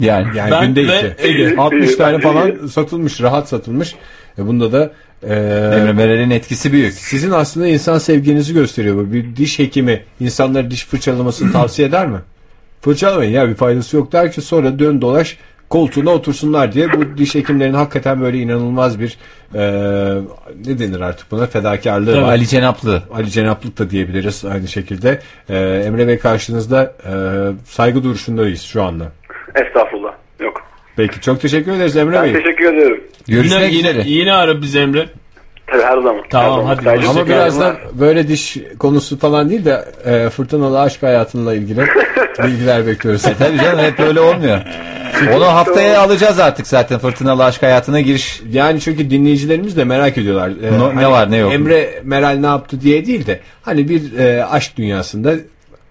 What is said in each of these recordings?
Yani, Yani Ben günde iki. Ege. 60 tane falan satılmış, rahat satılmış. E bunda da e, Emre Meral'in etkisi büyük. sizin aslında insan sevginizi gösteriyor bu. Bir diş hekimi insanlara diş fırçalamasını tavsiye eder mi? Fırçalamayın ya bir faydası yok der ki sonra dön dolaş koltuğuna otursunlar diye bu diş hekimlerinin hakikaten böyle inanılmaz bir e, ne denir artık buna fedakarlığı var. Ali Cenaplı. Ali Cenaplık da diyebiliriz aynı şekilde. E, Emre Bey karşınızda e, saygı duruşundayız şu anda. Estağfurullah. Yok. Peki çok teşekkür ederiz Emre Ben Bey. teşekkür ediyorum. Görüşmek Yine, üzere. yine, yine ara biz Emre. Tabii her zaman. Tamam, her zaman. hadi, Ama birazdan böyle diş konusu falan değil de e, fırtınalı aşk hayatınla ilgili bilgiler bekliyoruz. E tabii canım hep öyle olmuyor. Onu haftaya alacağız artık zaten fırtınalı aşk hayatına giriş. Yani çünkü dinleyicilerimiz de merak ediyorlar. E, Ne- ne var, ne yok? Emre Meral ne yaptı diye değil de hani bir e, aşk dünyasında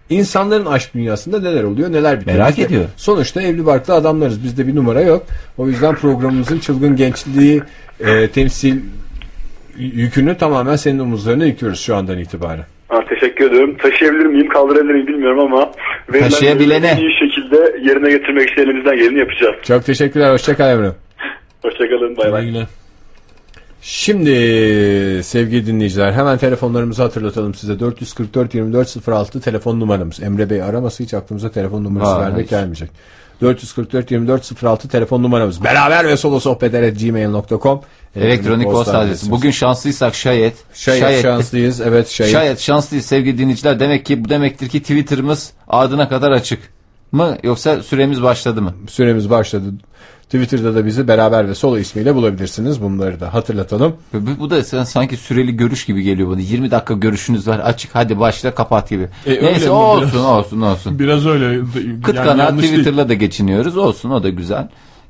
insanların aşk dünyasında neler oluyor neler bitiyor. Merak de ediyor. Sonuçta evli barklı adamlarız. Bizde bir numara yok. O yüzden programımızın çılgın gençliği e, temsil yükünü tamamen senin omuzlarına yıkıyoruz şu andan itibaren. Ha, teşekkür ediyorum. Taşıyabilir miyim, kaldırabilir miyim bilmiyorum ama verilen Taşıyabilene. iyi şekilde yerine getirmek için elimizden geleni yapacağız. Çok teşekkürler. Hoşçakal Emre. Hoşçakalın. Bay bay. Şimdi sevgili dinleyiciler hemen telefonlarımızı hatırlatalım size. 444 24 06 telefon numaramız. Emre Bey araması hiç aklımıza telefon numarası Vay. vermek gelmeyecek. 444 24 06 telefon numaramız. Beraber ve solo sohbetler gmail.com Elektronik posta adresi. Bugün şanslıysak şayet. şayet, şanslıyız. Evet şayet. Şayet şanslıyız sevgili dinleyiciler. Demek ki bu demektir ki Twitter'ımız ardına kadar açık mı yoksa süremiz başladı mı? Süremiz başladı. Twitter'da da bizi beraber ve solo ismiyle bulabilirsiniz. Bunları da hatırlatalım. Bu, bu da sanki süreli görüş gibi geliyor bana. 20 dakika görüşünüz var açık hadi başla kapat gibi. E, Neyse olsun biraz? olsun olsun. Biraz öyle. Kıt yani kanaat yanlış değil. Twitter'la da geçiniyoruz. Olsun o da güzel.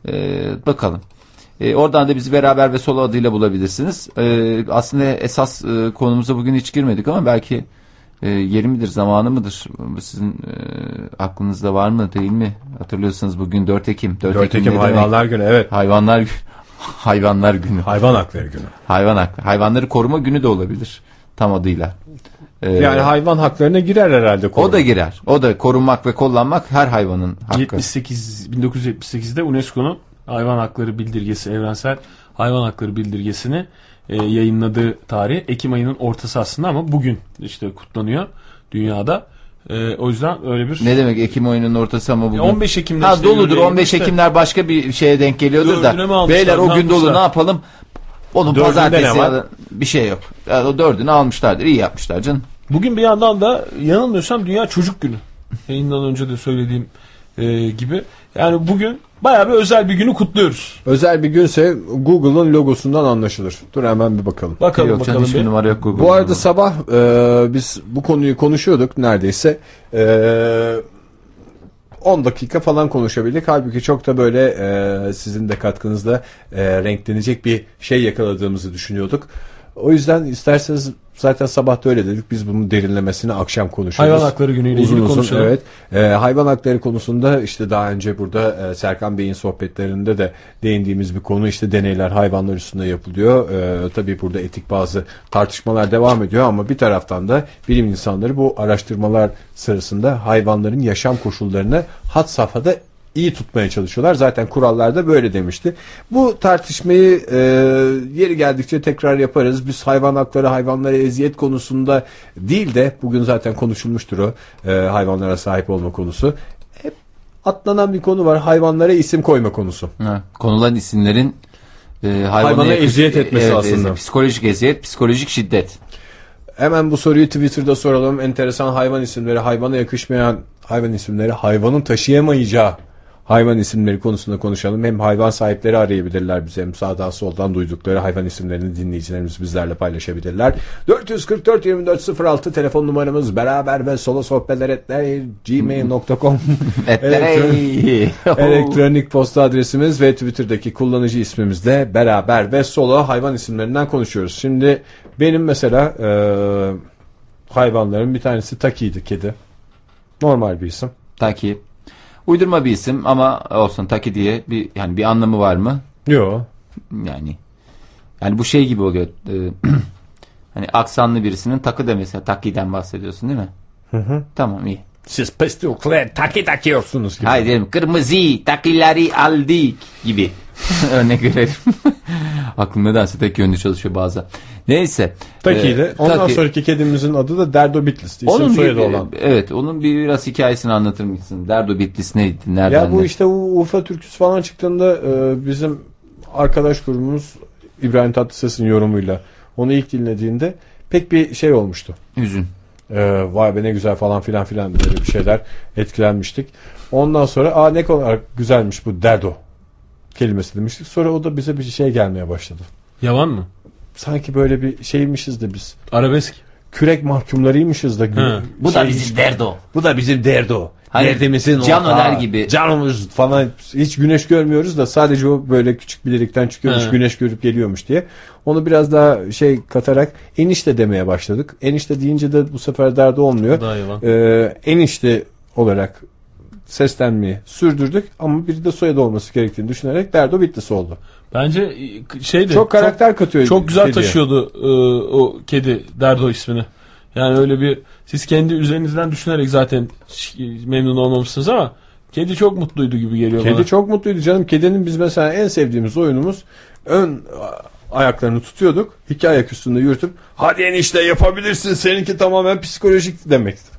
Ee, bakalım. Ee, oradan da bizi beraber ve solo adıyla bulabilirsiniz. Ee, aslında esas e, konumuza bugün hiç girmedik ama belki e, yeri midir, zamanı mıdır? Sizin e, aklınızda var mı değil mi? Hatırlıyorsanız bugün 4 Ekim. 4, 4 ne Ekim demek? Hayvanlar Günü. Evet. Hayvanlar Günü. Hayvanlar Günü. Hayvan Hakları Günü. Hayvan hakları. Hayvanları koruma günü de olabilir tam adıyla. Ee, Yani hayvan haklarına girer herhalde. konu. o da girer. O da korunmak ve kollanmak her hayvanın hakkı. 78 1978'de UNESCO'nun hayvan hakları bildirgesi evrensel hayvan hakları bildirgesini e, yayınladığı tarih Ekim ayının ortası aslında ama bugün işte kutlanıyor dünyada. E, o yüzden öyle bir Ne demek Ekim oyunun ortası ama bugün? 15 Ekim'de Ha işte doludur yayınladı 15 işte. Ekimler başka bir şeye denk geliyordur da. Dördüne mi almışlar, Beyler o ne gün dolu yapmışlar? ne yapalım? Onun Dördünde pazartesi ne var? ya da bir şey yok. Yani o dördünü almışlardır. iyi yapmışlar canım. Bugün bir yandan da yanılmıyorsam Dünya Çocuk Günü. Yayından önce de söylediğim e, gibi. Yani bugün bayağı bir özel bir günü kutluyoruz. Özel bir günse Google'ın logosundan anlaşılır. Dur hemen bir bakalım. Bakalım yok bakalım hiçbir bir. numara yok. Bu arada sabah e, biz bu konuyu konuşuyorduk neredeyse. E, 10 dakika falan konuşabildik. Halbuki çok da böyle e, sizin de katkınızla e, renklenecek bir şey yakaladığımızı düşünüyorduk. O yüzden isterseniz zaten sabah da öyle dedik. Biz bunun derinlemesini akşam konuşuruz. Hayvan hakları günüyle uzun ilgili uzun konuşalım. evet. E, hayvan hakları konusunda işte daha önce burada e, Serkan Bey'in sohbetlerinde de değindiğimiz bir konu işte deneyler hayvanlar üstünde yapılıyor. E, tabii burada etik bazı tartışmalar devam ediyor ama bir taraftan da bilim insanları bu araştırmalar sırasında hayvanların yaşam koşullarını had safhada iyi tutmaya çalışıyorlar. Zaten kurallarda böyle demişti. Bu tartışmayı e, yeri geldikçe tekrar yaparız. Biz hayvan hakları, hayvanlara eziyet konusunda değil de bugün zaten konuşulmuştur o e, hayvanlara sahip olma konusu. Hep atlanan bir konu var. Hayvanlara isim koyma konusu. Ha, konulan isimlerin e, hayvana, Hayvana eziyet etmesi Evet, aslında. psikolojik eziyet, psikolojik şiddet. Hemen bu soruyu Twitter'da soralım. Enteresan hayvan isimleri, hayvana yakışmayan hayvan isimleri, hayvanın taşıyamayacağı hayvan isimleri konusunda konuşalım. Hem hayvan sahipleri arayabilirler bize hem sağdan soldan duydukları hayvan isimlerini dinleyicilerimiz bizlerle paylaşabilirler. 444 24 06 telefon numaramız beraber ve solo sohbetler etler gmail.com. Elektronik posta adresimiz ve Twitter'daki kullanıcı ismimiz de beraber ve solo hayvan isimlerinden konuşuyoruz. Şimdi benim mesela e, hayvanlarım bir tanesi Taki'ydi kedi. Normal bir isim. Taki. Uydurma bir isim ama olsun Taki diye bir yani bir anlamı var mı? Yo. Yani yani bu şey gibi oluyor. e, hani aksanlı birisinin takı demesi. Taki'den bahsediyorsun değil mi? Hı hı. Tamam iyi. Siz pestilukle taki takıyorsunuz gibi. Hayır diyelim kırmızı takıları aldık gibi. Örnek verelim. Aklım nedense tek yönlü çalışıyor bazen. Neyse. Takiydi. Ee, Ondan Taki- sonraki kedimizin adı da Derdo Bitlis. İsim onun soyadı bir, olan. Evet onun bir biraz hikayesini anlatır mısın? Derdo Bitlis neydi? Nereden? Ya bu ne? işte bu Urfa türküsü falan çıktığında e, bizim arkadaş grubumuz İbrahim Tatlıses'in yorumuyla onu ilk dinlediğinde pek bir şey olmuştu. Hüzün. E, vay be ne güzel falan filan filan böyle bir şeyler etkilenmiştik. Ondan sonra aa ne kadar güzelmiş bu derdo kelimesi demiştik. Sonra o da bize bir şey gelmeye başladı. Yavan mı? Sanki böyle bir şeymişiz de biz. Arabesk. Kürek mahkumlarıymışız da. Ha. Bu da Şey- bizim derdo. Bu da bizim derdo. Hani Derdimizin canolar ortağı. gibi. Canımız falan hiç güneş görmüyoruz da sadece o böyle küçük bir delikten çıkıyormuş He. güneş görüp geliyormuş diye. Onu biraz daha şey katarak enişte demeye başladık. Enişte deyince de bu sefer derdi olmuyor. Ee, enişte olarak seslenmeyi sürdürdük ama bir de soyadı olması gerektiğini düşünerek derdo bitlisi oldu. Bence şeydi. Çok karakter katıyor. Çok güzel kediye. taşıyordu e, o kedi Derdo ismini. Yani öyle bir siz kendi üzerinizden düşünerek zaten memnun olmamışsınız ama kedi çok mutluydu gibi geliyor Kedi bana. çok mutluydu canım. Kedinin biz mesela en sevdiğimiz oyunumuz ön ayaklarını tutuyorduk. İki ayak üstünde yürütüp hadi enişte yapabilirsin seninki tamamen psikolojik demekti.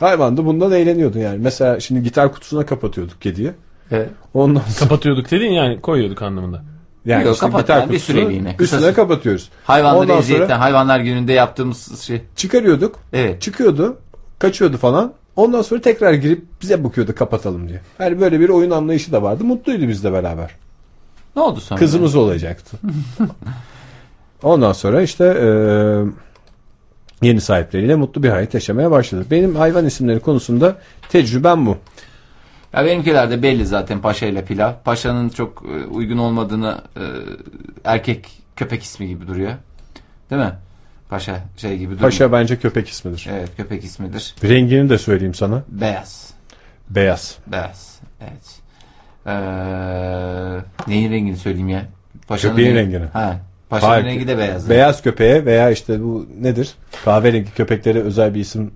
Hayvan da bundan eğleniyordu yani. Mesela şimdi gitar kutusuna kapatıyorduk kediyi. Evet. Ondan sonra Kapatıyorduk dedin yani koyuyorduk anlamında. Yani Yok, işte kapat yani bir süreliğine, üstüne kapatıyoruz. Hayvanları Ondan eziyetten sonra hayvanlar gününde yaptığımız şey. çıkarıyorduk. Evet. Çıkıyordu. Kaçıyordu falan. Ondan sonra tekrar girip bize bakıyordu kapatalım diye. Yani böyle bir oyun anlayışı da vardı. Mutluydu bizle beraber. Ne oldu sonra? Kızımız olacaktı. Ondan sonra işte e, yeni sahipleriyle mutlu bir hayat yaşamaya başladı. Benim hayvan isimleri konusunda tecrübem bu. Ya benimkiler de belli zaten Paşa ile Pilav. Paşa'nın çok e, uygun olmadığını e, erkek köpek ismi gibi duruyor. Değil mi? Paşa şey gibi duruyor. Paşa bence köpek ismidir. Evet köpek ismidir. Rengini de söyleyeyim sana. Beyaz. Beyaz. Beyaz. Evet. Ee, neyin rengini söyleyeyim ya? Paşa'nın Köpeğin rengi- rengini. Ha. Paşa'nın Hayır. rengi de beyaz. Beyaz köpeğe veya işte bu nedir? Kahverengi köpeklere özel bir isim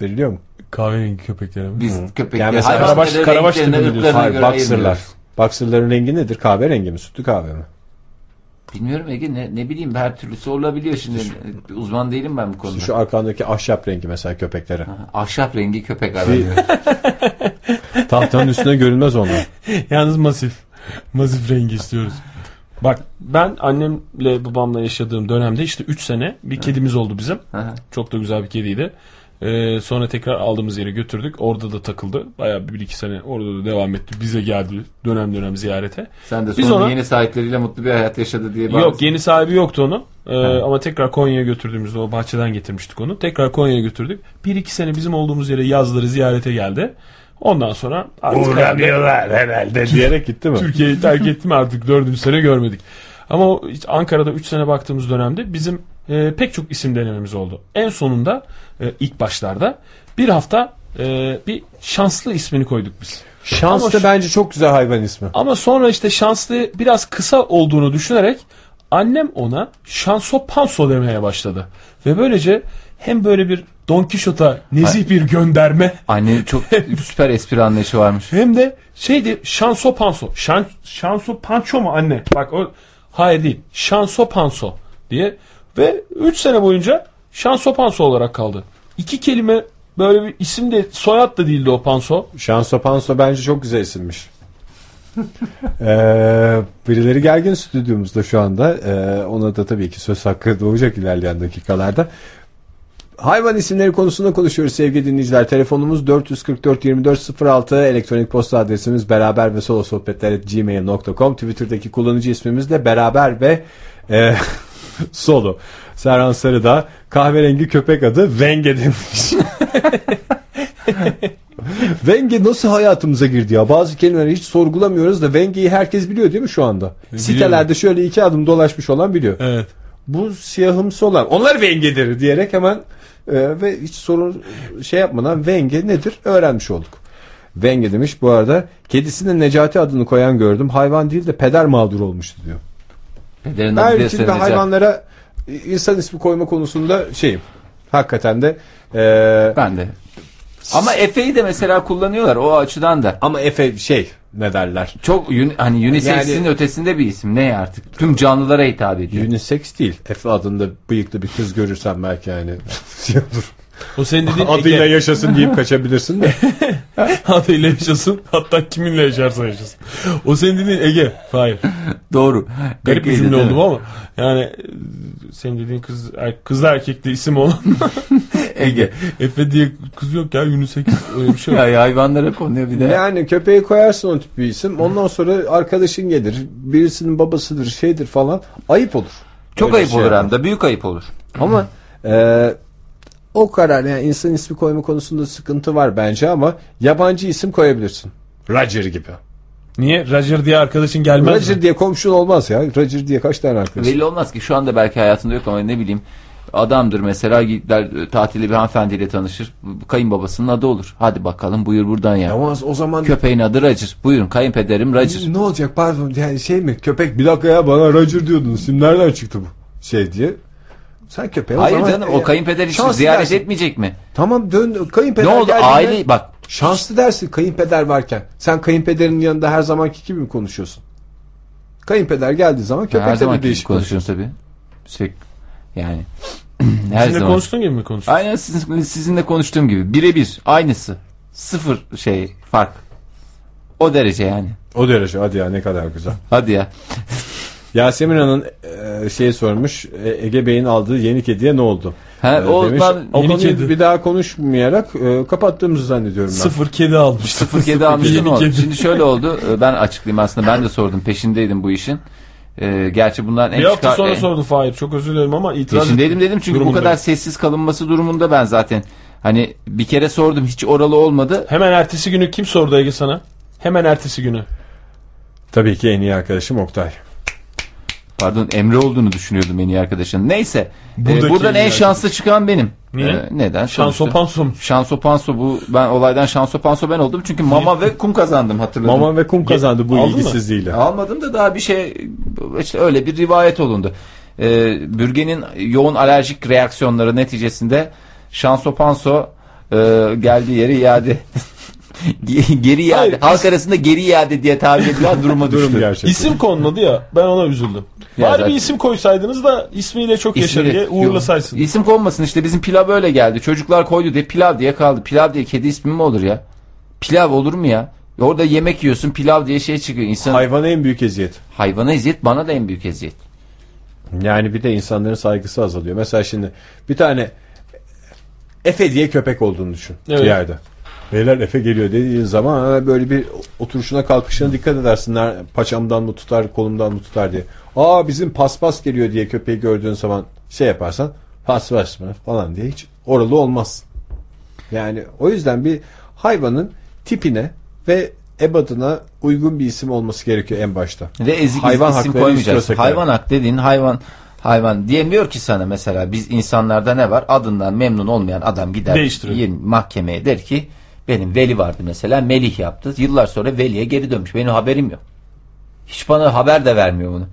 veriliyor mu? Kahverengi köpeklere mi? Biz köpekleri Yani mesela hayvanları Karabaş- Karabaş renklerine, tipi mi diyorsun? ırklarına Hayır, göre baksırlar. ayırmıyoruz. Baksırların rengi nedir? Kahverengi mi? Sütlü kahve mi? Bilmiyorum Ege ne, ne bileyim her türlüsü olabiliyor şimdi. Uzman değilim ben bu konuda. Şu arkandaki ahşap rengi mesela köpeklere. Ahşap rengi köpek aranıyor. Tahtanın üstüne görünmez onlar. Yalnız masif. Masif rengi istiyoruz. Bak ben annemle babamla yaşadığım dönemde işte 3 sene bir kedimiz oldu bizim. Aha. Çok da güzel bir kediydi. Ee, sonra tekrar aldığımız yere götürdük. Orada da takıldı. Bayağı bir iki sene orada da devam etti. Bize geldi dönem dönem ziyarete. Sen de Biz sonra ona- yeni sahipleriyle mutlu bir hayat yaşadı diye Yok yeni sahibi yoktu onu. Ee, ama tekrar Konya'ya götürdüğümüzde o bahçeden getirmiştik onu. Tekrar Konya'ya götürdük. Bir iki sene bizim olduğumuz yere yazları ziyarete geldi. Ondan sonra artık herhalde herhalde diyerek gitti mi? Türkiye'yi terk ettim artık dördüncü sene görmedik. Ama o hiç Ankara'da 3 sene baktığımız dönemde bizim e, pek çok isim denememiz oldu. En sonunda e, ilk başlarda bir hafta e, bir şanslı ismini koyduk biz. Şans Ama bence çok güzel hayvan ismi. Ama sonra işte şanslı biraz kısa olduğunu düşünerek annem ona şanso panso demeye başladı. Ve böylece hem böyle bir Don Quixote'a nezih bir gönderme Anne çok süper espri anlayışı varmış. hem de şeydi şanso panso. Şan, şanso panço mu anne? Bak o hayır değil. Şanso panso diye ve 3 sene boyunca şanso panso olarak kaldı. İki kelime böyle bir isim de soyad da değildi o panso. Şanso Panso bence çok güzel isimmiş. ee, birileri gergin stüdyomuzda şu anda. Ee, ona da tabii ki söz hakkı doğacak ilerleyen dakikalarda. Hayvan isimleri konusunda konuşuyoruz sevgili dinleyiciler. Telefonumuz 444 2406 elektronik posta adresimiz beraber ve solo sohbetler gmail.com Twitter'daki kullanıcı ismimiz de beraber ve e, solo. Serhan Sarı'da kahverengi köpek adı Venge demiş. Venge nasıl hayatımıza girdi ya? Bazı kelimeleri hiç sorgulamıyoruz da Wenge'yi herkes biliyor değil mi şu anda? Sitelerde şöyle iki adım dolaşmış olan biliyor. Evet. Bu siyahımsı olan onlar Wenge'dir diyerek hemen e, ve hiç sorun şey yapmadan Wenge nedir öğrenmiş olduk. Wenge demiş bu arada kedisine Necati adını koyan gördüm. Hayvan değil de peder mağdur olmuştu diyor. Bir Desene de hayvanlara insan ismi koyma konusunda şeyim. Hakikaten de e, Ben de. Ama Efe'yi de mesela kullanıyorlar o açıdan da. Ama Efe şey ne derler? Çok hani unisex'in Yani- ötesinde bir isim. Ne artık? Tüm canlılara hitap ediyor. Unisex değil. Efe adında bıyıklı bir kız görürsen belki yani şey olur. O senin dediğin Adıyla Ege. yaşasın deyip kaçabilirsin de. Adıyla yaşasın. Hatta kiminle yaşarsa yaşasın. O senin dediğin Ege. Hayır. Doğru. Garip bir cümle oldu ama. Yani senin dediğin kız er- kızla erkekli isim olan Ege. Efe diye kız yok ya unisex öyle bir şey yok. Ya hayvanlara konuyor bir de. yani köpeği koyarsın o tip bir isim. Ondan sonra arkadaşın gelir. Birisinin babasıdır şeydir falan. Ayıp olur. Çok Öyle ayıp şey olur hem de. Büyük ayıp olur. Ama e, o karar yani insan ismi koyma konusunda sıkıntı var bence ama yabancı isim koyabilirsin. Roger gibi. Niye? Roger diye arkadaşın gelmez Roger mi? diye komşun olmaz ya. Roger diye kaç tane arkadaş? Belli olmaz ki şu anda belki hayatında yok ama ne bileyim adamdır mesela gider e, tatilde bir hanımefendiyle tanışır. Kayınbabasının adı olur. Hadi bakalım buyur buradan ya. Ama o zaman Köpeğin adı Roger. Buyurun kayınpederim Roger. ne olacak pardon yani şey mi köpek bir dakika ya bana Roger diyordun isim nereden çıktı bu şey diye. Sen köpeğe o Hayır zaman, canım e, o kayınpeder hiç ziyaret dersin. etmeyecek mi? Tamam dön kayınpeder Ne oldu aile bak Şanslı dersin kayınpeder varken. Sen kayınpederin yanında her zamanki gibi mi konuşuyorsun? Kayınpeder geldiği zaman her köpekle zaman değişik konuşuyorsun tabii. Sürekli yani her Sizinle zaman. konuştuğun gibi mi konuşuyorsun? Aynen sizin, sizinle konuştuğum gibi birebir aynısı. Sıfır şey fark. O derece yani. O derece hadi ya ne kadar güzel. Hadi ya. Yasemin Hanım e, şey sormuş e, Ege Bey'in aldığı yeni kediye ne oldu? Ha, E, o demiş, ben- o Yeni kedi. bir daha konuşmayarak e, kapattığımızı zannediyorum ben. Sıfır kedi almış. Sıfır kedi o. kedi. Şimdi şöyle oldu. e, Ben açıklayayım aslında ben de sordum. Peşindeydim bu işin. Gerçi bunların en Bir hafta çıkar- sonra en- sordu Fahir. Çok özür dilerim ama itiraz Peşindeydim dedim çünkü bu durumundayım. kadar sessiz kalınması durumunda ben zaten hani bir kere sordum hiç oralı olmadı. Hemen ertesi günü kim sordu Ege sana? Hemen ertesi günü. Tabii ki en iyi arkadaşım Oktay. Pardon Emre olduğunu düşünüyordum en iyi arkadaşın. Neyse. e, Buradaki buradan en en şanslı çıkan benim. Niye? E, neden? Şanso panso mu? Şanso panso bu ben olaydan şanso panso ben oldum çünkü mama ve kum kazandım hatırladım. Mama ve kum kazandı bu Aldın mı? ilgisizliğiyle. Almadım da daha bir şey işte öyle bir rivayet olundu. Ee, bürgenin yoğun alerjik reaksiyonları neticesinde Şanso Panso e, geldiği yeri iade geri iade. Hayır, Halk arasında geri iade diye tabir edilen duruma Durum düştü. gerçekten. İsim konmadı ya. Ben ona üzüldüm. Ya Bari zaten- bir isim koysaydınız da ismiyle çok yaşa İsmi- diye uğurlasaysın. Yok, İsim konmasın işte bizim pilav öyle geldi. Çocuklar koydu diye pilav diye kaldı. Pilav diye kedi ismi mi olur ya? Pilav olur mu ya? Orada yemek yiyorsun pilav diye şey çıkıyor. İnsan Hayvana en büyük eziyet. hayvana eziyet bana da en büyük eziyet. Yani bir de insanların saygısı azalıyor. Mesela şimdi bir tane Efe diye köpek olduğunu düşün Evet. bir yerde. Beyler Efe geliyor dediğin zaman böyle bir oturuşuna kalkışına dikkat edersinler. Paçamdan mı tutar kolumdan mı tutar diye. Aa bizim paspas geliyor diye köpeği gördüğün zaman şey yaparsan paspas mı falan diye hiç oralı olmaz. Yani o yüzden bir hayvanın tipine ve ebadına uygun bir isim olması gerekiyor en başta. Ve ezik Hayvan isim istiyorsak Hayvan hak dediğin hayvan hayvan diyemiyor ki sana mesela biz insanlarda ne var? Adından memnun olmayan adam gider yeni mahkemeye der ki benim veli vardı mesela Melih yaptı. Yıllar sonra veliye geri dönmüş. Benim haberim yok. Hiç bana haber de vermiyor bunu.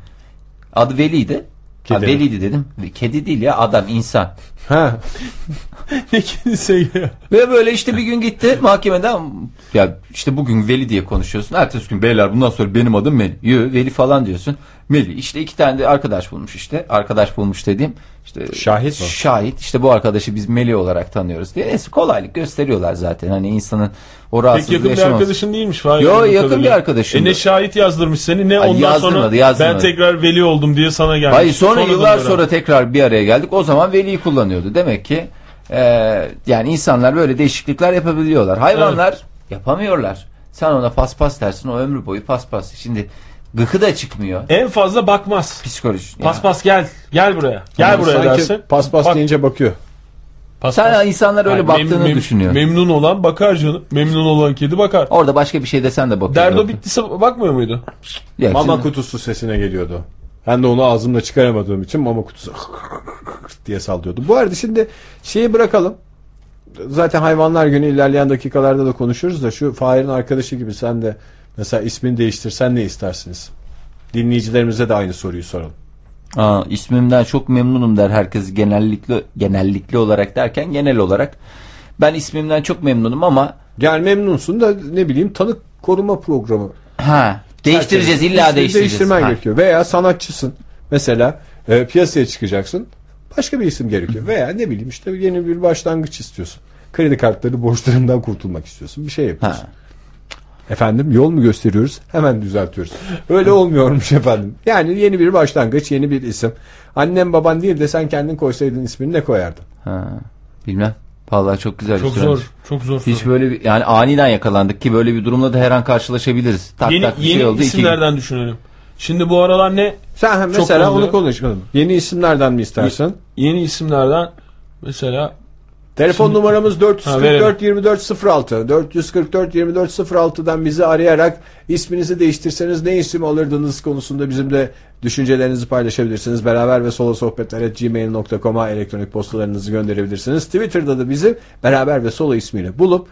Adı Veli'ydi. Ha, Kedi. veliydi dedim. Kedi değil ya adam insan. Ha ne kedisi ya? Ve böyle işte bir gün gitti mahkemeden ya işte bugün Veli diye konuşuyorsun. Ertesi gün beyler bundan sonra benim adım Meli. Yo Veli falan diyorsun. Meli işte iki tane de arkadaş bulmuş işte. Arkadaş bulmuş dediğim işte Şahit mi? Şahit işte bu arkadaşı biz Meli olarak tanıyoruz diye. Neyse kolaylık gösteriyorlar zaten. Hani insanın o Pek rahatsızlığı yakın bir yaşaması. arkadaşın değilmiş. Fahir, Yo, anladığım yakın kadarıyla. bir arkadaşım. E ne şahit yazdırmış seni ne Ay, ondan yazdırmadı, sonra yazdırmadı. ben tekrar veli oldum diye sana gelmiş. Hayır sonra Sonradan yıllar sonra tekrar bir araya geldik. O zaman Veli'yi kullanıyordu. Demek ki e, yani insanlar böyle değişiklikler yapabiliyorlar. Hayvanlar yapamıyorlar. Sen ona paspas dersin o ömrü boyu paspas. Şimdi gıkı da çıkmıyor. En fazla bakmaz. Psikoloji. Yani. Pas pas gel. Gel buraya. Gel buraya sanki dersin. paspas Bak- deyince bakıyor. Pas, Sen pas. insanlar öyle Hayır, baktığını mem- mem- düşünüyor. Memnun olan bakar canım. Memnun olan kedi bakar. Orada başka bir şey desen de bakıyor. Derdo bittiyse bakmıyor muydu? Ya Mama şimdi- kutusu sesine geliyordu. Ben de onu ağzımla çıkaramadığım için mama kutusu diye sallıyordu. Bu arada şimdi şeyi bırakalım. Zaten hayvanlar günü ilerleyen dakikalarda da konuşuruz da şu Fahir'in arkadaşı gibi sen de mesela ismini değiştirsen ne istersiniz? Dinleyicilerimize de aynı soruyu soralım. Aa, ismimden çok memnunum der herkes genellikle genellikle olarak derken genel olarak Ben ismimden çok memnunum ama Yani memnunsun da ne bileyim tanık koruma programı. ha değiştireceğiz illa İsmini değiştireceğiz. Değiştirmen Ha. gerekiyor. Veya sanatçısın. Mesela e, piyasaya çıkacaksın. Başka bir isim gerekiyor. Veya ne bileyim işte yeni bir başlangıç istiyorsun. Kredi kartları borçlarından kurtulmak istiyorsun. Bir şey yapıyorsun. Ha. Efendim yol mu gösteriyoruz? Hemen düzeltiyoruz. Öyle olmuyormuş efendim. Yani yeni bir başlangıç, yeni bir isim. Annem baban değil de sen kendin koysaydın ismini ne koyardın? Ha. Bilmem. Vallahi çok güzel. Çok bir zor. soru. Çok zor. Hiç soru. böyle bir, yani aniden yakalandık ki böyle bir durumla da her an karşılaşabiliriz. Tak Yeni, tak bir yeni şey oldu. iki isimlerden düşünelim. Şimdi bu aralar ne? Sen hem mesela oldu. onu konuşalım. Yeni isimlerden mi istersin? Yeni isimlerden mesela Telefon numaramız Ha, 444 verelim. 2406. 444 2406'dan bizi arayarak isminizi değiştirseniz ne isim alırdınız konusunda bizimle düşüncelerinizi paylaşabilirsiniz. Beraber ve solo sohbetler gmail.com'a elektronik postalarınızı gönderebilirsiniz. Twitter'da da bizi beraber ve solo ismiyle bulup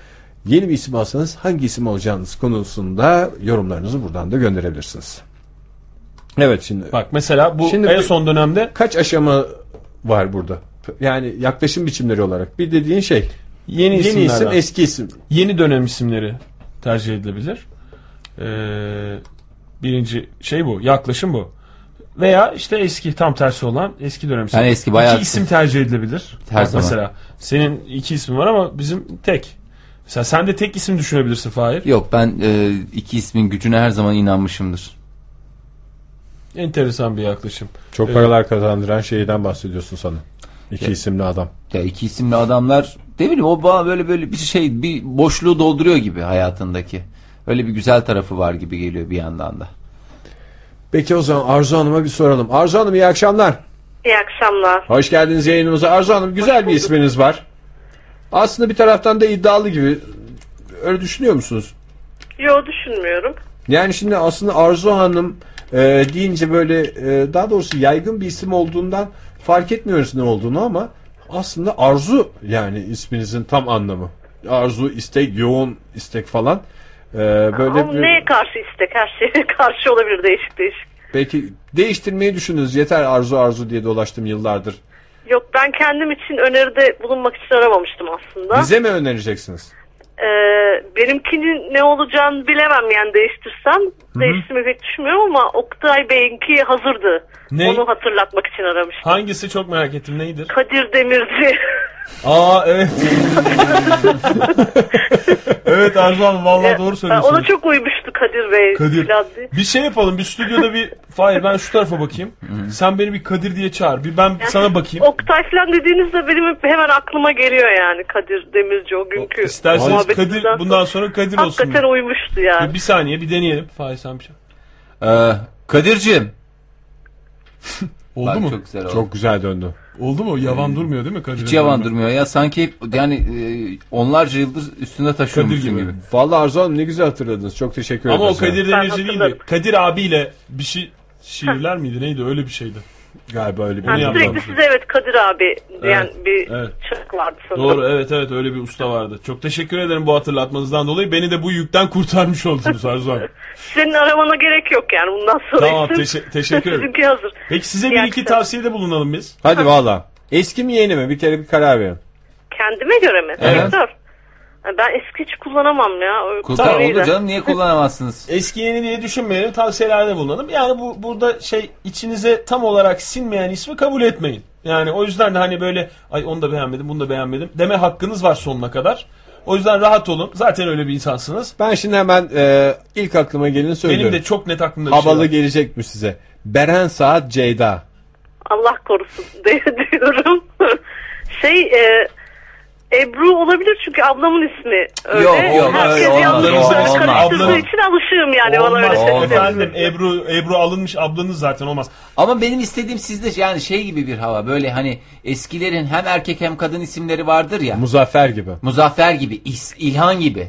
yeni bir isim alsanız hangi isim alacağınız konusunda yorumlarınızı buradan da gönderebilirsiniz. Evet şimdi bak mesela bu Şimdi en son dönemde kaç aşama var burada? Yani yaklaşım biçimleri olarak. Bir dediğin şey yeni, Yeni isim, eski isim. yeni dönem isimleri tercih edilebilir. Ee, birinci şey bu, yaklaşım bu. Veya işte eski tam tersi olan eski dönem isim. Yani eski, bayağı İki isim tercih edilebilir. Her Bak zaman. Mesela senin iki ismin var ama bizim tek. Mesela sen de tek isim düşünebilirsin Fahir. Yok ben e, iki ismin gücüne her zaman inanmışımdır. Enteresan bir yaklaşım. Çok Ee, paralar kazandıran şeyden bahsediyorsun sana. İki isimli adam. Ya iki isimli adamlar ne bileyim o bana böyle böyle bir şey bir boşluğu dolduruyor gibi hayatındaki. Öyle bir güzel tarafı var gibi geliyor bir yandan da. Peki o zaman Arzu Hanım'a bir soralım. Arzu Hanım iyi akşamlar. İyi akşamlar. Hoş geldiniz yayınımıza. Arzu Hanım güzel bir isminiz var. Aslında bir taraftan da iddialı gibi. Öyle düşünüyor musunuz? Yo düşünmüyorum. Yani şimdi aslında Arzu Hanım e, deyince böyle e, daha doğrusu yaygın bir isim olduğundan fark etmiyoruz ne olduğunu ama aslında Arzu yani isminizin tam anlamı. Arzu, istek, yoğun istek falan. E, böyle Ama bir- neye karşı istek? Her şeye karşı olabilir değişik değişik. Peki değiştirmeyi düşününüz. Yeter arzu arzu diye dolaştım yıllardır. Yok ben kendim için öneride bulunmak için aramamıştım aslında. Bize mi önereceksiniz? Ee, benimkinin ne olacağını bilemem yani değiştirsem. Değiştirmeyi pek düşünmüyorum ama Oktay Bey'inki hazırdı. Ne? Onu hatırlatmak için aramıştım. Hangisi çok merak ettim neydir? Kadir Demirci. Aa evet. evet Arzu Hanım vallahi doğru Ona söylüyorsunuz. çok uymuştu Kadir Bey. Kadir. diye. Bir şey yapalım. Bir stüdyoda bir Hayır ben şu tarafa bakayım. Sen beni bir Kadir diye çağır. Bir ben sana bakayım. Oktay falan dediğinizde benim hep hemen aklıma geliyor yani Kadir Demirci o günkü İsterseniz muhabbetimizden Kadir bundan sonra Kadir olsun. Hakikaten uymuştu yani. Bir, bir saniye bir deneyelim. Fahir sen bir şey. Ee, Kadir'cim. Oldu Bak, mu? Çok güzel oldu. Çok güzel döndü. Oldu mu? Yavan durmuyor değil mi Kadir? Hiç yavan durmuyor ya sanki yani e, onlarca yıldır üstünde taşıyormuşsun Kadir gibi. gibi. Vallahi Arzu Hanım ne güzel hatırladınız. Çok teşekkür Ama o. Kadir Demirci değildi. hatırlarım. Kadir abiyle bir şey şiirler miydi neydi öyle bir şeydi. Galiba öyle bir Yani yapmam. sürekli size evet Kadir abi diyen Evet, bir evet. şarkı vardı sanırım. Doğru evet evet öyle bir usta vardı. Çok teşekkür ederim bu hatırlatmanızdan dolayı. Beni de bu yükten kurtarmış oldunuz Arzu Hanım. Senin aramana gerek yok yani bundan sonra. Tamam, teşe- teşekkür ederim. Sizinki hazır. Peki size İyi bir iki tavsiyede bulunalım biz. Hadi valla. Eski mi yeni mi? Bir kere bir karar verin. Kendime göre mi? Evet. Dur. Ben eski hiç kullanamam ya. Kullan oldu de. canım niye kullanamazsınız? Eski yeni diye düşünmeyelim tavsiyelerde bulunalım. Yani bu burada şey içinize tam olarak sinmeyen ismi kabul etmeyin. Yani o yüzden de hani böyle ay onu da beğenmedim bunu da beğenmedim deme hakkınız var sonuna kadar. O yüzden rahat olun. Zaten öyle bir insansınız. Ben şimdi hemen e, ilk aklıma geleni söylüyorum. Benim de çok net aklımda bir şey Havalı var. gelecek mi size? Beren Saat Ceyda. Allah korusun diye diyorum. şey e, Ebru olabilir çünkü ablamın ismi öyle. Yok, yok, Herkes öyle olmaz, yanlış olmaz, karıştırdığı olmaz. için alışığım yani bana öyle Olmaz seslenir. efendim Ebru Ebru alınmış ablanız zaten olmaz. Ama benim istediğim sizde yani şey gibi bir hava böyle hani eskilerin hem erkek hem kadın isimleri vardır ya. Muzaffer gibi. Muzaffer gibi, İs- İlhan gibi,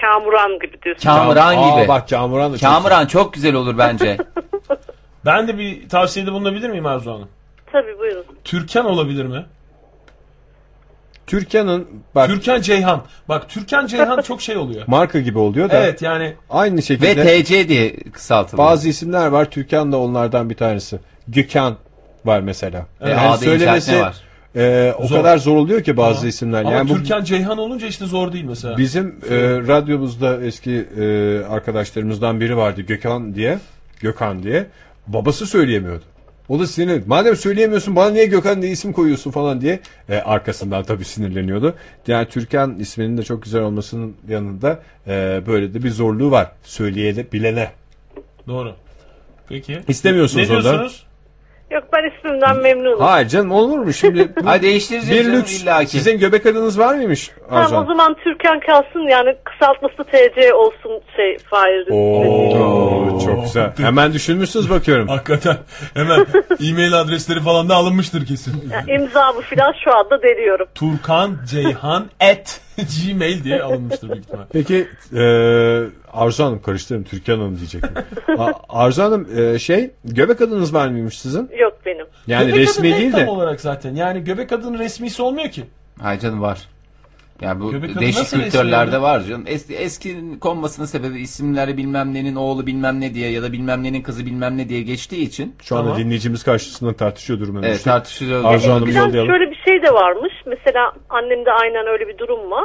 Kamuran gibi diyorsun. Kamuran Aa, gibi. bak Kamuran da çok Kamuran çok güzel olur bence. Ben de bir tavsiyede bulunabilir miyim Arzu Hanım? Tabii buyurun. Türkan olabilir mi? Türkan'ın bak Türkan Ceyhan. Bak Türkan Ceyhan çok şey oluyor. marka gibi oluyor da Evet yani aynı Ve şekilde TC diye kısaltılıyor. bazı isimler var. Türkan da onlardan bir tanesi. Gökhan var mesela. Ve A'da inşaat ne var? e, o Zor. kadar zor oluyor ki bazı Ama- isimler. Ama yani bu Türkan Ceyhan olunca işte zor değil mesela. bizim e, radyomuzda eski e, arkadaşlarımızdan biri vardı Gökhan diye. Gökhan diye. Babası söyleyemiyordu. O da sinir. Madem söyleyemiyorsun bana niye Gökhan diye isim koyuyorsun falan diye e, arkasından tabii sinirleniyordu. Yani Türkan isminin de çok güzel olmasının yanında e, böyle de bir zorluğu var. Söyleyebilene. Doğru. Peki. İstemiyorsunuz ne o da. diyorsunuz? Yok ben ismimden memnunum. Hayır canım olur mu şimdi? Hadi değiştireceğiz bir canım lüks. illaki. Sizin göbek adınız var mıymış Tamam o Arzu zaman Türkan kalsın yani kısaltması TC olsun şey Fahir'in. Oo, çok güzel. Hemen düşünmüşsünüz bakıyorum. Hakikaten hemen e-mail adresleri falan da alınmıştır kesin. Yani imzamı falan şu anda deniyorum. Turkan Ceyhan at gmail diye alınmıştır büyük ihtimal. Peki e, Arzu Hanım karıştırdım Türkan Hanım diyecektim. A- Arzu Hanım e, şey göbek adınız var mıymış sizin? Yok benim. Yani göbek resmi değil tam de. olarak zaten. Yani göbek adının resmisi olmuyor ki. Hayır canım var. Yani bu Göbek değişik kültürlerde var canım. Eski, eski konmasının sebebi isimleri bilmem nenin oğlu bilmem ne diye ya da bilmem nenin kızı bilmem ne diye geçtiği için Şu anda Tamam. dinleyicimiz karşısında tartışıyor durumda. evet, tartışılıyor. Arzu Hanım'ı yollayalım. şöyle bir şey de varmış. Mesela annemde aynen öyle bir durum var.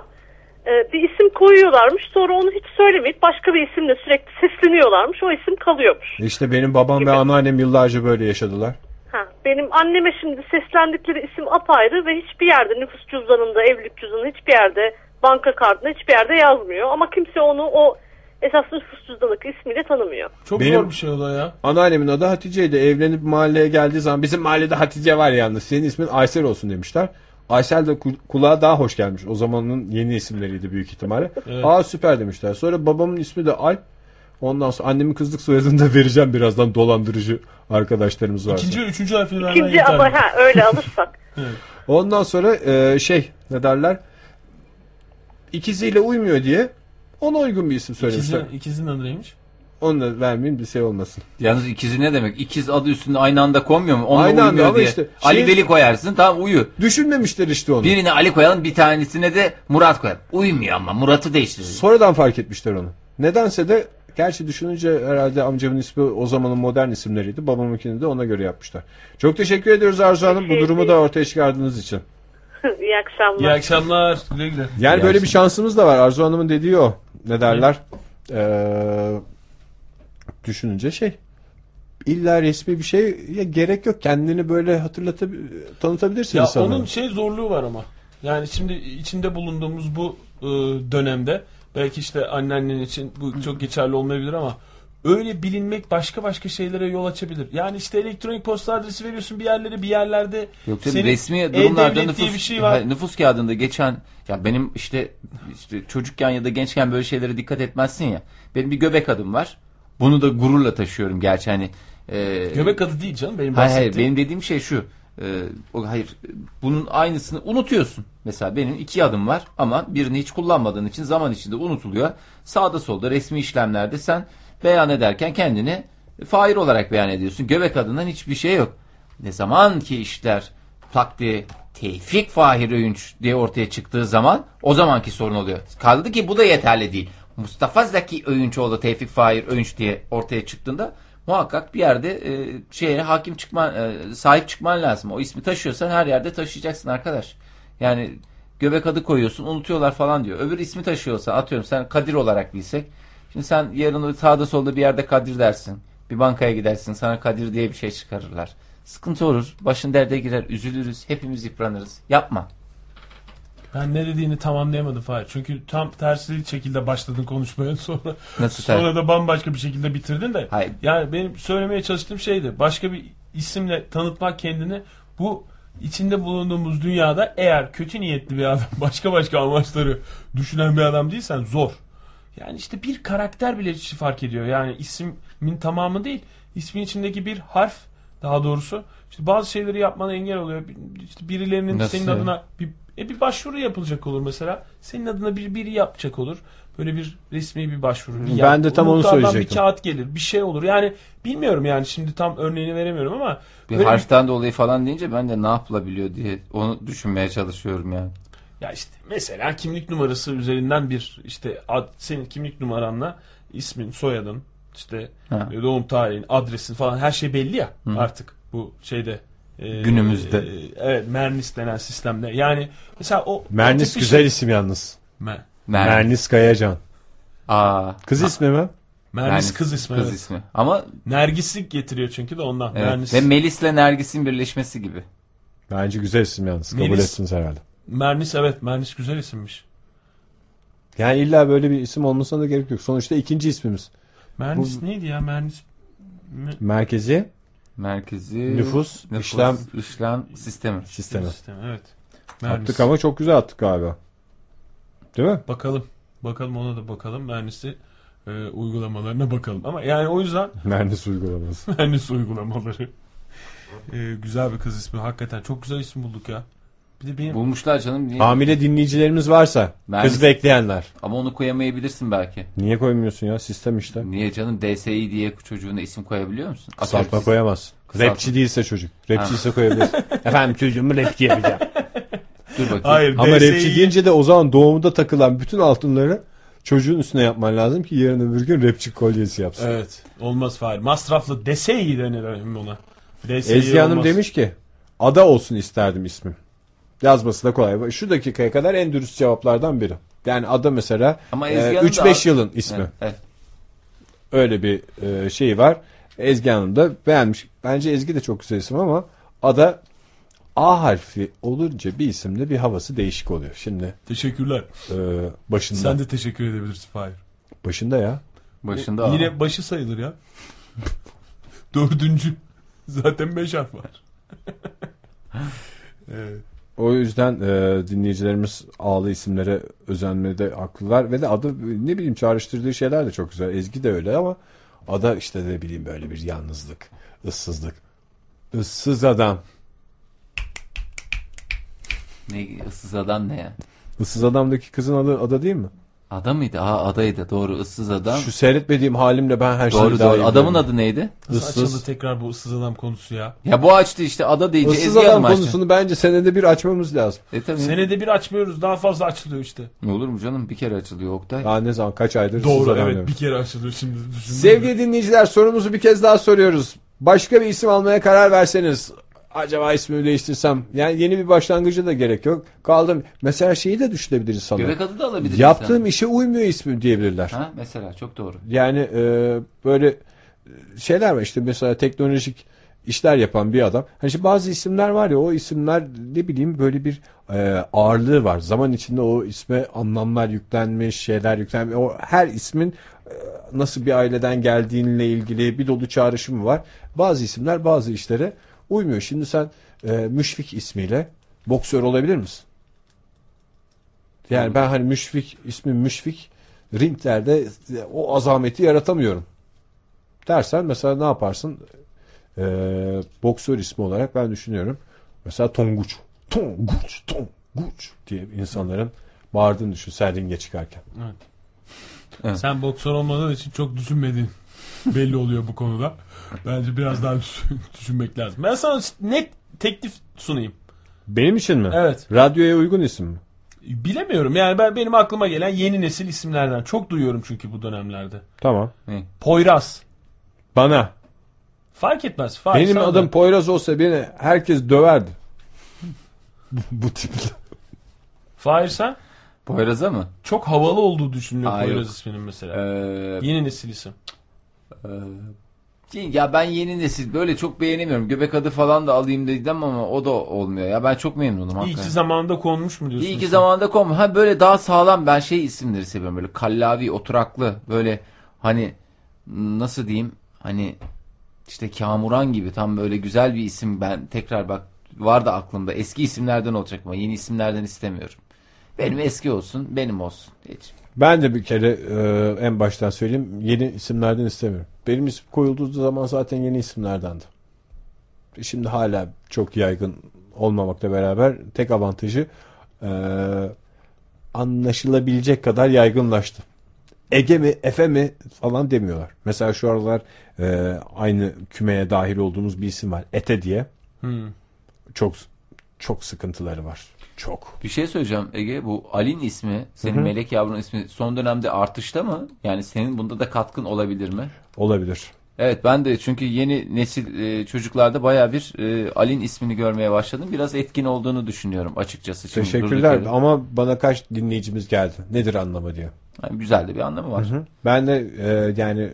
Ee, bir isim koyuyorlarmış sonra onu hiç söylemeyip başka bir isimle sürekli sesleniyorlarmış. O isim kalıyormuş. İşte benim babam ve anneannem yıllarca böyle yaşadılar. Ha, benim anneme şimdi seslendikleri isim apayrı ve hiçbir yerde nüfus cüzdanında, evlilik cüzdanında hiçbir yerde, banka kartında hiçbir yerde yazmıyor. Ama kimse onu o esas nüfus cüzdanındaki ismiyle tanımıyor. Çok Benim- zor bir şey o da ya. Anneannemin adı Hatice'ydi. Evlenip mahalleye geldiği zaman bizim mahallede Hatice var yalnız. Senin ismin Aysel olsun demişler. Aysel de ku- kulağa daha hoş gelmiş. O zamanın yeni isimleriydi büyük ihtimalle. Evet. Aa süper demişler. Sonra babamın ismi de Alp. Ondan sonra annemin kızlık soyadını da vereceğim birazdan dolandırıcı arkadaşlarımız varsa. İkinci ve üçüncü harfini vermen İkinci yeterli. ama ha öyle alırsak. Ondan sonra e, şey ne derler? İkiziyle uymuyor diye ona uygun bir isim söylemişler. İkizin, ikizin adı neymiş? Onu da vermeyeyim bir şey olmasın. Yalnız ikizi ne demek? İkiz adı üstünde aynı anda konmuyor mu? Onunla Aynı anda ama diye. işte Ali şey- Veli koyarsın tamam uyu. Düşünmemişler işte onu. Birine Ali koyalım bir tanesine de Murat koyalım. Uymuyor ama Murat'ı değiştiririz. Sonradan fark etmişler onu. Nedense de gerçi düşününce herhalde amcamın ismi o zamanın modern isimleriydi. Babamınkini de ona göre yapmışlar. Çok teşekkür ediyoruz Arzu Hanım bu durumu da ortaya çıkardığınız için. İyi akşamlar. İyi akşamlar. Güle güle. Yani İyi böyle bir akşamlar. şansımız da var. Arzu Hanım'ın dediği o. Ne derler? Ee, düşününce şey illa resmi bir şey ya gerek yok. Kendini böyle hatırlatab tanıtabilirsin Ya insanlara. onun şey zorluğu var ama. Yani şimdi içinde bulunduğumuz bu e, dönemde belki işte anneannen için bu çok geçerli olmayabilir ama öyle bilinmek başka başka şeylere yol açabilir. Yani işte elektronik posta adresi veriyorsun bir yerlere bir yerlerde Yok senin resmi durumlarda diye nüfus, bir şey var. Nüfus kağıdında geçen ya benim işte, işte çocukken ya da gençken böyle şeylere dikkat etmezsin ya. Benim bir göbek adım var. Bunu da gururla taşıyorum gerçi hani. e, Göbek adı değil canım benim Hayır hayır bahsettiğim. benim dediğim şey şu. E, o hayır bunun aynısını unutuyorsun. Mesela benim iki adım var ama birini hiç kullanmadığın için zaman içinde unutuluyor. Sağda solda resmi işlemlerde sen beyan ederken kendini fail olarak beyan ediyorsun. Göbek adından hiçbir şey yok. Ne zaman ki işler tak diye Tevfik Fahir Öğünç diye ortaya çıktığı zaman o zamanki sorun oluyor. Kaldı ki bu da yeterli değil. Mustafa Zeki Öğünçoğlu Tevfik Fahir Öğünç diye ortaya çıktığında muhakkak bir yerde e, şeye hakim çıkman, e, sahip çıkman lazım. O ismi taşıyorsan her yerde taşıyacaksın arkadaş. Yani göbek adı koyuyorsun unutuyorlar falan diyor. Öbür ismi taşıyorsa atıyorum sen Kadir olarak bilsek. Şimdi sen yarın sağda solda bir yerde Kadir dersin. Bir bankaya gidersin sana Kadir diye bir şey çıkarırlar. Sıkıntı olur. Başın derde girer. Üzülürüz. Hepimiz yıpranırız. Yapma. Ben ne dediğini tam anlayamadım Fahir. Çünkü tam tersi şekilde başladın konuşmaya sonra Nasıl sonra da bambaşka bir şekilde bitirdin de. Hayır. Yani benim söylemeye çalıştığım şeydi. Başka bir isimle tanıtmak kendini bu içinde bulunduğumuz dünyada eğer kötü niyetli bir adam başka başka amaçları düşünen bir adam değilsen zor. Yani işte bir karakter bile işi fark ediyor. Yani ismin tamamı değil. ismin içindeki bir harf daha doğrusu işte bazı şeyleri yapmana engel oluyor. Bir- İşte birilerinin Nasıl senin adına bir e bir başvuru yapılacak olur mesela. Senin adına bir biri yapacak olur. Böyle bir resmi bir başvuru. Bir Ben de tam onu söyleyecektim. Bir kağıt gelir. Bir şey olur. Yani bilmiyorum yani şimdi tam örneğini veremiyorum ama Bir harften dolayı falan deyince ben de ne yapılabiliyor diye onu düşünmeye çalışıyorum yani. Ya işte mesela kimlik numarası üzerinden bir işte ad, senin kimlik numaranla ismin, soyadın, işte Ha. doğum tarihin, adresin falan her şey belli ya artık bu şeyde e, Günümüzde. e, evet Mernis denen sistemde. Yani mesela o Mernis o güzel işi- isim yalnız. Me- Mer- Mernis Kayacan. Aa, Kız ismi mi? Mernis kız ismi. Kız evet. ismi. Ama Nergislik getiriyor çünkü de ondan. evet. Mernis, ve Melis'le Nergis'in birleşmesi gibi. Bence güzel isim yalnız. Kabul Melis. etsiniz herhalde. Mernis evet Mernis güzel isimmiş. Yani illa böyle bir isim olmasına da gerek yok. Sonuçta ikinci ismimiz. Mernis neydi ya Mernis? Merkezi Merkezi Nüfus, işlem- işlem sistemi. sistemi. Sistem, evet. Mernis. Attık ama çok güzel attık galiba. Değil mi? Bakalım. Bakalım ona da bakalım. Mernis'i e, uygulamalarına bakalım. Ama yani o yüzden Mernis uygulaması. Mernis uygulamaları. E, güzel bir kız ismi. Hakikaten çok güzel isim bulduk ya. Bir de benim Bulmuşlar canım. Niye? Hamile dinleyicilerimiz varsa Mernis- kız bekleyenler. Ama onu koyamayabilirsin belki. Niye koymuyorsun ya? Sistem işte. Niye canım DSİ diye çocuğuna isim koyabiliyor musun? Kısaltma koyamaz. Kısaltma. Rapçi değilse çocuk. Rapçi ise koyabilirsin. Efendim çocuğumu rapçi yapacağım. Dur bakayım. Hayır. Ama DSİ rapçi deyince de o zaman doğumda takılan bütün altınları çocuğun üstüne yapman lazım ki yarın öbür gün rapçi kolyesi yapsın. Evet. Olmaz Fahir. Masraflı iyi denir ona. Dese Ezgi Hanım olmaz. demiş ki ada olsun isterdim ismim. Yazması da kolay. Şu dakikaya kadar en dürüst cevaplardan biri. Yani ada mesela Ama e, Ezgi Hanım da 3-5 ad- yılın ismi. Evet, evet. Öyle bir e, şey var. Ezgi Hanım da beğenmiş. Bence Ezgi de çok güzel isim ama ada A harfi olunca bir isimde bir havası değişik oluyor. Şimdi Teşekkürler. e, başında. Sen de teşekkür edebilirsin Fahir. Başında ya. Başında Yine Yine başı sayılır ya. Dördüncü. Zaten beş harf var. evet. O yüzden e, dinleyicilerimiz ağlı isimlere özenmede haklılar ve de adı ne bileyim çağrıştırdığı şeyler de çok güzel. Ezgi de öyle ama ada işte ne bileyim böyle bir yalnızlık, ıssızlık. Issız adam. ne ıssız adam ne ya? Issız adamdaki kızın adı ada değil mi? Ada mıydı? Aa adaydı. Doğru ıssız adam. Şu seyretmediğim halimle ben her şeyi doğru daha doğru. iyi Adamın biliyorum. adı neydi? Nasıl Issız. açıldı tekrar bu ıssız adam konusu ya? Ya bu açtı işte ada deyince Issız Ezgi adam Hanım açtı. konusunu bence senede bir açmamız lazım. E tabii. Senede bir açmıyoruz daha fazla açılıyor işte. Ne olur mu canım? Bir kere açılıyor Oktay. Daha ne zaman kaç aydır ıssız Doğru adam evet bir kere açılıyor şimdi. düşündüm. Sevgili dinleyiciler sorumuzu bir kez daha soruyoruz. Başka bir isim almaya karar verseniz acaba ismimi değiştirsem yani yeni bir başlangıcı da gerek yok. Kaldım. Mesela şeyi de düşünebiliriz sana. Göbek adı da alabilir Yaptığım insan. işe uymuyor ismim diyebilirler. Ha mesela çok doğru. Yani e, böyle e, şeyler var işte mesela teknolojik işler yapan bir adam. Hani işte bazı isimler var ya o isimler ne bileyim böyle bir e, ağırlığı var. Zaman içinde o isme anlamlar yüklenmiş, şeyler yüklenmiş. O her ismin e, nasıl bir aileden geldiğinle ilgili bir dolu çağrışımı var. Bazı isimler bazı işlere uymuyor. Şimdi sen e, Müşfik ismiyle boksör olabilir misin? Yani ben hani Müşfik ismim Müşfik ringlerde o azameti yaratamıyorum. Dersen mesela ne yaparsın? Ee, boksör ismi olarak ben düşünüyorum. Mesela Tonguç. Tonguç, Tonguç diye insanların bağırdığını düşün sen ringe çıkarken. Sen boksör olmadığın için çok düşünmediğin belli oluyor bu konuda. Bence biraz daha düşün- düşünmek lazım. Ben sana net teklif sunayım. Benim için mi? Evet. Radyoya uygun isim mi? Bilemiyorum yani ben benim aklıma gelen yeni nesil isimlerden çok duyuyorum çünkü bu dönemlerde. Tamam. Poyraz. Bana. Fark etmez. Fahir, Benim sana adım. Poyraz olsa beni herkes döverdi. bu, bu tiple. Fahir sen Poyraz'a mı? çok havalı olduğu düşünülüyor Aa, Poyraz yok. isminin mesela. Ee, Yeni nesil isim. Ya ben yeni nesil böyle çok beğenemiyorum. Göbek adı falan da alayım dedim ama o da olmuyor. Ya ben çok memnunum İyi hakikaten. ki zamanında konmuş mu diyorsun? İyi ki sen? zamanında kom. Ha böyle daha sağlam ben şey isimleri seviyorum böyle kallavi, oturaklı böyle hani nasıl diyeyim hani işte Kamuran gibi tam böyle güzel bir isim ben tekrar bak var da aklımda eski isimlerden olacak ama yeni isimlerden istemiyorum. Benim eski olsun benim olsun. Hiç. Ben de bir kere e, en baştan söyleyeyim yeni isimlerden istemiyorum. Benim isim koyulduğu zaman zaten yeni isimlerdendi. Şimdi hala çok yaygın olmamakla beraber tek avantajı e, anlaşılabilecek kadar yaygınlaştı. Ege mi Efe mi falan demiyorlar. Mesela şu aralar e, aynı kümeye dahil olduğumuz bir isim var. Ete diye. Hmm. Çok çok sıkıntıları var. Çok. Bir şey söyleyeceğim Ege bu Alin ismi senin melek yavrun ismi son dönemde artışta mı? Yani senin bunda da katkın olabilir mi? Olabilir. Evet ben de çünkü yeni nesil e, çocuklarda baya bir e, Alin ismini görmeye başladım. Biraz etkin olduğunu düşünüyorum açıkçası. Şimdi Teşekkürler ama bana kaç dinleyicimiz geldi. Nedir anlamı diye. Yani güzel de bir anlamı var. Ben de e, yani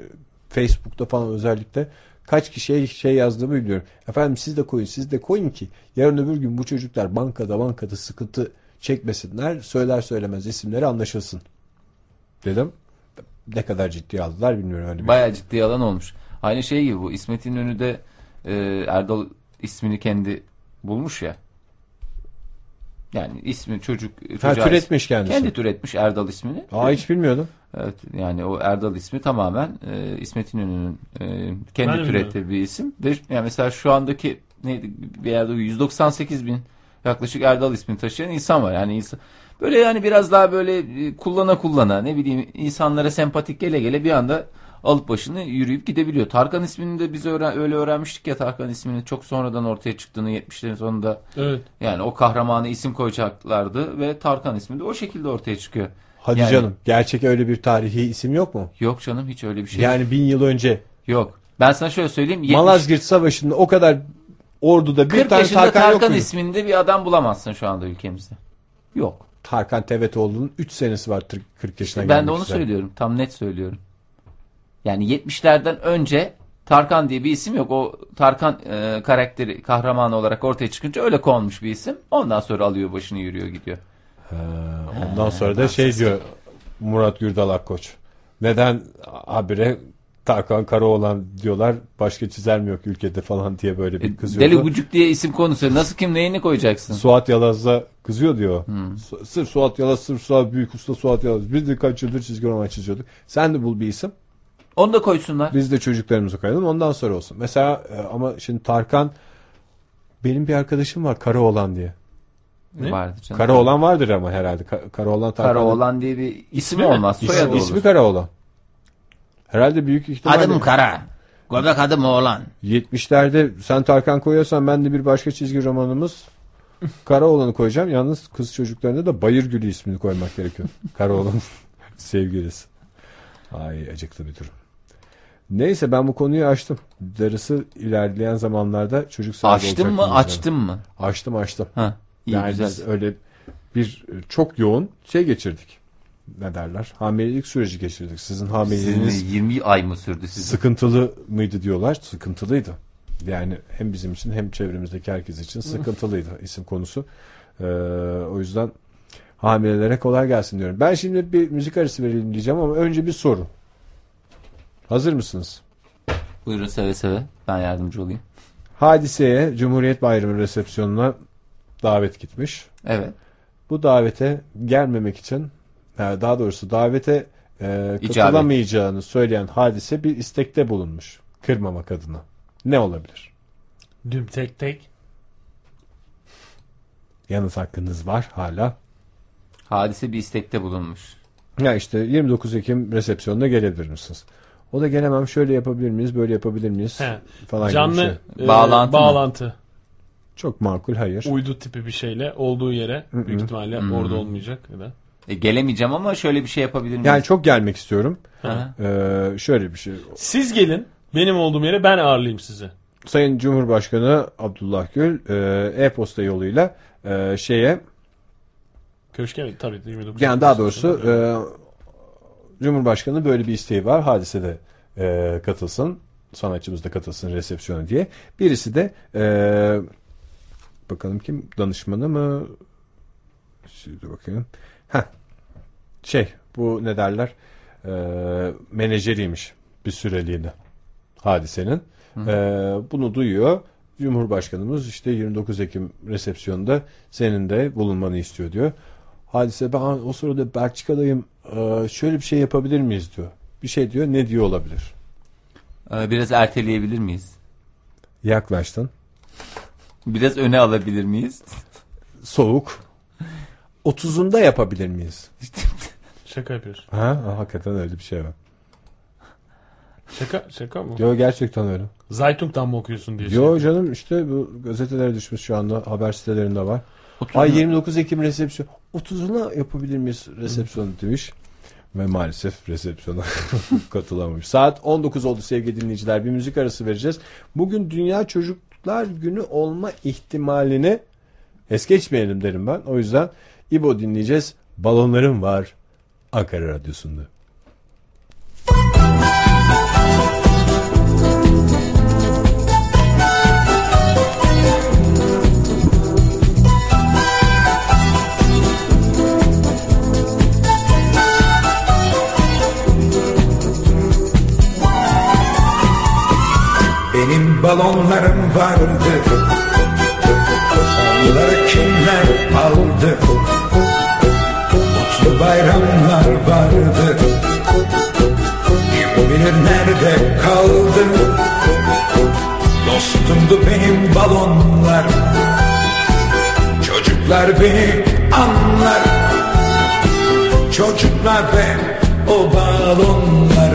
Facebook'ta falan özellikle kaç kişiye şey yazdığımı biliyorum. Efendim siz de koyun siz de koyun ki yarın öbür gün bu çocuklar bankada bankada sıkıntı çekmesinler. Söyler söylemez isimleri anlaşılsın. Dedim. Ne kadar ciddiye aldılar bilmiyorum. Öyle bir Bayağı ciddi alan olmuş. Aynı şey gibi bu. İsmet İnönü de e, Erdal ismini kendi bulmuş ya. Yani ismi çocuk Ha, türetmiş kendisi. Kendi türetmiş Erdal ismini. Aa hiç bilmiyordum. Evet yani o Erdal ismi tamamen e, İsmet İnönü'nün e, kendi Ben türettiği bir isim. Ve yani mesela şu andaki neydi bir yerde 198 bin yaklaşık Erdal ismini taşıyan insan var. Yani insan böyle yani biraz daha böyle e, kullana kullana ne bileyim insanlara sempatik gele gele bir anda alıp başını yürüyüp gidebiliyor. Tarkan ismini de biz öğren, öyle öğrenmiştik ya Tarkan ismini çok sonradan ortaya çıktığını 70'lerin sonunda Evet. yani o kahramanı isim koyacaklardı ve Tarkan ismi de o şekilde ortaya çıkıyor. Hadi Yani- canım. Gerçek öyle bir tarihi isim yok mu? Yok canım hiç öyle bir şey Yani bin yıl önce Yok. Ben sana şöyle söyleyeyim. 70, Malazgirt Savaşı'nda o kadar orduda bir 40 tane yaşında Tarkan, Tarkan, yok muydu? isminde bir adam bulamazsın şu anda ülkemizde. Yok. Tarkan Tevetoğlu'nun 3 senesi var 40 yaşına ben de onu üzere. söylüyorum. Tam net söylüyorum. Yani 70'lerden önce Tarkan diye bir isim yok. O Tarkan e, karakteri kahramanı olarak ortaya çıkınca öyle konmuş bir isim. Ondan sonra alıyor başını yürüyor gidiyor. Ondan sonra da şey diyor Murat Gürdal Akkoç. Neden habire Tarkan Karaoğlan diyorlar başka çizer mi yok ülkede falan diye böyle bir E, kızıyordu. Deli Gucuk diye isim konusu. Nasıl kim neyini koyacaksın? Suat Yalaz'da kızıyor diyor. Hmm. Sırf Suat Yalaz, sırf Suat Büyük Usta Suat Yalaz. Biz de kaç yıldır çizgi roman çiziyorduk. Sen de bul bir isim. Onu da koysunlar. Biz de çocuklarımızı koyalım ondan sonra olsun. Mesela e, ama şimdi Tarkan benim bir arkadaşım var Karaoğlan diye. Ne? Vardı canım. Karaoğlan vardır ama herhalde. Ka- Karaoğlan Tarkan'ın Karaoğlan diye bir ismi İsmi mi? olmaz. ismi, Soyadı ismi olur. Karaoğlan. Herhalde büyük ihtimalle Adım Kara. Göbek adım oğlan. 70'lerde sen Tarkan koyuyorsan ben de bir başka çizgi romanımız Karaoğlan'ı koyacağım. Yalnız kız çocuklarına da Bayırgülü ismini koymak gerekiyor. Karaoğlan sevgilisi. Ay acıklı bir durum. Neyse ben bu konuyu açtım. Darısı ilerleyen zamanlarda çocuk sahibi Açtın mı olacaksınız açtın mı? yani. Açtım açtım. Ha, iyi yani güzel. biz öyle bir çok yoğun şey geçirdik. Ne derler? Hamilelik süreci geçirdik. Sizin hamileliğiniz Sizin 20 ay mı sürdü sizin? sıkıntılı mıydı diyorlar. Sıkıntılıydı. Yani hem bizim için hem çevremizdeki herkes için sıkıntılıydı isim konusu. Ee, o yüzden hamilelere kolay gelsin diyorum. Ben şimdi bir müzik arası verelim diyeceğim ama önce bir soru. Hazır mısınız? Buyurun seve seve. Ben yardımcı olayım. Hadiseye Cumhuriyet Bayramı resepsiyonuna davet gitmiş. Evet. Bu davete gelmemek için yani daha doğrusu davete e, İcabet. katılamayacağını söyleyen hadise bir istekte bulunmuş. Kırmamak adına. Ne olabilir? Düm tek tek. Yanıt hakkınız var hala. Hadise bir istekte bulunmuş. Ya işte 29 Ekim resepsiyonuna gelebilir misiniz? O da gelemem şöyle yapabilir miyiz böyle yapabilir miyiz He. falan gibi bir Canlı şey. e, Bağlantı mı? bağlantı. Çok makul hayır. Uydu tipi bir şeyle olduğu yere büyük ihtimalle orada olmayacak ya da. E, gelemeyeceğim ama şöyle bir şey yapabilir miyim? Yani çok gelmek istiyorum. Ee, şöyle bir şey. Siz gelin benim olduğum yere ben ağırlayayım sizi. Sayın Cumhurbaşkanı Abdullah Gül e, e-posta yoluyla e, şeye Köşke mi? Tabii 29. Yani daha doğrusu e, Cumhurbaşkanı böyle bir isteği var. Hadisede e, katılsın. Sanatçımız da katılsın resepsiyona diye. Birisi de e, bakalım kim? Danışmanı mı? Şimdi bakayım. Heh. Şey bu ne derler? E, menajeriymiş bir süreliğine hadisenin. E, bunu duyuyor. Cumhurbaşkanımız işte 29 Ekim resepsiyonda senin de bulunmanı istiyor diyor. Hadise ben o sırada Belçika'dayım Ee, şöyle bir şey yapabilir miyiz diyor. Bir şey diyor ne diyor olabilir. E, biraz erteleyebilir miyiz? Yaklaştın. Biraz öne alabilir miyiz? Soğuk. 30'unda yapabilir miyiz? Şaka yapıyorsun. Ha, ha, hakikaten öyle bir şey var. Şaka şaka mı? Yo gerçekten öyle. Zaytung'dan mı okuyorsun diye. Yo şey. canım işte bu gazetelere düşmüş şu anda haber sitelerinde var. 30 Ay 29 Ekim resepsiyon. 30'una yapabilir miyiz resepsiyonu demiş. Ve maalesef resepsiyona katılamamış. Saat 19 oldu sevgili dinleyiciler. Bir müzik arası vereceğiz. Bugün Dünya Çocuklar Günü olma ihtimalini es geçmeyelim derim ben. O yüzden İbo dinleyeceğiz. Balonlarım var Ankara Radyosu'nda. Balonlarım vardı. Onları kimler aldı? Mutlu bayramlar vardı. Kim bilir nerede kaldı? Dostumdu benim balonlar. Çocuklar beni anlar. Çocuklar ve o balonlar.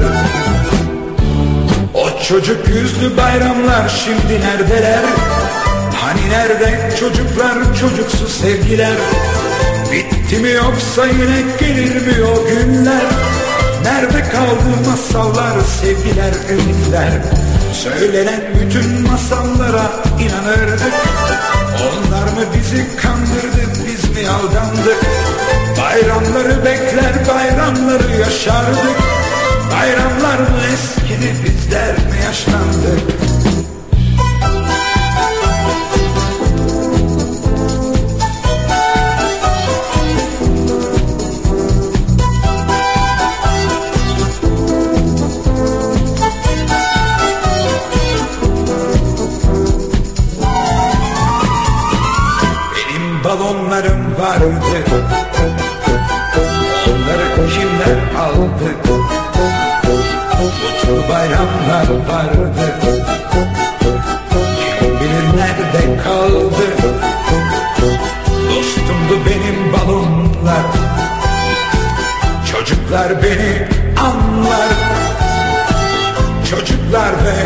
o çocuk yüzlü bayramlar şimdi neredeler? Hani nerede çocuklar çocuksu sevgiler? Bitti mi yoksa yine gelir mi o günler? Nerede kaldı masallar, sevgiler, ümitler? Söylenen bütün masallara inanırdık. Onlar mı bizi kandırdı, biz mi aldandık? Bayramları bekler, bayramları yaşardık. Bayramlar mı eskidi bizler mi yaşlandık? Benim balonlarım vardı. Onları kimler aldı bayramlar vardı. Kim bilir nerede kaldı? Dostumdu benim balonlar. Çocuklar beni anlar. Çocuklar ve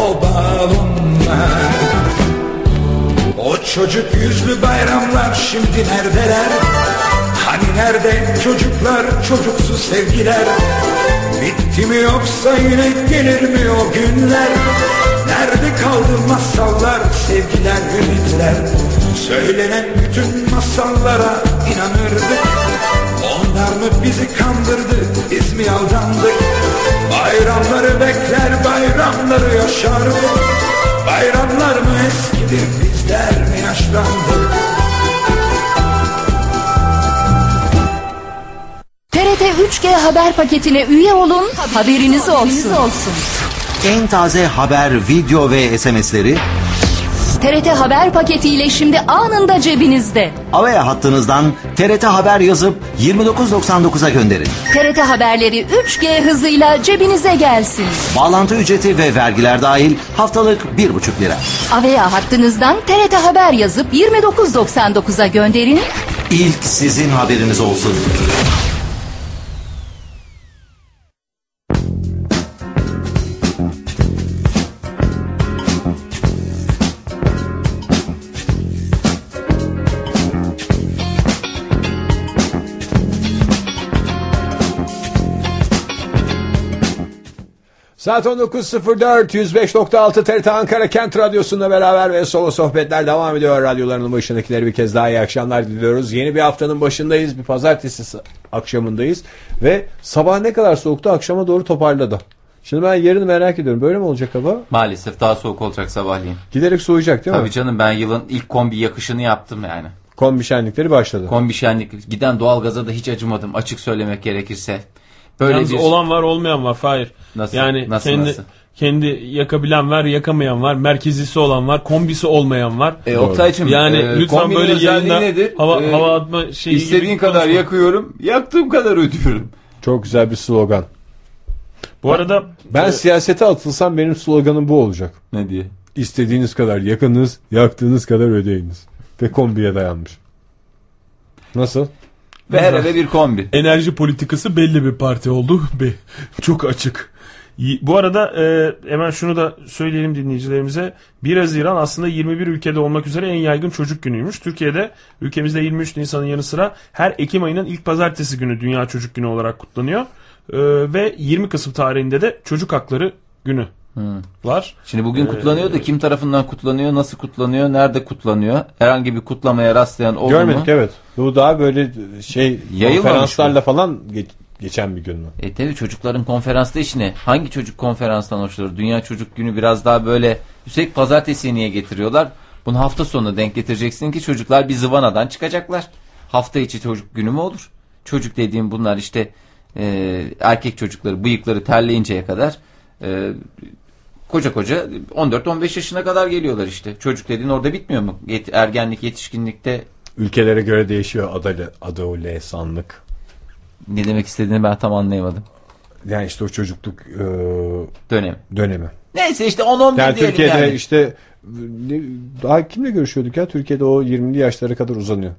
o balonlar. O çocuk yüzlü bayramlar şimdi neredeler? Hani nerede çocuklar çocuksu sevgiler? Bitti mi yoksa yine gelir mi o günler? Nerede kaldı masallar, sevgiler, ümitler? Söylenen bütün masallara inanırdık. Onlar mı bizi kandırdı, biz mi aldandık? Bayramları bekler, bayramları yaşardık. Bayramlar mı eskidi, bizler mi yaşlandık? 3G haber paketine üye olun, haberiniz olsun. En taze haber, video ve SMS'leri TRT haber paketiyle şimdi anında cebinizde. Avaya hattınızdan TRT Haber yazıp 29.99'a gönderin. TRT haberleri 3G hızıyla cebinize gelsin. Bağlantı ücreti ve vergiler dahil haftalık 1,5 lira. Avea hattınızdan TRT haber yazıp 29.99'a gönderin. İlk sizin haberiniz olsun. Saat 19.04 105.6 TRT Ankara Kent Radyosu'nda beraber ve solo sohbetler devam ediyor. Radyolarının başındakileri bir kez daha iyi akşamlar diliyoruz. Yeni bir haftanın başındayız. Bir pazartesi akşamındayız. Ve sabah ne kadar soğuktu akşama doğru toparladı. Şimdi ben yarını merak ediyorum. Böyle mi olacak hava? Maalesef daha soğuk olacak sabahleyin. Giderek soğuyacak değil mi? Tabii canım ben yılın ilk kombi yakışını yaptım yani. Kombi şenlikleri başladı. Kombi şenlik giden doğalgaza da hiç acımadım açık söylemek gerekirse. Böyle Yalnız bir olan var olmayan var Fahir. Nasıl? Yani Nasıl, kendi nasıl? kendi yakabilen var, yakamayan var, merkezisi olan var, kombisi olmayan var. E, Oktay'cığım Yani e, lütfen böyle yayında nedir? hava E, hava atma şeyi İstediğin gibi kadar konuşma. yakıyorum, yaktığım kadar ödüyorum. Çok güzel bir slogan. Bu arada Ben siyasete atılsam benim sloganım bu olacak. Ne diye? İstediğiniz kadar yakınız, yaktığınız kadar ödeyiniz. Ve kombiye dayanmış. Nasıl? Ve her eve bir kombi. enerji politikası belli bir parti oldu. Be- Çok açık. Bu arada e, hemen şunu da söyleyelim dinleyicilerimize. 1 Haziran aslında 21 ülkede olmak üzere en yaygın çocuk günüymüş. Türkiye'de ülkemizde 23 Nisan'ın yanı sıra her Ekim ayının ilk pazartesi günü Dünya Çocuk Günü olarak kutlanıyor. E, ve 20 Kasım tarihinde de Çocuk Hakları Günü var. Şimdi bugün kutlanıyor da kim tarafından kutlanıyor, nasıl kutlanıyor, nerede kutlanıyor? Herhangi bir kutlamaya rastlayan oldu Görmedik mu? evet. Bu daha böyle şey konferanslarla falan geç- geçen bir gün mü? E tabi çocukların konferansta işine hangi çocuk konferanstan hoşlanır? Dünya Çocuk Günü biraz daha böyle üstelik pazartesiye niye getiriyorlar? Bunu hafta sonuna denk getireceksin ki çocuklar bir zıvanadan çıkacaklar. Hafta içi çocuk günü mü olur? Çocuk dediğim bunlar işte e, erkek çocukları bıyıkları terleyinceye kadar e, koca koca 14-15 yaşına kadar geliyorlar işte. Çocuk dediğin orada bitmiyor mu? Yet- ergenlik, yetişkinlikte Ülkelere göre değişiyor adalı, adolesanlık. ne demek istediğini ben tam anlayamadım. Yani işte o çocukluk e, Dönem. dönemi. Neyse işte 10-11 Yani diyelim Türkiye'de yani. işte ne- daha kimle görüşüyorduk ya? Türkiye'de o 20'li yaşlara kadar uzanıyor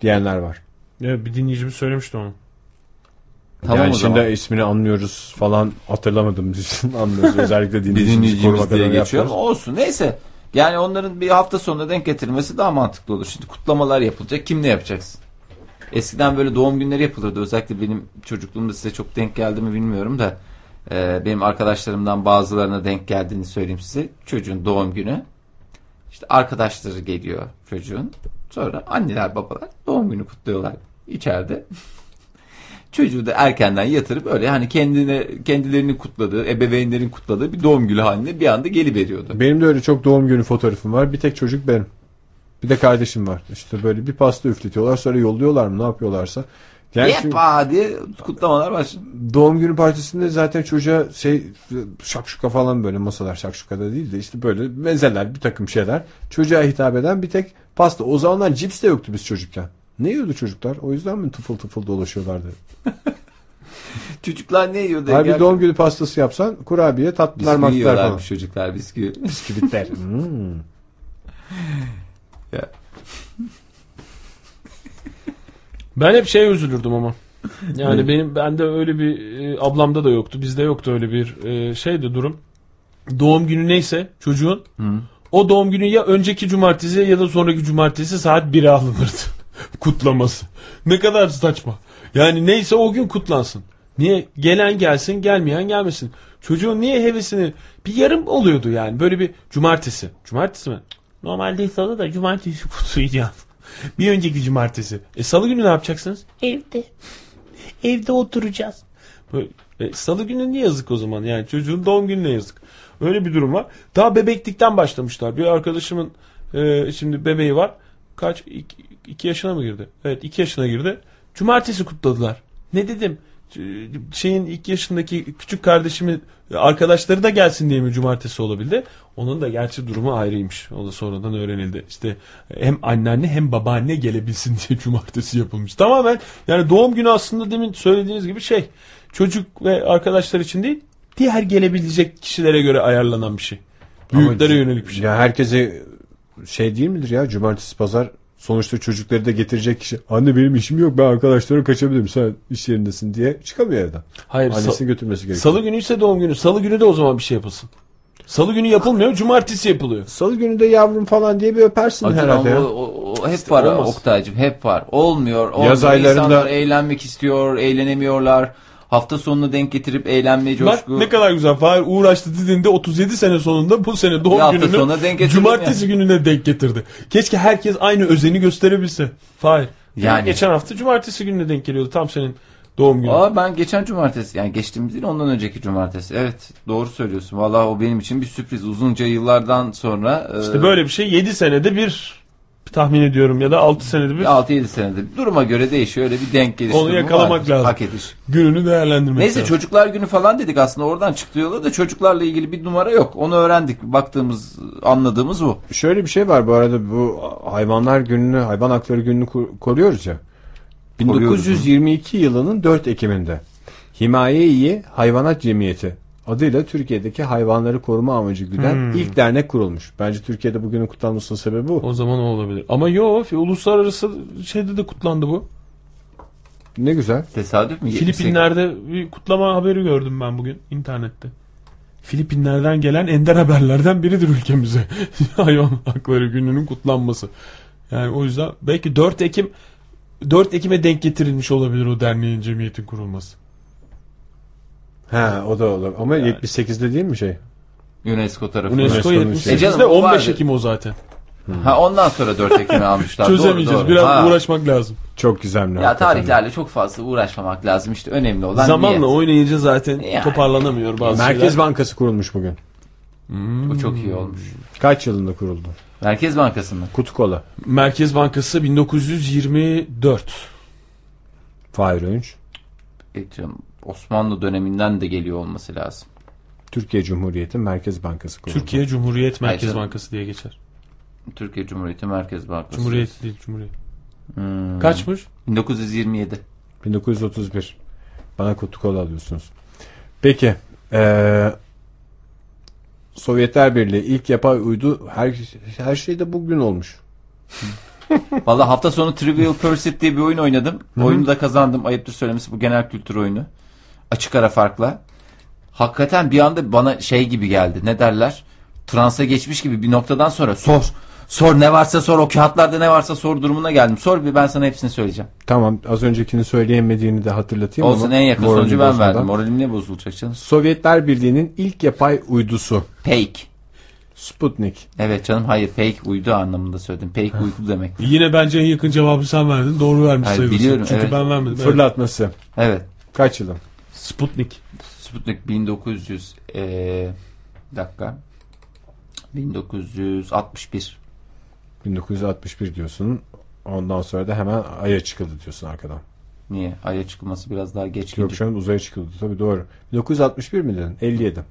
diyenler var. Evet, bir dinleyicimiz söylemişti onu. Tamam yani şimdi zaman. ismini anlıyoruz falan hatırlamadığımız için anlıyoruz. Özellikle Bir dinleyicimizi dinleyicimiz korumak diye geçiyor ama olsun. Neyse. Yani onların bir hafta sonuna denk getirilmesi daha mantıklı olur. Şimdi kutlamalar yapılacak. Kim ne yapacaksın? Eskiden böyle doğum günleri yapılırdı. Özellikle benim çocukluğumda size çok denk geldi mi bilmiyorum da. e, benim arkadaşlarımdan bazılarına denk geldiğini söyleyeyim size. Çocuğun doğum günü. İşte arkadaşları geliyor çocuğun. Sonra anneler babalar doğum günü kutluyorlar içeride. Çocuğu da erkenden yatırıp öyle hani kendine kendilerini kutladığı, ebeveynlerin kutladığı bir doğum günü haline bir anda geliveriyordu. Benim de öyle çok doğum günü fotoğrafım var. Bir tek çocuk benim. Bir de kardeşim var. İşte böyle bir pasta üfletiyorlar sonra yolluyorlar mı ne yapıyorlarsa. Yani Yepa diye kutlamalar başladı. doğum günü partisinde zaten çocuğa şey şakşuka falan böyle masalar şakşuka da değil de işte böyle mezeler bir takım şeyler çocuğa hitap eden bir tek pasta. O zamanlar cips de yoktu biz çocukken. Ne yiyordu çocuklar? O yüzden mi tıfıl tıfıl dolaşıyorlardı? Çocuklar ne yiyordu? Abi Gerçi- doğum günü pastası yapsan kurabiye tatlılar bisküvi matlar falan. çocuklar bisküvi. Bisküvitler. Hmm. Ya. Ben hep şeye üzülürdüm ama. Yani benim bende öyle bir e, ablamda da yoktu. Bizde yoktu öyle bir e, şeydi durum. Doğum günü neyse çocuğun o doğum günü ya önceki cumartesi ya da sonraki cumartesi saat 1'e alınırdı. Kutlaması. Ne kadar saçma. Yani neyse o gün kutlansın. Niye? Gelen gelsin gelmeyen gelmesin. Çocuğun niye hevesini bir yarım oluyordu yani. Böyle bir cumartesi. Cumartesi mi? Normalde salı da cumartesi kutlayacağım. bir önceki cumartesi. E salı günü ne yapacaksınız? Evde. Evde oturacağız. Böyle, e, salı günü niye yazık o zaman? Yani çocuğun doğum gününe yazık. Öyle bir durum var. Daha bebeklikten başlamışlar. Bir arkadaşımın e, şimdi bebeği var. Kaç? İki, iki yaşına mı girdi? Evet iki yaşına girdi. Cumartesi kutladılar. Ne dedim? Şeyin ilk yaşındaki küçük kardeşimin arkadaşları da gelsin diye mi cumartesi olabildi? Onun da gerçi durumu ayrıymış. O da sonradan öğrenildi. İşte hem anneanne hem babaanne gelebilsin diye cumartesi yapılmış. Tamamen yani doğum günü aslında demin söylediğiniz gibi şey çocuk ve arkadaşlar için değil diğer gelebilecek kişilere göre ayarlanan bir şey. Büyüklere Ama- yönelik bir şey. Ya herkese şey değil midir ya cumartesi pazar sonuçta çocukları da getirecek kişi. Anne benim işim yok ben arkadaşlara kaçabilirim sen iş yerindesin diye çıkamıyor evden. Hayır Annesini götürmesi gerekiyor. salı günü ise doğum günü. Salı günü de o zaman bir şey yapılsın. Salı günü yapılmıyor cumartesi yapılıyor. Salı günü de yavrum falan diye bir öpersin Acun herhalde ya. o, o- o hep var olmaz. Oktay'cım hep var. Olmuyor. olmuyor. Yaz aylarında- İnsanlar eğlenmek istiyor, eğlenemiyorlar. Hafta sonunu denk getirip eğlenme Bak coşku. ne kadar güzel. Fahir uğraştı dediğinde 37 sene sonunda bu sene doğum hafta gününü sonuna denk getirdim cumartesi gününe denk getirdi. Keşke herkes aynı özeni gösterebilse. Fahir. Yani. Yani. Geçen hafta cumartesi gününe denk geliyordu tam senin doğum günün. Aa ben geçen cumartesi yani geçtiğimiz değil ondan önceki cumartesi. Evet doğru söylüyorsun. Vallahi o benim için bir sürpriz. Uzunca yıllardan sonra e, İşte böyle bir şey 7 senede bir tahmin ediyorum ya da 6 senede bir 6-7 senede duruma göre değişiyor. Öyle bir denk geliş. Onu yakalamak vardır. lazım. Hak ediş. gününü değerlendirmek Neyse lazım. çocuklar günü falan dedik aslında oradan çıktı yola da çocuklarla ilgili bir numara yok. Onu öğrendik. Baktığımız anladığımız bu. Şöyle bir şey var bu arada bu hayvanlar gününü hayvan hakları gününü ko- koruyoruz ya. 1922 yılının 4 Ekim'inde Himaye-i Hayvanat Cemiyeti adıyla Türkiye'deki hayvanları koruma amacı güden ilk dernek kurulmuş. Bence Türkiye'de bugünün kutlanmasının sebebi bu. O zaman o olabilir. Ama yo uluslararası şeyde de kutlandı bu. Ne güzel. Tesadüf mü? Filipinler'de bir kutlama haberi gördüm ben bugün internette. Filipinler'den gelen ender haberlerden biridir ülkemize. Hayvan hakları gününün kutlanması. Yani o yüzden belki 4 Ekim 4 Ekim'e denk getirilmiş olabilir o derneğin cemiyetin kurulması. Ha o da olur. Ama 78'de değil mi şey? UNESCO tarafından. UNESCO UNESCO'nun 78'de şey. E canım, o 15 vardı. Ekim o zaten. Ha ondan sonra 4 Ekim'i almışlar. Çözemeyeceğiz. Doğru, doğru. Biraz Ha. uğraşmak lazım. Çok güzel. Ya tarihlerle çok fazla uğraşmamak lazım. İşte önemli olan Zamanla niyet. oynayınca zaten Yani. toparlanamıyor bazı Merkez şeyler. Bankası kurulmuş bugün. Bu çok iyi olmuş. Kaç yılında kuruldu? Merkez Bankası mı? Kutu kola. Merkez Bankası 1924. Fahir Öğünç. E, Osmanlı döneminden de geliyor olması lazım. Türkiye Cumhuriyeti Merkez Bankası kuruldu. Türkiye Cumhuriyet Merkez Hayır. Bankası diye geçer. Türkiye Cumhuriyeti Merkez Bankası. Cumhuriyet değil Cumhuriyet. Hmm. Kaçmış? 1927. 1931. Bana kutu kola alıyorsunuz. Peki. Ee, Sovyetler Birliği ilk yapay uydu her, her şey de bugün olmuş. Valla hafta sonu Trivial Pursuit diye bir oyun oynadım. Oyunu da kazandım. Ayıptır söylemesi bu genel kültür oyunu. Açık ara farkla. Hakikaten bir anda bana şey gibi geldi. Ne derler? Transa geçmiş gibi bir noktadan sonra sor. Sor ne varsa sor. O kağıtlarda ne varsa sor durumuna geldim. Sor bir ben sana hepsini söyleyeceğim. Tamam az öncekini söyleyemediğini de hatırlatayım Olsun ama en yakın sonucu ben bozmadan. verdim. Moralim ne bozulacak canım? Sovyetler Birliği'nin ilk yapay uydusu Fake. Sputnik. Evet canım hayır fake uydu anlamında söyledim. Fake uydu demek. Yine bence en yakın cevabı sen verdin. Doğru vermiş Hayır, sayılırsın. biliyorum, Çünkü evet. ben vermedim. Fırlatması. Evet. Kaç yılı? Sputnik. Sputnik 1900 eee bir dakika. 1961. 1961 diyorsun. Ondan sonra da hemen Ay'a çıkıldı diyorsun arkadan. Niye? Ay'a çıkılması biraz daha geç Yok an uzaya çıkıldı. Tabii doğru. 1961 mi dedin? 57.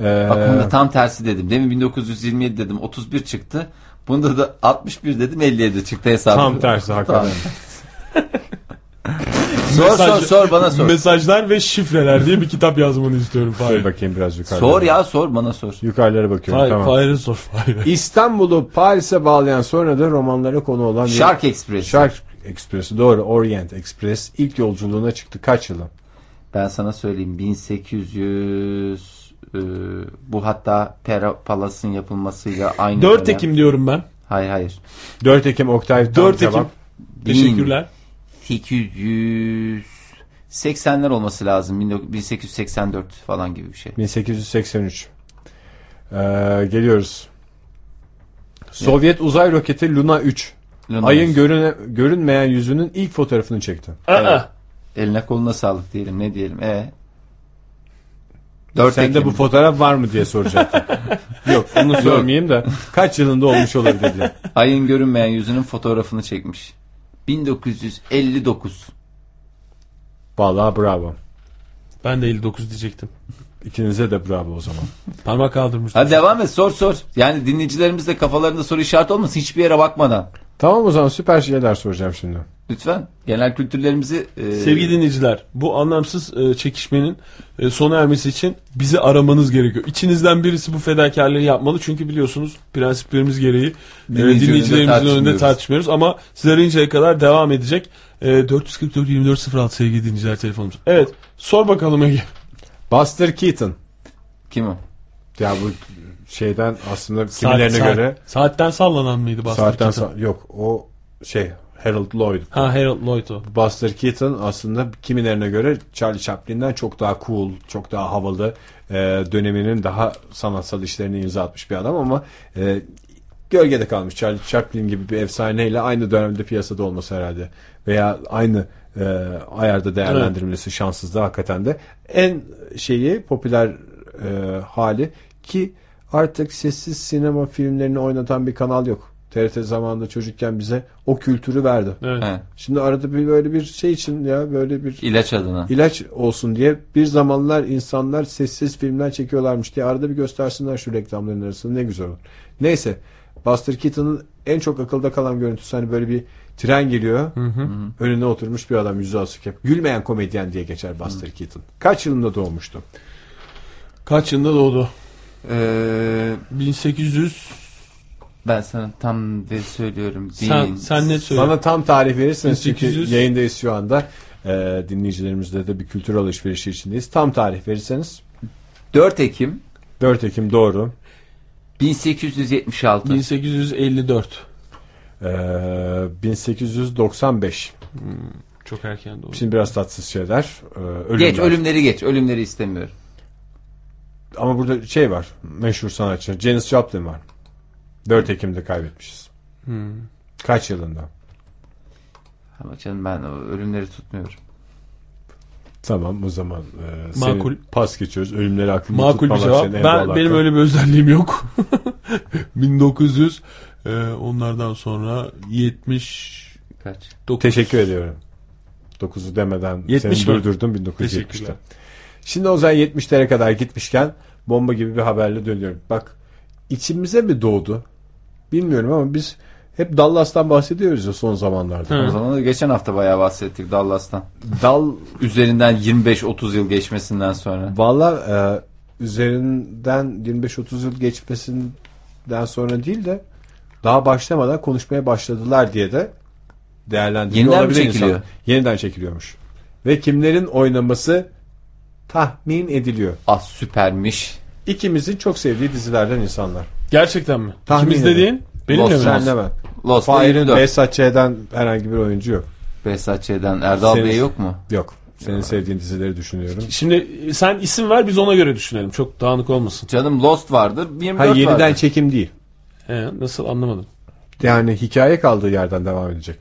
Ee, Aklımda tam tersi dedim. Demin 1927 dedim. 31 çıktı. Bunda da 61 dedim 57 çıktı hesabı. tam tersi hakikaten. Sor Mesaj- sor sor bana sor. Mesajlar ve şifreler diye bir kitap yazmanı istiyorum. Fahir. bakayım biraz yukarıda. Sor ya sor bana sor. Yukarılara bakıyorum. Fahir, tamam. Fahir'e sor Fahir'e. İstanbul'u Paris'e bağlayan sonra da romanlara konu olan Shark Express. Shark Express'i doğru. Orient Express ilk yolculuğuna çıktı. Kaç yılı? Ben sana söyleyeyim 1800 e, bu hatta Pera Palas'ın yapılmasıyla aynı 4 dönem. Ekim diyorum ben. Hayır hayır. 4 Ekim Oktay. tam 4 Ekim. cevap. Teşekkürler. 1880'ler olması lazım. 19- 1884 falan gibi bir şey. 1883. Ee, geliyoruz. Sovyet uzay roketi Luna 3. Luna Ayın üç. görüne, görünmeyen yüzünün ilk fotoğrafını çekti. Aa, Eline koluna sağlık diyelim. Ne diyelim? E 4 Sen de bu fotoğraf var mı diye soracaktım. Yok onu sormayayım da kaç yılında olmuş olabilir diye. Ayın görünmeyen yüzünün fotoğrafını çekmiş. 1959. Vallahi bravo. ben de 59 diyecektim. İkinize de bravo o zaman. Parmak kaldırmıştım. Hadi devam et sor sor. Yani dinleyicilerimiz de kafalarında soru işareti olmasın hiçbir yere bakmadan. Tamam o zaman süper şeyler soracağım şimdi. Lütfen genel kültürlerimizi e, Sevgili dinleyiciler, bu anlamsız e, çekişmenin e, sona ermesi için bizi aramanız gerekiyor. İçinizden birisi bu fedakarlığı yapmalı çünkü biliyorsunuz prensiplerimiz gereği e, Dinleyici dinleyicilerimizin önünde önünde tartışmıyoruz. ama siz arayıncaya kadar devam edecek. E, 444 2406 sevgili dinleyiciler telefonumuz. Evet, sor bakalım Ege. Buster Keaton. kim o? Ya bu şeyden aslında kimilerine saat- göre saatten sallanan mıydı Buster saatten Keaton? sa- yok o şey Harold Lloyd. Ha Harold Lloyd o. Buster Keaton aslında kimilerine göre Charlie Chaplin'den çok daha cool, çok daha havalı, e, döneminin daha sanatsal işlerine imza atmış bir adam ama e, gölgede kalmış. Charlie Chaplin gibi bir efsaneyle aynı dönemde piyasada olması herhalde veya aynı e, ayarda değerlendirilmesi şanssızdı hakikaten de. En şeyi popüler e, hali ki artık sessiz sinema filmlerini oynatan bir kanal yok. TRT zamanında çocukken bize o kültürü verdi. Evet. He, Şimdi arada bir böyle bir şey için ya böyle bir ilaç adına. ilaç olsun diye bir zamanlar insanlar sessiz filmler çekiyorlarmış diye arada bir göstersinler şu reklamların arasında ne güzel olur. Neyse Buster Keaton'ın en çok akılda kalan görüntüsü hani böyle bir tren geliyor önüne oturmuş bir adam yüzü asık hep gülmeyen komedyen diye geçer Buster Keaton. Kaç yılında doğmuştu? Kaç yılında doğdu? Ee, 1800 Ben sana tam de söylüyorum. Sen, Bin- sen ne söyle? Bana tam tarih verirseniz çünkü 1800. yayındayız şu anda. Ee, dinleyicilerimizle de bir kültür alışverişi içindeyiz. Tam tarih verirseniz 4 Ekim 4 Ekim doğru. 1876. 1854. Ee, 1895. Çok erken doğru. Şimdi biraz tatsız şeyler. Ee, ölümler. Geç ölümleri geç. Ölümleri istemiyorum. Ama burada şey var. Meşhur sanatçı. Janis Joplin var. 4 Ekim'de kaybetmişiz. Hmm. Kaç yılında? Ama canım ben o ölümleri tutmuyorum. Tamam o zaman e, senin Makul. pas geçiyoruz. Ölümleri aklımda Makul bir cevap. Ben benim öyle bir özelliğim yok. 1900 e, onlardan sonra 70 Kaç? Teşekkür ediyorum. 9'u demeden 70 seni mi? durdurdum 1970'te. Teşekkürler. Şimdi o zaman 70'lere kadar gitmişken bomba gibi bir haberle dönüyorum. Bak içimize mi doğdu? Bilmiyorum ama biz hep Dallas'tan bahsediyoruz ya son zamanlarda. Hı. O zaman da geçen hafta bayağı bahsettik Dallas'tan. Dal Üzerinden 25-30 yıl geçmesinden sonra. valla e, üzerinden 25-30 yıl geçmesinden sonra değil de daha başlamadan konuşmaya başladılar diye de değerlendiriyor Yeniden mi olabilir çekiliyor? insan. Yeniden çekiliyormuş. Ve kimlerin oynaması tahmin ediliyor. Ah süpermiş. İkimizin çok sevdiği dizilerden insanlar. Gerçekten mi? Tahmin İkimiz edin. dediğin benimle mi? Senle ben. Lost Fahir'in 24. Behzat Ç'den herhangi bir oyuncu yok. Behzatçı'dan Erdal Senin- Bey yok mu? Yok. Senin sevdiğin dizileri düşünüyorum. Şimdi sen isim ver biz ona göre düşünelim. Çok dağınık olmasın. Canım Lost vardır. 24 Hayır yeniden vardır. çekim değil. He, nasıl anlamadım. Yani hikaye kaldığı yerden devam edecek.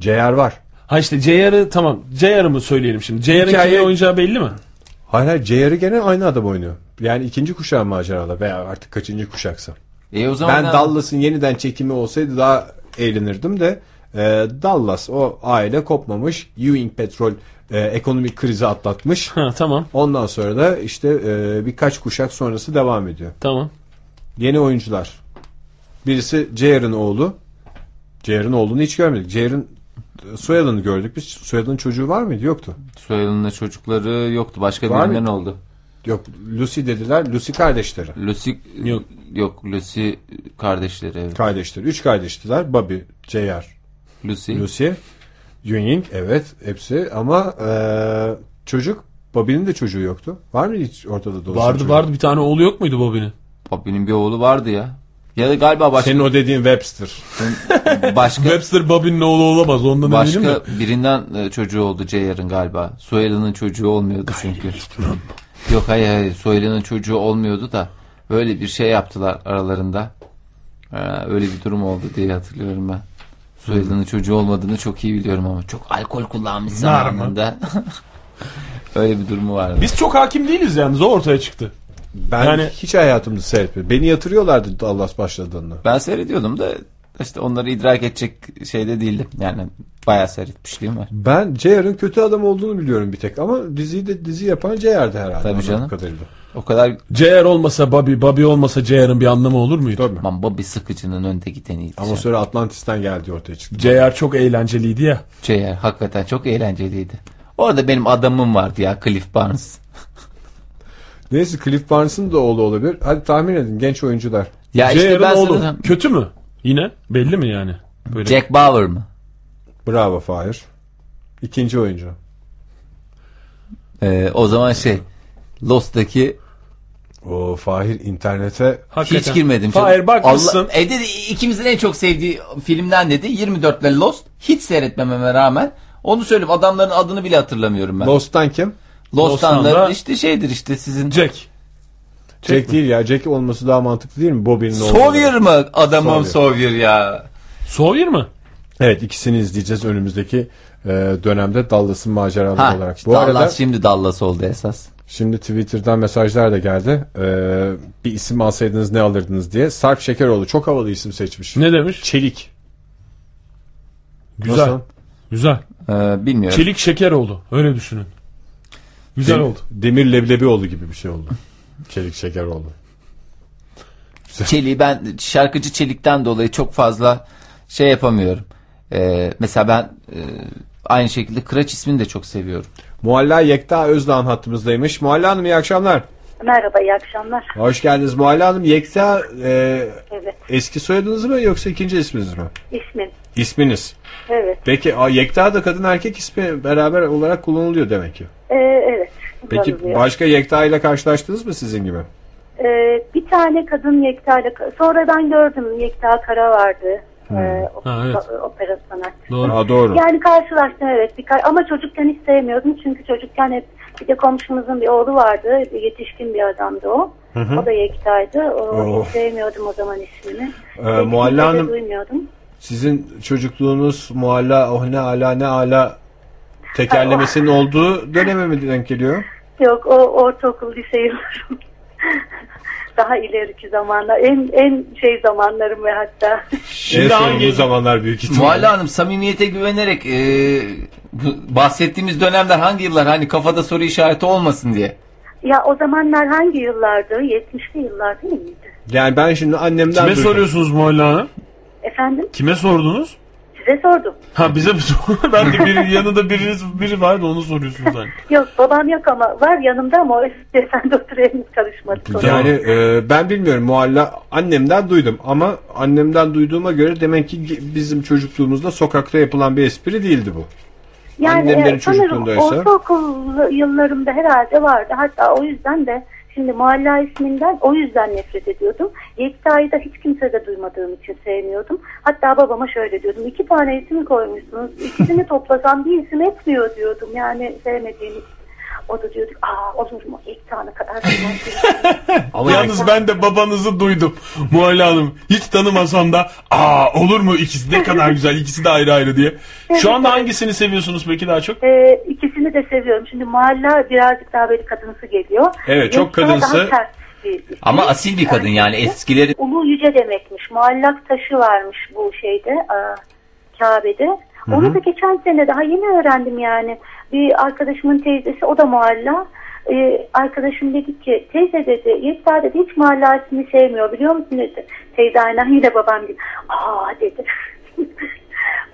JR var. Ha işte JR'ı tamam. JR'ı mı söyleyelim şimdi? JR'ın Hikaye- kimin oynayacağı belli mi? Hayır hayır JR'ı gene aynı adam oynuyor. Yani ikinci kuşağı maceralar veya artık kaçıncı kuşaksa. E o zaman Ben Dallas'ın yeniden çekimi olsaydı daha eğlenirdim de e, Dallas o aile kopmamış. Ewing Petrol e, ekonomik krizi atlatmış. Ha tamam. Ondan sonra da işte e, birkaç kuşak sonrası devam ediyor. Tamam. Yeni oyuncular. Birisi JR'ın oğlu. JR'ın oğlunu hiç görmedik. JR'ın soyadını gördük biz. Soyadının çocuğu var mıydı? Yoktu. Soyadında çocukları yoktu. Başka Var birinden mı? oldu. Yok Lucy dediler. Lucy kardeşleri. Lucy Yok. yok Lucy kardeşleri. Evet. Kardeşleri. Üç kardeştiler. Bobby, JR, Lucy. Lucy, Ewing. Evet hepsi ama e, çocuk Bobby'nin de çocuğu yoktu. Var mı hiç ortada dolaşan Vardı çocuk? vardı bir tane oğlu yok muydu Bobby'nin? Bobby'nin bir oğlu vardı ya. Ya da galiba başka Senin o dediğin Webster. başka Webster Bobby'nin oğlu olamaz ondan eminim de. başka birinden e, çocuğu oldu JR'ın galiba. Soyadının çocuğu olmuyordu çünkü. Yok hayır hayır soyadının çocuğu olmuyordu da böyle bir şey yaptılar aralarında. Ee, öyle bir durum oldu diye hatırlıyorum ben. Soyadının çocuğu olmadığını çok iyi biliyorum ama çok alkol kullanmış zamanında. öyle bir durumu vardı. Biz çok hakim değiliz yalnız o ortaya çıktı. Ben Yani- hiç hayatımda seyretmedim. Beni yatırıyorlardı Dallas başladığında. Ben seyrediyordum da işte onları idrak edecek şeyde değildim. Yani bayağı seyretmişliğim var. Ben JR'ın kötü adam olduğunu biliyorum bir tek ama diziyi de dizi yapan JR'di herhalde. Tabii canım. Kadarıyla. O kadar JR olmasa Bobby, Bobby olmasa JR'ın bir anlamı olur muydu? Tabii. aman Bobby sıkıcının önde gideniydi. Ama Ama sonra Atlantis'ten geldi ortaya çıktı. JR çok eğlenceliydi ya. JR hakikaten çok eğlenceliydi. Orada benim adamım vardı ya Cliff Barnes. Neyse Cliff Barnes'ın da oğlu olabilir. Hadi tahmin edin genç oyuncular. Ya işte JR'ın ben oğlu sana kötü mü? Yine belli mi yani? Böyle. Jack Bauer mı? Bravo Fahir. İkinci oyuncu. Ee, o zaman şey Lost'taki O Fahir internete Hakikaten. hiç girmedim. Hayır bakmışsın. Allah, evde de ikimizin en çok sevdiği filmden dedi 24 ile Lost. Hiç seyretmememe rağmen onu söyleyeyim adamların adını bile hatırlamıyorum ben. Lost'tan kim? Lost'tan Lost'tan da da- işte şeydir işte sizin Jack. Jack değil ya. Jack olması daha mantıklı değil mi? Bobby'nin oğlu. Sawyer mı? Adamım Sawyer. Sawyer ya. Sawyer mı? Evet ikisini izleyeceğiz önümüzdeki e, dönemde Dallas'ın maceraları Ha, olarak. işte Bu Dallas arada şimdi Dallas oldu esas. şimdi Twitter'dan mesajlar da geldi. E, bir isim alsaydınız ne alırdınız diye. Sarp Şekeroğlu çok havalı isim seçmiş. Ne demiş? Çelik. Güzel. Nasıl? Güzel. Ee, bilmiyorum. Çelik şeker oldu. Öyle düşünün. Güzel Dem- oldu. Demir Leblebioğlu gibi bir şey oldu. Çelik Şekeroğlu. Çelik'i ben şarkıcı Çelik'ten dolayı çok fazla şey yapamıyorum. Ee, mesela ben e, aynı şekilde Kıraç ismini de çok seviyorum. Mualla Yekta Özdağ'ın hattımızdaymış. Mualla Hanım iyi akşamlar. Merhaba, iyi akşamlar. Hoş geldiniz Mualla Hanım. Yekta e, Evet. eski soyadınız mı yoksa ikinci isminiz mi? İsmim. İsminiz. Evet. Peki a, Yekta da kadın erkek ismi beraber olarak kullanılıyor demek ki. Ee, evet. Peki kullanılıyor. başka Yekta ile karşılaştınız mı sizin gibi? Ee, bir tane kadın Yekta ile sonradan gördüm Yekta Kara vardı. Ee, Ha, evet. o- opera sanatçısı. Doğru. Aa, doğru. Yani karşılaştım evet. Birkaç, ama çocukken hiç sevmiyordum. Çünkü çocukken hep bir de komşumuzun bir oğlu vardı. Bir yetişkin bir adamdı o. O da Yekta'ydı. O, Oh. Hiç sevmiyordum o zaman ismini. Ee, de Hanım-. Sizin çocukluğunuz mualla oh ne ala ne ala tekerlemesinin olduğu döneme mi denk geliyor? Yok o ortaokul lise yıllarım. Daha ileriki zamanlar. En en şey zamanlarım ve hatta. Şimdi en son hangi zamanlar büyük ihtimalle. Muhalle Hanım samimiyete güvenerek e, bu bahsettiğimiz dönemler hangi yıllar hani kafada soru işareti olmasın diye. Ya o zamanlar hangi yıllardı? 70'li yıllar değil miydi? Yani ben şimdi annemden Kime duydum. soruyorsunuz Muhalle Hanım? Efendim? Kime sordunuz? Size sordum. Ha bize mi sor- Ben de biri, yanında biriniz, biri var da onu soruyorsunuz hani. Yok babam yok ama var yanımda ama o sen de oturayım karışmadık. ona. Yani e, ben bilmiyorum mualla annemden duydum ama annemden duyduğuma göre demek ki bizim çocukluğumuzda sokakta yapılan bir espri değildi bu. Yani Annemlerin e, sanırım çocukluğundaysa. ortaokul yıllarımda herhalde vardı. Hatta o yüzden de şimdi Mualla isminden o yüzden nefret ediyordum. Yekta'yı da hiç kimse de duymadığım için sevmiyordum. Hatta babama şöyle diyordum. iki tane isim koymuşsunuz. İkisini toplasam bir isim etmiyor diyordum. Yani sevmediğim. O da diyordu aa olur mu Yekta ne kadar güzel. Ama Yalnız ben de babanızı duydum Muhalle Hanım. Hiç tanımasam da aa olur mu ikisi ne kadar güzel ikisi de ayrı ayrı diye. Şu anda hangisini seviyorsunuz peki daha çok? Ee, ikisini de seviyorum. Şimdi Mualla birazcık daha böyle kadınsı geliyor. Evet, çok Yekta kadınsı. Daha bir. Ama asil bir kadın yani eskilerin Ulu yüce demekmiş. Muallak taşı varmış bu şeyde aa, Kabe'de. Onu da geçen sene daha yeni öğrendim yani. Bir arkadaşımın teyzesi o da mualla. Ee, arkadaşım dedi ki teyze dedi Yekta dedi hiç mualla ismini sevmiyor biliyor musun dedi. Teyze aynen yine babam gibi. Aa dedi.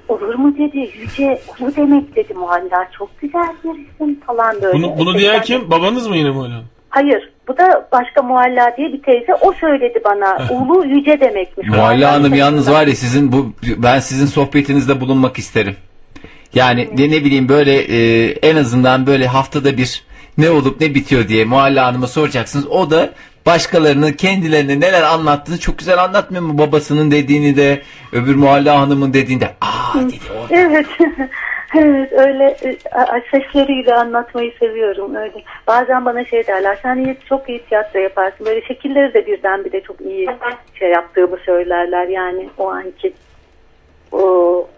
Olur mu dedi yüce ulu demek dedi mualla çok güzel bir isim falan böyle. Bunu, bunu diyen kim? Babanız mı yine Muhalle Hanım? Hayır. Bu da başka mualla diye bir teyze. O söyledi bana. Ulu yüce demekmiş. Mualla Hanım yalnız var ya sizin bu ben sizin sohbetinizde bulunmak isterim. Yani de ne bileyim böyle e, en azından böyle haftada bir ne olup ne bitiyor diye Muhalle Hanım'a soracaksınız. O da başkalarının kendilerine neler anlattığını çok güzel anlatmıyor mu? Babasının dediğini de öbür Muhalle Hanım'ın dediğini de aa dedi o. Evet. evet öyle e, sesleriyle anlatmayı seviyorum öyle. Bazen bana şey derler sen iyi, çok iyi tiyatro yaparsın. Böyle şekilleri de birden bir de çok iyi şey yaptığımı söylerler yani o anki o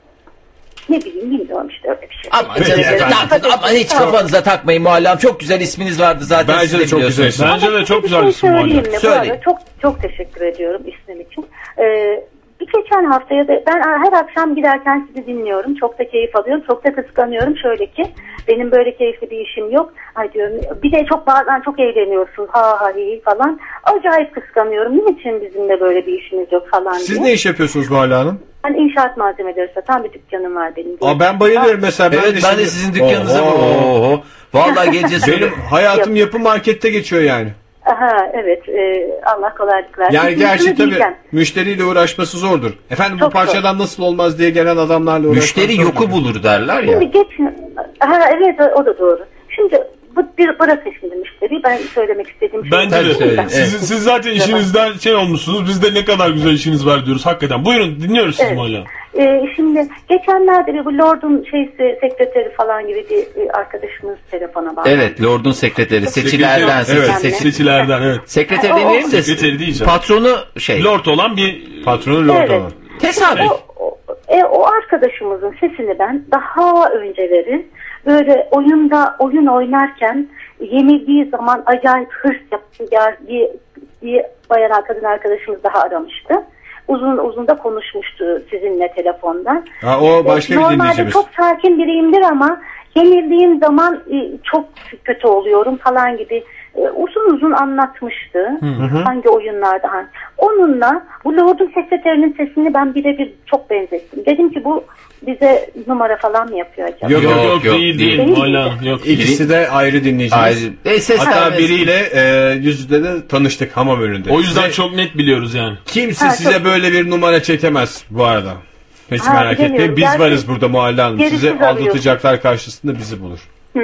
ne bileyim bilmiyorum işte öyle bir şey. Ama, Peki canım, efendim. takın, ama hiç kafanıza takmayın Muhalle Hanım. Çok güzel isminiz vardı zaten. Bence siz de çok biliyorsunuz. güzel. Bence de çok güzel şey isim Muhalle. söyleyeyim mi? Bu Söyleyin. arada çok çok teşekkür ediyorum ismim için. Ee, bir geçen haftaya da ben her akşam giderken sizi dinliyorum. Çok da keyif alıyorum. Çok da kıskanıyorum. Şöyle ki benim böyle keyifli bir işim yok. Ay diyorum bir de çok bazen çok eğleniyorsunuz. Ha ha hi falan. Acayip kıskanıyorum. Niçin bizimle böyle bir işimiz yok falan Siz diye. ne iş yapıyorsunuz Muhalle Hanım? Ben inşaat malzemeleri satan bir dükkanım var benim. Aa, ben bayılırım mesela. Evet ben de şimdi- sizin dükkanınıza Oho. Oho. Vallahi geleceğiz. Benim hayatım yapı markette geçiyor yani. Aha evet. e, Allah kolaylık versin. Yani gerçi tabii diyeceğim. müşteriyle uğraşması zordur. Efendim bu Çok zor. parçadan nasıl olmaz diye gelen adamlarla uğraşmak Müşteri zordur. yoku bulur derler ya. Şimdi geç. Ha, evet o da doğru. Şimdi bu bir bırakın şimdi müşteri. Ben söylemek istediğim şey. Bence de. Tabii. Siz, siz zaten işinizden şey olmuşsunuz. Biz de ne kadar güzel işiniz var diyoruz hakikaten. Buyurun dinliyoruz sizi Evet. Muhalle. Ee, şimdi geçenlerde bir bu Lord'un şeysi sekreteri falan gibi bir, bir arkadaşımız telefona bağlandı. Evet Lord'un sekreteri seçilerden Evet, seçil- seçil- seçilerden evet. sekreter o- demeyelim de Sekreteri diyeceğim. patronu şey Lord olan bir Patronu lord Evet. olan. tesadüf. O, o, e, o arkadaşımızın sesini ben daha önceleri böyle oyunda oyun oynarken yenildiği zaman acayip hırs yaptı. Ya, bir, bir bayan kadın arkadaşımız daha aramıştı. Uzun uzun da konuşmuştu sizinle telefondan. Ha, o başka bir Normalde çok sakin biriyimdir ama Yenildiğim zaman e, çok kötü oluyorum falan gibi e, uzun uzun anlatmıştı. Hangi oyunlarda hangi. Onunla bu Lord'un sekreterinin sesini ben birebir çok benzettim. Dedim ki bu bize numara falan mı yapıyor acaba? Yok, Yok yok, Yok, değil değil. değil. Yok. İkisi de ayrı dinleyicimiz. Ayrı. E, ses Hatta vermesi- biriyle e, yüz yüze de tanıştık hamam önünde. O yüzden Ve çok net biliyoruz yani. kimse Ha, size çok- böyle bir numara çekemez bu arada. Hiç Ha, merak etmeyin. Biz Gerçi- varız burada Muhalle Hanım. Alıyor. aldatacaklar karşısında bizi bulur. Hmm.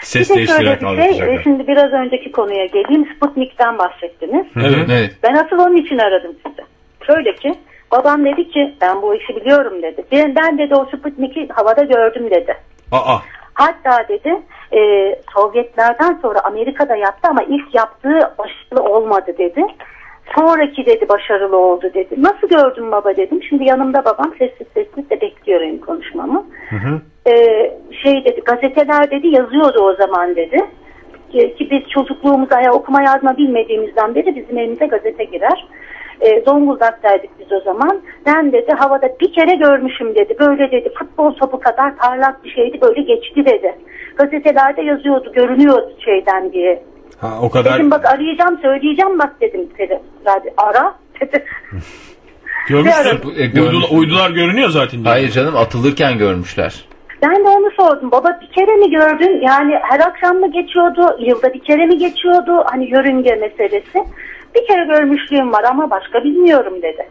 Ses bir de şöyle bir şey, e, şimdi biraz önceki konuya geleyim. Sputnik'ten bahsettiniz. Evet. Evet. Ben asıl onun için aradım sizi. Şöyle ki babam dedi ki ben bu işi biliyorum dedi. Ben, ben dedi o Sputnik'i havada gördüm dedi. Aa, Hatta dedi e, Sovyetlerden sonra Amerika'da yaptı ama ilk yaptığı başarılı olmadı dedi. Sonraki dedi başarılı oldu dedi. Nasıl gördün baba dedim. Şimdi yanımda babam sessiz sessiz de bekliyor benim konuşmamı. E, şey dedi gazeteler dedi yazıyordu o zaman dedi. Ki, ki biz çocukluğumuzda ya okuma yazma bilmediğimizden beri bizim elimize gazete girer. E, Zonguldak'taydık biz o zaman. Ben dedi havada bir kere görmüşüm dedi. Böyle dedi futbol topu kadar parlak bir şeydi böyle geçti dedi. Gazetelerde yazıyordu görünüyordu şeyden diye. Ha, o kadar Dedim bak arayacağım söyleyeceğim bak dedim. Dedi, Hadi ara dedi. Görmüşsün. Bu, e, görmüş- Uydular, uydular görünüyor zaten. diyor. Hayır canım atılırken görmüşler. Ben de onu sordum. Baba bir kere mi gördün? Yani her akşam mı geçiyordu? Yılda bir kere mi geçiyordu? Hani yörünge meselesi. Bir kere görmüşlüğüm var ama başka bilmiyorum dedi.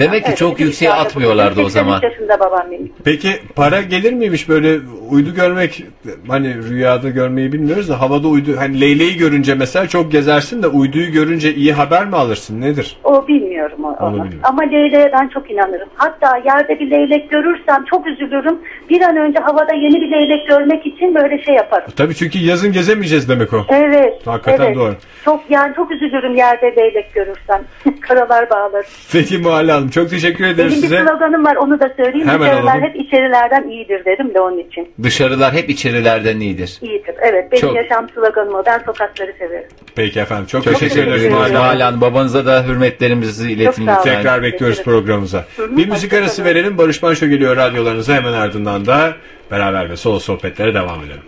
Demek ki Evet, çok yükseğe atmıyorlardı o 83 zaman. yaşında babam benim. Peki para gelir miymiş böyle uydu görmek hani rüyada görmeyi bilmiyoruz da havada uydu hani leyleği görünce mesela çok gezersin de uyduyu görünce iyi haber mi alırsın nedir? O bilmiyorum o- Onu onu. bilmiyorum. Ama leyleğe ben çok inanırım. Hatta yerde bir leylek görürsem çok üzülürüm. Bir an önce havada yeni bir leylek görmek için böyle şey yaparım. Tabii çünkü yazın gezemeyeceğiz demek o. Evet. Hakikaten evet. doğru. Çok yani çok üzülürüm yerde leylek görürsem. Karalar bağlar. Peki Muhalle Hanım çok teşekkür ederiz Benim bir size. sloganım var onu da söyleyeyim. Hemen Dışarılar alalım. hep içerilerden iyidir dedim de onun için. Dışarılar hep içerilerden iyidir. İyidir. Evet benim Çok- yaşam sloganım o. Ben sokakları severim. Peki efendim çok, Çok teşekkür, teşekkür ederiz ederiz. Muhalle Hanım. Babanıza da hürmetlerimizi iletin sağ olun. lütfen. Tekrar bekliyoruz Teşekkür programımıza. hı, Bir müzik arası verelim. Barış Manço geliyor radyolarınıza hemen ardından da beraber ve solo sohbetlere devam edelim.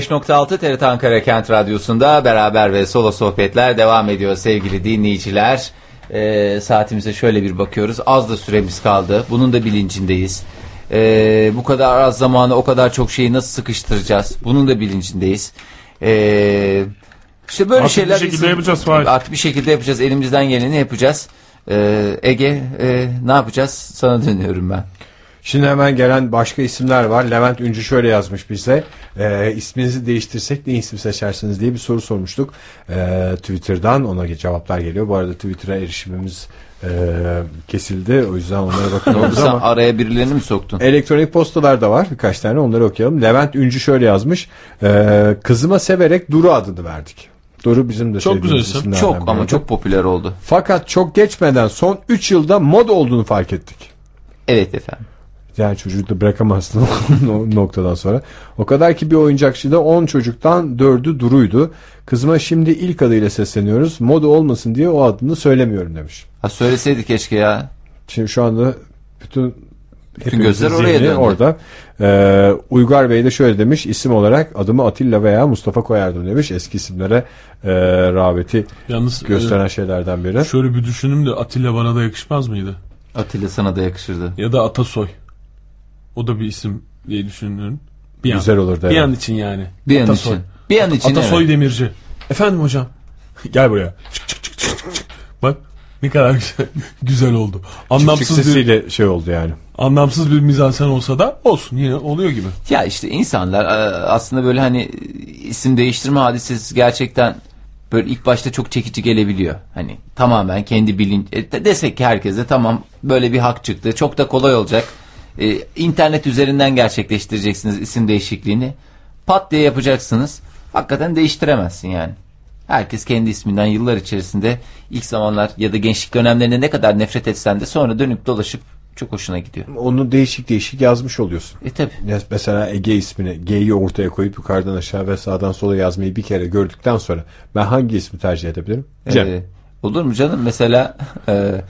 ...105.6 TRT Ankara Kent Radyosu'nda beraber ve solo sohbetler devam ediyor sevgili dinleyiciler. Ee, saatimize şöyle bir bakıyoruz. Az da süremiz kaldı. Bunun da bilincindeyiz. Ee, bu kadar az zamanı o kadar çok şeyi nasıl sıkıştıracağız? Bunun da bilincindeyiz. Ee, işte böyle Artık bir şeyler... şekilde bizim- yapacağız, Fahir. Artık bir şekilde yapacağız. Elimizden geleni yapacağız. Ee, Ege e, ne yapacağız? Sana dönüyorum ben. Şimdi hemen gelen başka isimler var. Levent Üncü şöyle yazmış bize. E, isminizi değiştirsek ne isim seçersiniz diye bir soru sormuştuk. E, Twitter'dan ona cevaplar geliyor. Bu arada Twitter'a erişimimiz e, kesildi. O yüzden onlara bakıyoruz sen ama. araya birilerini mi soktun? Elektronik postalar da var birkaç tane onları okuyalım. Levent Üncü şöyle yazmış. E, kızıma severek Duru adını verdik. Duru bizim de Çok sevdiğimiz güzel isim. isimlerden Çok ama çok popüler oldu. Fakat çok geçmeden son 3 yılda moda olduğunu fark ettik. Evet efendim. Yani çocuğu da bırakamazsın o noktadan sonra. O kadar ki bir oyuncakçıda 10 çocuktan 4'ü Duru'ydu. Kızıma şimdi ilk adıyla sesleniyoruz. Moda olmasın diye o adını söylemiyorum demiş. Ha söyleseydi keşke ya. Şimdi şu anda bütün Hepimizin gözler oraya döndü. Orada. Ee, Uygar Bey de şöyle demiş. isim olarak adımı Atilla veya Mustafa koyardım demiş. Eski isimlere e, rağbeti Yalnız gösteren şeylerden biri. e, şöyle bir düşündüm de Atilla bana da yakışmaz mıydı? Atilla sana da yakışırdı. Ya da Atasoy. O da bir isim diye düşünüyorum. Bir Güzel an. olurdu. Bir evet. an için yani. Bir an Atasoy. için. Bir an için Atasoy evet. Demirci. Efendim hocam. Gel buraya. Çık çık çık çık çık, çık. Bak ne kadar güzel, güzel oldu. Çık çık Anlamsız bir şey oldu yani. anlamsız bir mizansen olsa da olsun yine oluyor gibi. Ya işte insanlar e, aslında böyle hani isim değiştirme hadisesi gerçekten böyle ilk başta çok çekici gelebiliyor. Hani tamamen kendi bilinç e, de- desek ki herkese tamam böyle bir hak çıktı. Çok da kolay olacak. E, internet üzerinden gerçekleştireceksiniz isim değişikliğini. Pat diye yapacaksınız. Hakikaten değiştiremezsin yani. Herkes kendi isminden yıllar içerisinde ilk zamanlar ya da gençlik dönemlerinde ne kadar nefret etsen de sonra dönüp dolaşıp çok hoşuna gidiyor. Onu değişik değişik yazmış oluyorsun. E tabi. Mesela Ege ismini G'yi ortaya koyup yukarıdan aşağı ve sağdan sola yazmayı bir kere gördükten sonra ben hangi ismi tercih edebilirim? Cem. Ee, olur mu canım? Mesela e,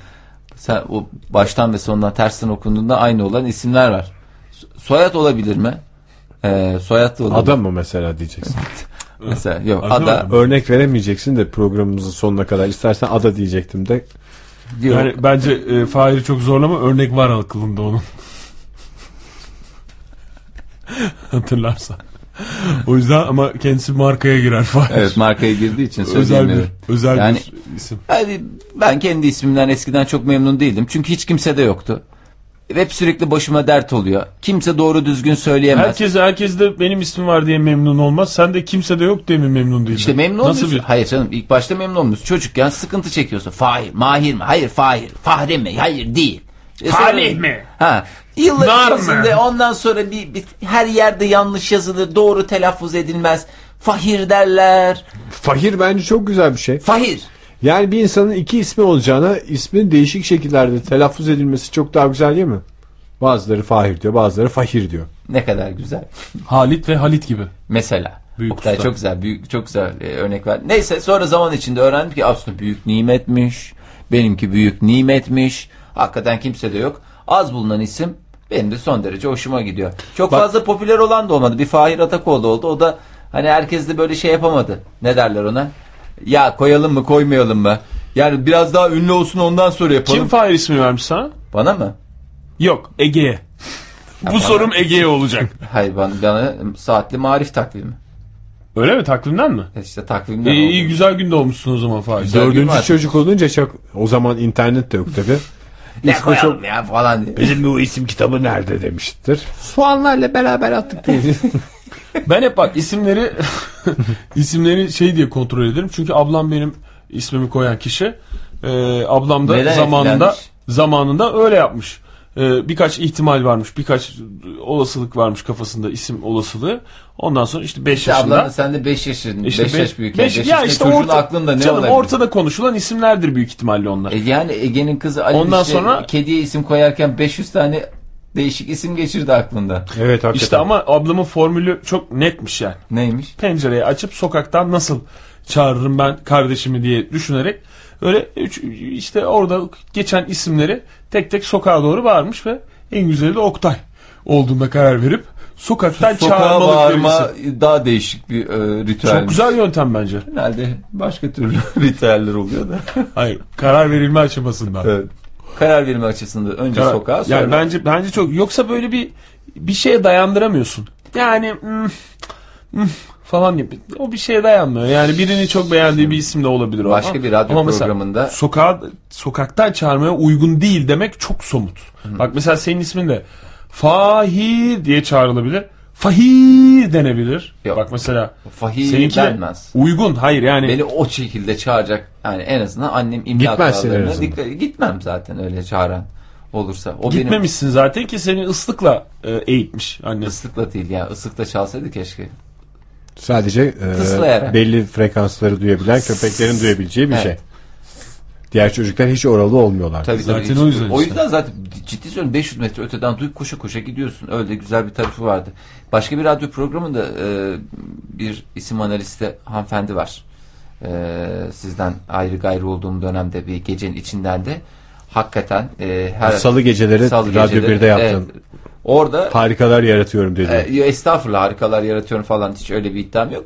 sen o baştan ve sondan tersten okunduğunda aynı olan isimler var. So- Soyad olabilir mi? Ee, soyad da olabilir. Adam mı mesela diyeceksin. Mesela yok Adam ada. mı? Örnek veremeyeceksin de programımızın sonuna kadar. İstersen ada diyecektim de. Yok. Yani bence e, Fahir'i çok zorlama örnek var akılında onun. Hatırlarsan. O yüzden ama kendisi markaya girer Fahir. Evet markaya girdiği için özel bir özel Yani- bir isim. Yani ben kendi ismimden eskiden çok memnun değildim. Çünkü hiç kimse de yoktu. Hep sürekli başıma dert oluyor. Kimse doğru düzgün söyleyemez. Herkes herkes de benim ismim var diye memnun olmaz. Sen de kimse de yok diye mi memnun değildin? İşte memnun Nasıl olmuyorsun. bir Hayır canım ilk başta memnun olmuyorsun. Çocukken sıkıntı çekiyorsun. Fahir, Mahir mi? Hayır Fahir. Fahri mi? Hayır değil. E Falih sonra- mi? Ha. Yıllar Nar mı? içerisinde ondan sonra bir, bir- her yerde yanlış yazılır. Doğru telaffuz edilmez. Fahir derler. Fahir bence çok güzel bir şey. Fahir. Yani bir insanın iki ismi olacağına ismin değişik şekillerde telaffuz edilmesi çok daha güzel değil mi? Bazıları Fahir diyor, bazıları Fahir diyor. Ne kadar güzel. Halit ve Halit gibi. Mesela. Büyük Oktay usta. çok güzel, büyük çok güzel e, örnek ver. Neyse sonra zaman içinde öğrendim ki aslında büyük nimetmiş. Benimki büyük nimetmiş. Hakikaten kimse de yok. Az bulunan isim benim de son derece hoşuma gidiyor. Çok Bak- fazla popüler olan da olmadı. Bir Fahir Atakoğlu oldu. O da hani herkes de böyle şey yapamadı. Ne derler ona? Ya koyalım mı koymayalım mı? Yani biraz daha ünlü olsun ondan sonra yapalım. Kim Fahir ismini vermiş sana? Bana mı? Yok Ege'ye. Bu bana- sorum Ege'ye olacak. Hayır bana, bana saatli marif takvimi. Öyle mi takvimden mi? İşte takvimden İyi, oldu. iyi güzel günde olmuşsun o zaman Fahir. Dördüncü çocuk olunca çok o zaman internet de yok tabi. Ne koyalım ya falan diye. Bizim bu isim kitabı nerede demiştir. Soğanlarla beraber attık diye. Ben hep bak isimleri isimleri şey diye kontrol ederim. Çünkü ablam benim ismimi koyan kişi. Ee, ablam da Neden zamanında etkilenmiş? zamanında öyle yapmış. Ee, birkaç ihtimal varmış. Birkaç olasılık varmış kafasında isim olasılığı. Ondan sonra işte 5 İşte yaşında. ablan da sen de 5 yaşın, 5 İşte yaş be- büyükken. beş- 5 ya işte orta- aklında ne canım olabilir? ortada konuşulan isimlerdir büyük ihtimalle onlar. E yani Ege'nin kızı Ali Ondan işte sonra- kediye isim koyarken 500 tane değişik isim geçirdi aklında. evet hakikaten. İşte ama ablamın formülü çok netmiş yani. Neymiş? pencereyi açıp sokaktan nasıl çağırırım ben kardeşimi diye düşünerek öyle üç, işte orada geçen isimleri tek tek sokağa doğru bağırmış ve en güzeli de Oktay olduğunda karar verip sokaktan Sokağa çağırmalık bağırma isim. daha değişik bir e, ritüel. Çok güzel yöntem bence. Herhalde başka türlü ritüeller oluyor da. Hayır, karar verilme aşamasında. evet. Karar verme açısından önce Karar- sokağa sonra. Yani bence bence çok yoksa böyle bir bir şeye dayandıramıyorsun. Yani hmm, hmm falan gibi. O bir şeye dayanmıyor. Yani birini çok beğendiği bir isim de olabilir o. Başka bir radyo ama programında- sokağa sokaktan çağırmaya uygun değil demek çok somut. Bak mesela senin ismin de Fahir diye çağrılabilir. Fahir denebilir. Yok. Bak mesela Fahir seninki de denmez. uygun. Hayır yani Beni o şekilde çağıracak. Yani en azından annem imla kurallarına dikkat- Gitmem zaten öyle çağıran olursa. O benim gitmemişsin zaten ki seni ıslıkla e, eğitmiş anne. ıslıkla değil ya. Islıkla çalsaydı keşke. Sadece e, belli frekansları duyabilen köpeklerin duyabileceği bir Evet. şey. Diğer çocuklar hiç oralı olmuyorlar. Tabii, Zaten tabii. o yüzden O işte. yüzden zaten ciddi söylüyorum 500 metre öteden duyup koşa koşa gidiyorsun. Öyle güzel bir tarafı vardı. Başka bir radyo programında e, bir isim analisti hanımefendi var. E, sizden ayrı gayrı olduğum dönemde bir gecenin içinden de Hakikaten e, her Salı geceleri Radyo geceleri, 1'de yaptın. evet. Orada Harikalar yaratıyorum dedi. e, estağfurullah harikalar yaratıyorum falan hiç öyle bir iddiam yok.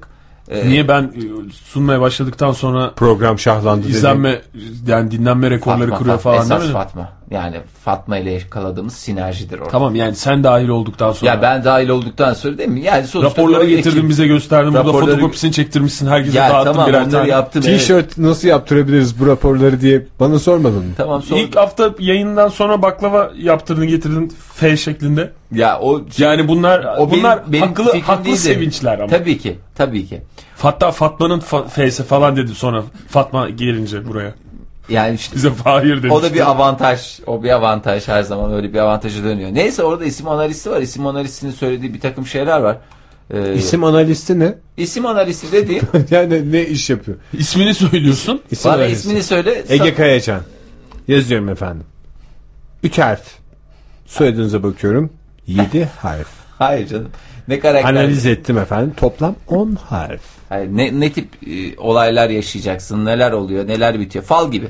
E, Niye ben e, sunmaya başladıktan sonra Program şahlandı dedi. izlenme yani dinlenme rekorları Fatma, kuruyor Fatma, falan esas. Fatma. Yani Fatma ile yakaladığımız sinerjidir orada. Tamam yani sen dahil olduktan sonra. Ya ben dahil olduktan sonra değil mi? Yani sonuçta Raporları getirdin ekip- bize gösterdin. Burada Raporları- fotokopisini çektirmişsin. Herkese Ya dağıttın tamam birer tane. yaptım. evet. T-shirt nasıl yaptırabiliriz bu raporları diye bana sormadın mı? Tamam sonra. İlk hafta yayından sonra baklava yaptırdın getirdin F şeklinde. Ya o Yani bunlar o benim- bunlar benim haklı fikrim haklı değildi. sevinçler ama. Tabii ki. Tabii ki. Hatta Fatma'nın fa- F'si falan dedi sonra Fatma gelince buraya. Yani işte Bize Fahir dedi. o da bir avantaj. O bir avantaj her zaman öyle bir avantajı dönüyor. Neyse orada isim analisti var. İsim analistinin söylediği bir takım şeyler var. Ee, İsim analisti ne? isim analisti dediğim yani ne iş yapıyor? İsmini söylüyorsun. İsim bana analisti. ismini söyle. Ege Kayacan. Yazıyorum efendim. Üç harf. Soyadınıza bakıyorum. Yedi harf. Hayır canım. Ne karakter? Analiz ettim efendim. Toplam on harf. Hayır, ne, ne tip e, olaylar yaşayacaksın? Neler oluyor? Neler bitiyor? Fal gibi.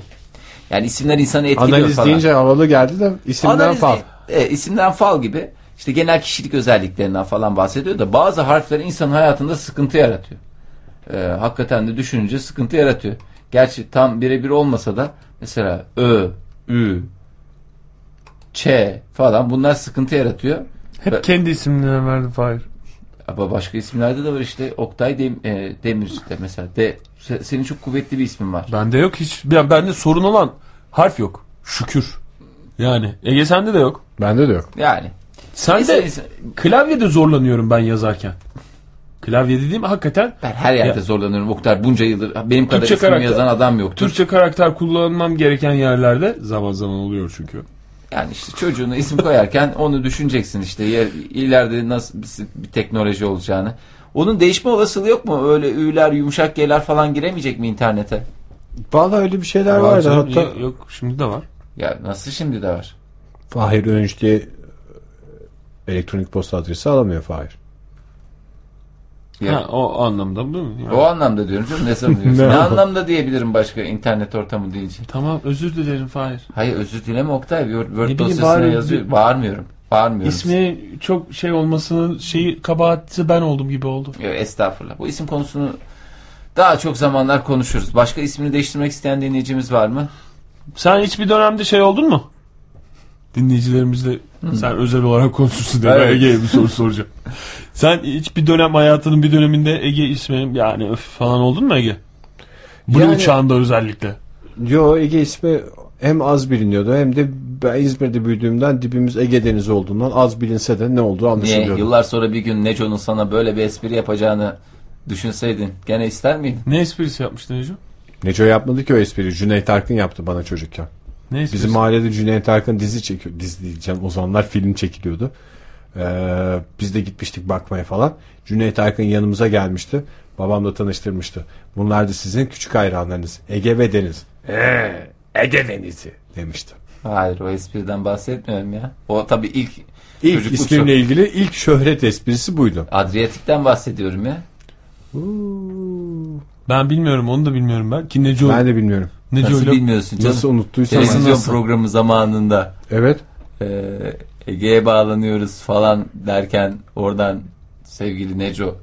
Yani isimler insanı etkiliyor Analiz falan. deyince havalı geldi de isimden Analiz fal. e, isimden fal gibi. İşte genel kişilik özelliklerinden falan bahsediyor da bazı harfler insanın hayatında sıkıntı yaratıyor. E, hakikaten de düşününce sıkıntı yaratıyor. Gerçi tam birebir olmasa da mesela Ö, Ü, Ç falan bunlar sıkıntı yaratıyor. Hep kendi isimlerini verdi Fahir. ama başka isimlerde de var işte Oktay Dem, e, Demir de mesela. De, se- senin çok kuvvetli bir ismin var. Bende yok hiç. Ya bende sorun olan harf yok. Şükür. Yani Ege sende de yok. Bende de yok. Yani. Sen Neyse, de klavyede zorlanıyorum ben yazarken. Klavye dediğim hakikaten Ben her yerde Ya- zorlanıyorum Oktay. Bunca yıldır benim kadar Türkçe ismimi karakter- yazan adam yoktur. Türkçe karakter kullanmam gereken yerlerde zaman zaman oluyor çünkü. Yani işte çocuğuna isim koyarken onu düşüneceksin işte yer- ileride nasıl bir, bir teknoloji olacağını. Onun değişme olasılığı yok mu? Öyle ü'ler, yumuşak G'ler falan giremeyecek mi internete? Vallahi öyle bir şeyler Var vardı. canım, Hatta Yok şimdi de var. Ya nasıl şimdi de var? Fahir Önç diye elektronik posta adresi alamıyor Fahir. Ya, Ha, o anlamda değil mi? Yani- O anlamda diyorum canım. Ne sanıyorsun? Ne ne anlam- anlamda diyebilirim başka internet ortamı deyince? Tamam özür dilerim Fahir. Hayır özür dileme Oktay. Word, Word bileyim, dosyasına bağırıyorum. yazıyor. Bağırmıyorum. Bağırmıyorum. İsmi çok şey olmasının şeyi kabahati ben oldum gibi oldu. Yok, estağfurullah. Bu isim konusunu daha çok zamanlar konuşuruz. Başka ismini değiştirmek isteyen dinleyicimiz var mı? Sen hiçbir dönemde şey oldun mu? Dinleyicilerimizle sen özel olarak konuşursun diye Evet. Ege'ye bir soru soracağım. sen hiç bir dönem hayatının bir döneminde Ege ismi yani öf falan oldun mu Ege? Blue Yani- çağında özellikle. Yo Ege ismi hem az biliniyordu hem de ben İzmir'de büyüdüğümden dibimiz Ege Denizi olduğundan az bilinse de ne olduğu Niye? anlaşılıyordu. Yıllar sonra bir gün Neco'nun sana böyle bir espri yapacağını düşünseydin gene ister miydin? Ne esprisi yapmıştın Neco? Neco yapmadı ki o espriyi. Cüneyt Arkın yaptı bana çocukken. Ne? Bizim mahallede Cüneyt Arkın dizi çekiyor. Dizi diyeceğim. O zamanlar film çekiliyordu. Ee, biz de gitmiştik bakmaya falan. Cüneyt Arkın yanımıza gelmişti. Babamla tanıştırmıştı. Bunlar da sizin küçük hayranlarınız. Ege ve Deniz. Eee Ege Denizi demişti. Hayır o espriden bahsetmiyorum ya. O tabii ilk İlk çocukluk ismimle şok- ilgili ilk şöhret esprisi buydu. Adriyatik'ten bahsediyorum ya. Ben bilmiyorum onu da bilmiyorum ben. Ki Neco, Ben de bilmiyorum. Nasıl bilmiyorsun canım? Nasıl unuttuysam. Televizyon Nasıl? programı zamanında Evet. e, Ege'ye bağlanıyoruz falan derken oradan sevgili Neco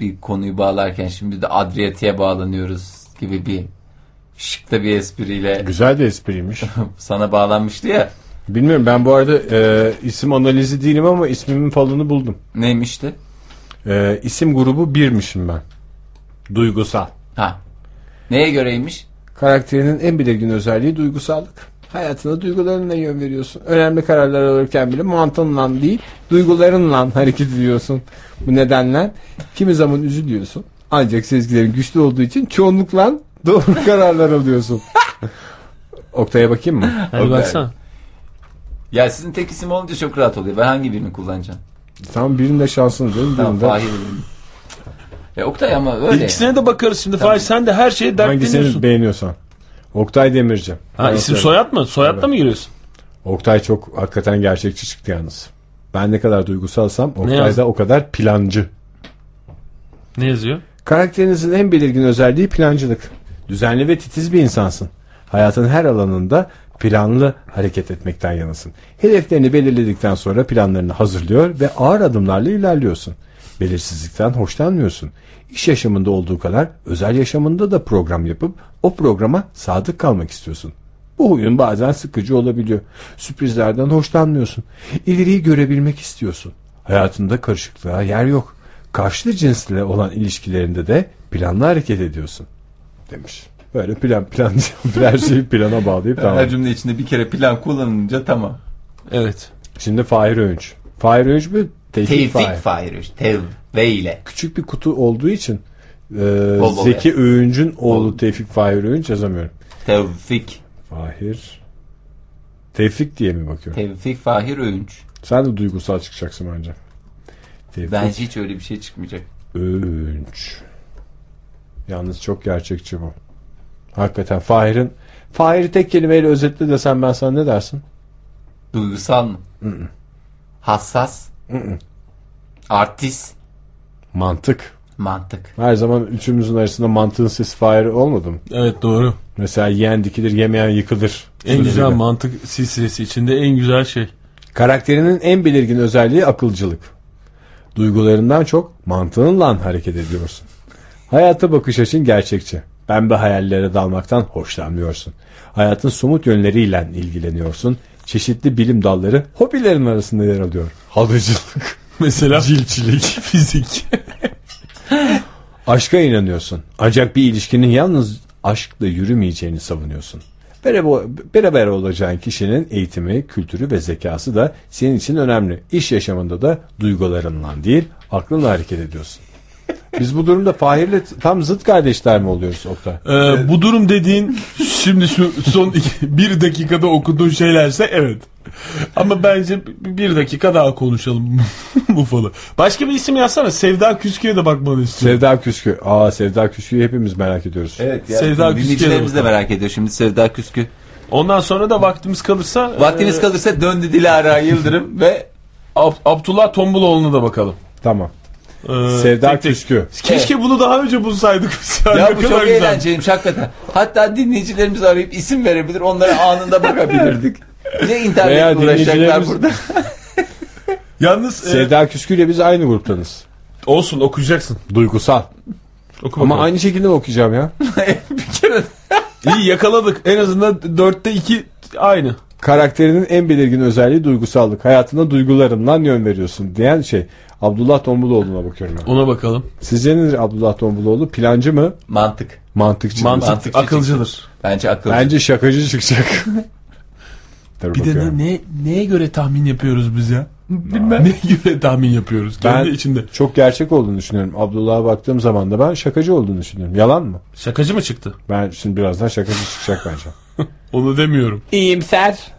bir konuyu bağlarken şimdi de Adriyatik'e bağlanıyoruz gibi bir şıkta bir espriyle Güzel de espriymiş. sana bağlanmıştı ya. Bilmiyorum ben bu arada e, isim analizi değilim ama ismimin falını buldum. Neymişti? E, isim grubu birmişim ben. Duygusal. Ha. Neye göreymiş? Karakterinin en belirgin özelliği duygusallık. Hayatına duygularınla yön veriyorsun. Önemli kararlar alırken bile mantığınla değil, duygularınla hareket ediyorsun. Bu nedenle kimi zaman üzülüyorsun. Ancak sezgilerin güçlü olduğu için çoğunlukla doğru kararlar alıyorsun. Oktay'a bakayım mı? Hadi Oktay. baksana. Ya sizin tek isim olunca çok rahat oluyor. Ben hangi birini kullanacağım? Tamam birinde şansın diyorum. Tamam birinde Fahir. E Oktay ama öyle. İkisine de bakarız şimdi. Fahir sen de her şeye dertleniyorsun. hangisini beğeniyorsan. Oktay Demirci. Ha, Ben isim soyad mı? Soyadla Evet. mı giriyorsun? Oktay çok hakikaten gerçekçi çıktı yalnız. Ben ne kadar duygusalsam Oktay da o kadar plancı. Ne yazıyor? Karakterinizin en belirgin özelliği plancılık. Düzenli ve titiz bir insansın. hayatın her alanında planlı hareket etmekten yanasın. Hedeflerini belirledikten sonra planlarını hazırlıyor ve ağır adımlarla ilerliyorsun. Belirsizlikten hoşlanmıyorsun. İş yaşamında olduğu kadar özel yaşamında da program yapıp o programa sadık kalmak istiyorsun. Bu huyun bazen sıkıcı olabiliyor. Sürprizlerden hoşlanmıyorsun. İleriyi görebilmek istiyorsun. Hayatında karışıklığa yer yok. Karşıtı cinsle olan ilişkilerinde de planlı hareket ediyorsun. Demiş. Böyle plan plan her şeyi plana bağlayıp tamam. Her cümle içinde bir kere plan kullanınca tamam. Evet. Şimdi Fahir Öğünç. Fahir Öğünç mü? Tevfik, Tevfik Fahir. Fahir. Tev ve ile. Küçük bir kutu olduğu için e, bol Zeki Öğünç'ün oğlu Tevfik Fahir Öğünç yazamıyorum. Tevfik. Fahir Tevfik diye mi bakıyorum? Tevfik Fahir Öğünç. Sen de duygusal çıkacaksın bence. Tevfik Bence hiç öyle bir şey çıkmayacak. Öğünç. Yalnız çok gerçekçi bu. Hakikaten Fahir'in Fahir'i tek kelimeyle özetle desem ben sana ne dersin? Duygusal mı? Hassas. Artist. Mantık. Mantık. Her zaman üçümüzün arasında mantığın sesi Fahir olmadı mı? Evet doğru. Mesela yiyen dikilir yemeyen yıkılır. En güzel Sözüyle. mantık silsilesi içinde en güzel şey. Karakterinin en belirgin özelliği akılcılık. Duygularından çok mantığınla hareket ediyorsun. Hayata bakış açın gerçekçi. Pembe hayallere dalmaktan hoşlanmıyorsun. Hayatın somut yönleriyle ilgileniyorsun. Çeşitli bilim dalları hobilerin arasında yer alıyor. Halıcılık, Mesela cilçilik, fizik. aşka inanıyorsun. Ancak bir ilişkinin yalnız aşkla yürümeyeceğini savunuyorsun. Beraber, olacağın kişinin eğitimi, kültürü ve zekası da senin için önemli. İş yaşamında da duygularınla değil, aklınla hareket ediyorsun. Biz bu durumda Fahir'le tam zıt kardeşler mi oluyoruz Oktay? Ee, bu durum dediğin şimdi şu son iki- bir dakikada okuduğun şeylerse evet. Ama bence bir dakika daha konuşalım bu falı. Başka bir isim yazsana. Sevda Küskü'ye de bakmanı istiyorum. Sevda Küskü. Aa Sevda Küskü'yü hepimiz merak ediyoruz. Evet. Sevda Sevda Dinleyicilerimiz de merak ediyor şimdi Sevda Küskü. Ondan sonra da vaktimiz kalırsa Vaktimiz e, kalırsa döndü Dilara Yıldırım ve Ab- Abdullah Tombuloğlu'na da bakalım. Tamam. Ee, Sevda. Küskü. Keşke bunu daha önce bulsaydık. biz ya. ya bu kadar çok güzel. eğlenceliymiş hakikaten. Hatta dinleyicilerimiz arayıp isim verebilir. Onlara anında bakabilirdik. Ne Veya internetle uğraşacaklar dinleyicilerimiz- burada. Yalnız e, Sevda Küskü ile biz aynı gruptanız. olsun okuyacaksın. Duygusal. Oku Ama aynı şekilde mi okuyacağım ya? bir kere İyi yakaladık. En azından dörtte iki aynı. Karakterinin en belirgin özelliği duygusallık. Hayatına duygularından yön veriyorsun diyen şey. Abdullah Tombuloğlu'na bakıyorum ben. Ona bakalım. Sizce nedir Abdullah Tombuloğlu? Plancı mı? mantık. Mantıkçı mı? Mantık, Mantıkçı akılcıdır. Bence akılcı. Bence şakacı çıkacak. Bir de bakıyorum. ne, ne neye göre tahmin yapıyoruz biz ya? Bilmem. Neye göre tahmin yapıyoruz? Kendi Ben içinde. çok gerçek olduğunu düşünüyorum. Abdullah'a baktığım zaman da ben şakacı olduğunu düşünüyorum. Yalan mı? Şakacı mı çıktı? Ben şimdi birazdan şakacı çıkacak bence. Onu demiyorum. İyimser.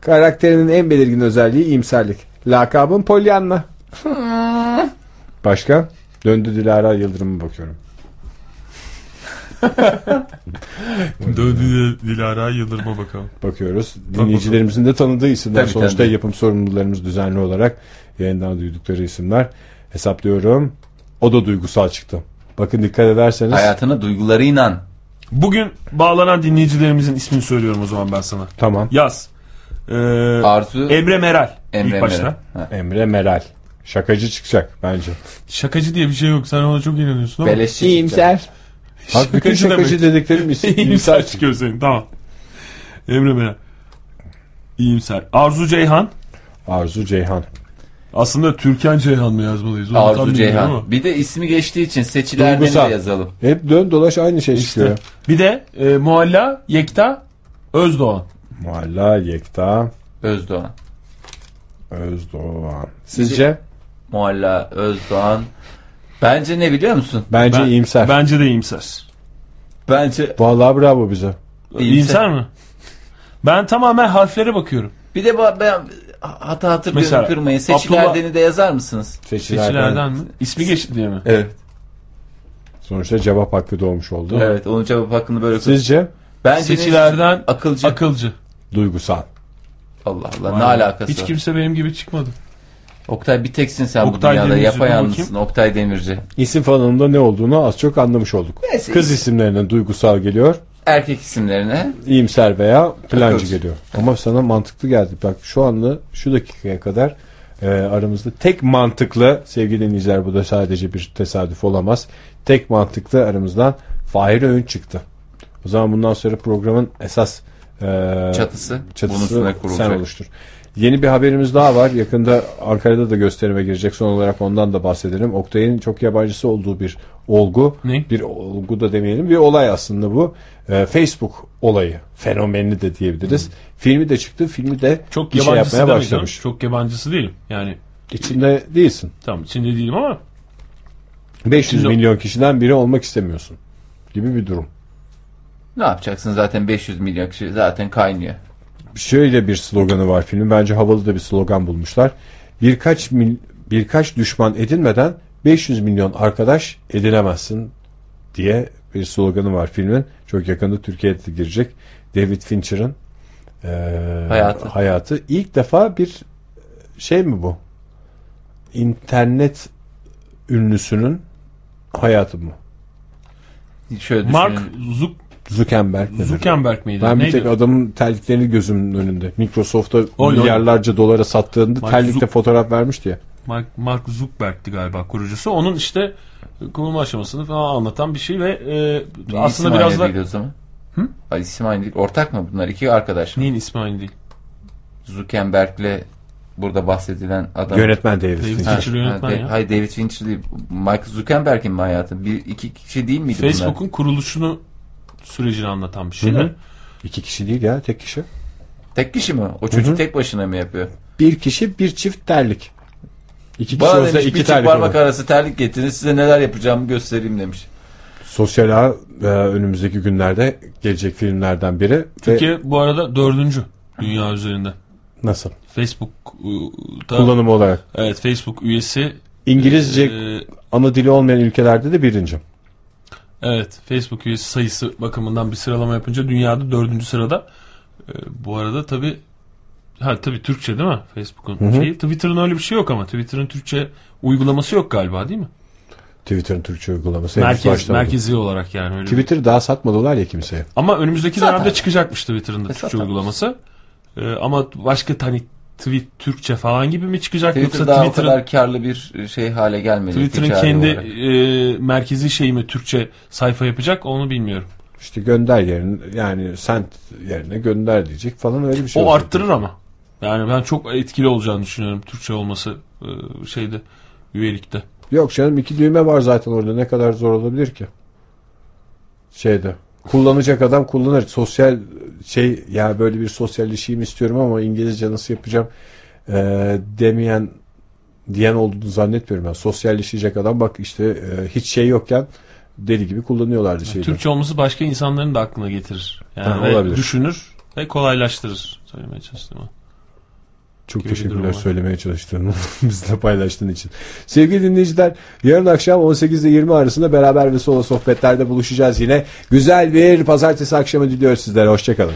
Karakterinin en belirgin özelliği iyimserlik. Lakabın Pollyanna. Başka? Döndü Dilara Yıldırım'a bakıyorum. Döndü Dilara Yıldırım'a bakalım. Bakıyoruz. Dinleyicilerimizin de tanıdığı isimler. Tabii, Sonuçta tabii. yapım sorumlularımız düzenli olarak yayından duydukları isimler. Hesaplıyorum. O da duygusal çıktı. Bakın dikkat ederseniz. Hayatına duygularıyla. Bugün bağlanan dinleyicilerimizin ismini söylüyorum o zaman ben sana. Tamam. Yaz. Ee, Arzu. Emre Meral. Emre ilk başta. Meral. Ha. Emre Meral. Şakacı çıkacak bence. Şakacı diye bir şey yok. Sen ona çok inanıyorsun ama. Beleşçi çıkacak. Bak bütün Şakacı dediklerim isim. İyimser çıkıyor senin. Tamam. Emre Meral. İyimser. Arzu Ceyhan. Arzu Ceyhan. Aslında Türkan Ceyhan mı yazmalıyız? Onu tam Arzu bilmiyorum Ceyhan. Bir de ismi geçtiği için seçilerden Duygusal. de yazalım. Hep dön dolaş aynı şey çıkıyor. Bir de e, Mualla Yekta Özdoğan. Mualla Yekta Özdoğan. Özdoğan. Sizce? Mualla Özdoğan. Bence ne biliyor musun? Bence Ben- iyimser. Bence de iyimser. Bence Vallahi bravo bize. İyimser, mi? Ben tamamen harflere bakıyorum. Bir de ben hata hatırlıyorum Mesela, kırmayın. Abdullah- Seçilerdeni de yazar mısınız? Seçilerden mi? İsmi geçti diye mi? Evet. Sonuçta cevap hakkı doğmuş oldu. Evet. Onun cevap hakkını böyle Sizce? Bence Seçilerden akılcı. akılcı. Duygusal. Allah Allah ne alakası Hiç var? kimse benim gibi çıkmadı. Oktay bir teksin sen bu Oktay dünyada Demirci, yapayalnızsın. Oktay Demirci. İsim falanında ne olduğunu az çok anlamış olduk. Neyse, Kız isim- isimlerine duygusal geliyor. erkek isimlerine iyimser veya plancı Takıyoruz. geliyor. Ama sana mantıklı geldi. Bak şu anda şu dakikaya kadar e, aramızda tek mantıklı sevgili dinleyiciler bu da sadece bir tesadüf olamaz. Tek mantıklı aramızdan Fahir Öğün çıktı. O zaman bundan sonra programın esas e, Çatısı bunun çatısı üstüne kurulacak. sen oluştur. Yeni bir haberimiz daha var. Yakında Ankara'da da gösterime girecek. Son olarak ondan da bahsedelim. Oktay'ın çok yabancısı olduğu bir olgu. Ne? Bir olgu da demeyelim. Bir olay aslında bu. Ee, Facebook olayı. Fenomenini de diyebiliriz. Filmi de çıktı. Filmi de Çok şey yabancısı yapmaya başlamış. canım. Çok yabancısı değilim. Yani İçinde değilsin. tamam içinde değilim ama 500 Şimdi- milyon kişiden biri olmak istemiyorsun. Gibi bir durum. Ne yapacaksın zaten 500 milyon kişi zaten kaynıyor. Şöyle bir sloganı var filmin. Bence havalı da bir slogan bulmuşlar. Birkaç mil, birkaç düşman edinmeden 500 milyon arkadaş edinemezsin diye bir sloganı var filmin. Çok yakında Türkiye'de de girecek. David Fincher'ın eee, Hayatı. hayatı. İlk defa bir şey mi bu? İnternet ünlüsünün hayatı mı? Şöyle Mark. Zuck Zuckerberg midir? Zuckerberg miydi? Ben bir Neydi? tek adamın terliklerini gözümün önünde. Oy, oy. milyarlarca dolara sattığında Mark terlikte Zuck- fotoğraf vermişti ya. Mark, Mark Zuckerberg'ti galiba kurucusu. Onun işte kurulma aşamasını falan anlatan bir şey ve e, aslında isim biraz da değil o zaman. Hı? Ay, isim aynı değil. Ortak mı bunlar? İki arkadaş mı? neyin ismi aynı değil. Zuckerberg'le burada bahsedilen adam. Yönetmen David David Fincher. Fincher yönetmen Ha, ya. Hayır David Fincher değil. Mark Zuckerberg'in mi hayatı? Bir, iki kişi değil miydi Facebook'un kuruluşunu sürecini anlatan bir şey. Hı de. hı. İki kişi değil ya tek kişi. Tek kişi mi? O çocuk Hı hı. tek başına mı yapıyor? Bir kişi bir çift terlik. İki kişi Bana olsa demiş iki bir çift terlik parmak olur. arası terlik getirin size neler yapacağımı göstereyim demiş. Sosyal ağ e, önümüzdeki günlerde gelecek filmlerden biri. Ve Türkiye bu arada dördüncü dünya üzerinde. nasıl? Facebook'ta Kullanım olarak. evet Facebook üyesi İngilizce e, ana dili olmayan ülkelerde de birinci. Evet Facebook üyesi sayısı bakımından bir sıralama yapınca dünyada dördüncü sırada. E, bu arada tabi ha tabi Türkçe değil mi Facebook'un şeyi. Twitter'ın öyle bir şey yok ama Twitter'ın Türkçe uygulaması yok galiba değil mi? Twitter'ın Türkçe uygulaması. henüz Merkez, merkezi olarak yani öyle. bir- Twitter daha satmadılar ya kimseye. Ama önümüzdeki Zaten. dönemde çıkacakmış Twitter'ın da E, Türkçe zaten. uygulaması. E, ama başka hani tweet Türkçe falan gibi mi çıkacak Twitter yoksa daha o Twitter'ın kadar karlı bir şey hale gelmedi. Twitter'ın kendi olarak. e, merkezi şeyi mi Türkçe sayfa yapacak onu bilmiyorum. İşte gönder yerine yani sent yerine gönder diyecek falan öyle bir şey. o olacak. arttırır ama. Yani ben çok etkili olacağını düşünüyorum Türkçe olması e, şeyde üyelikte. Yok canım iki düğme var zaten orada ne kadar zor olabilir ki? Şeyde kullanacak adam kullanır. Sosyal şey ya böyle bir sosyalleşeyim istiyorum ama İngilizce nasıl yapacağım ee, demeyen diyen olduğunu zannetmiyorum ben. Sosyalleşecek adam bak işte e, hiç şey yokken deli gibi kullanıyorlardı şeyi. Türkçe olması başka insanların da aklına getirir. Yani Ha, olabilir. düşünür ve kolaylaştırır söylemeye çalıştığım. Çok gibi teşekkürler söylemeye çalıştığın, bizle paylaştığın için. Sevgili dinleyiciler, yarın akşam 18 ile 20 arasında beraber ve solo sohbetlerde buluşacağız yine. Güzel bir pazartesi akşamı diliyoruz sizlere. Hoşçakalın.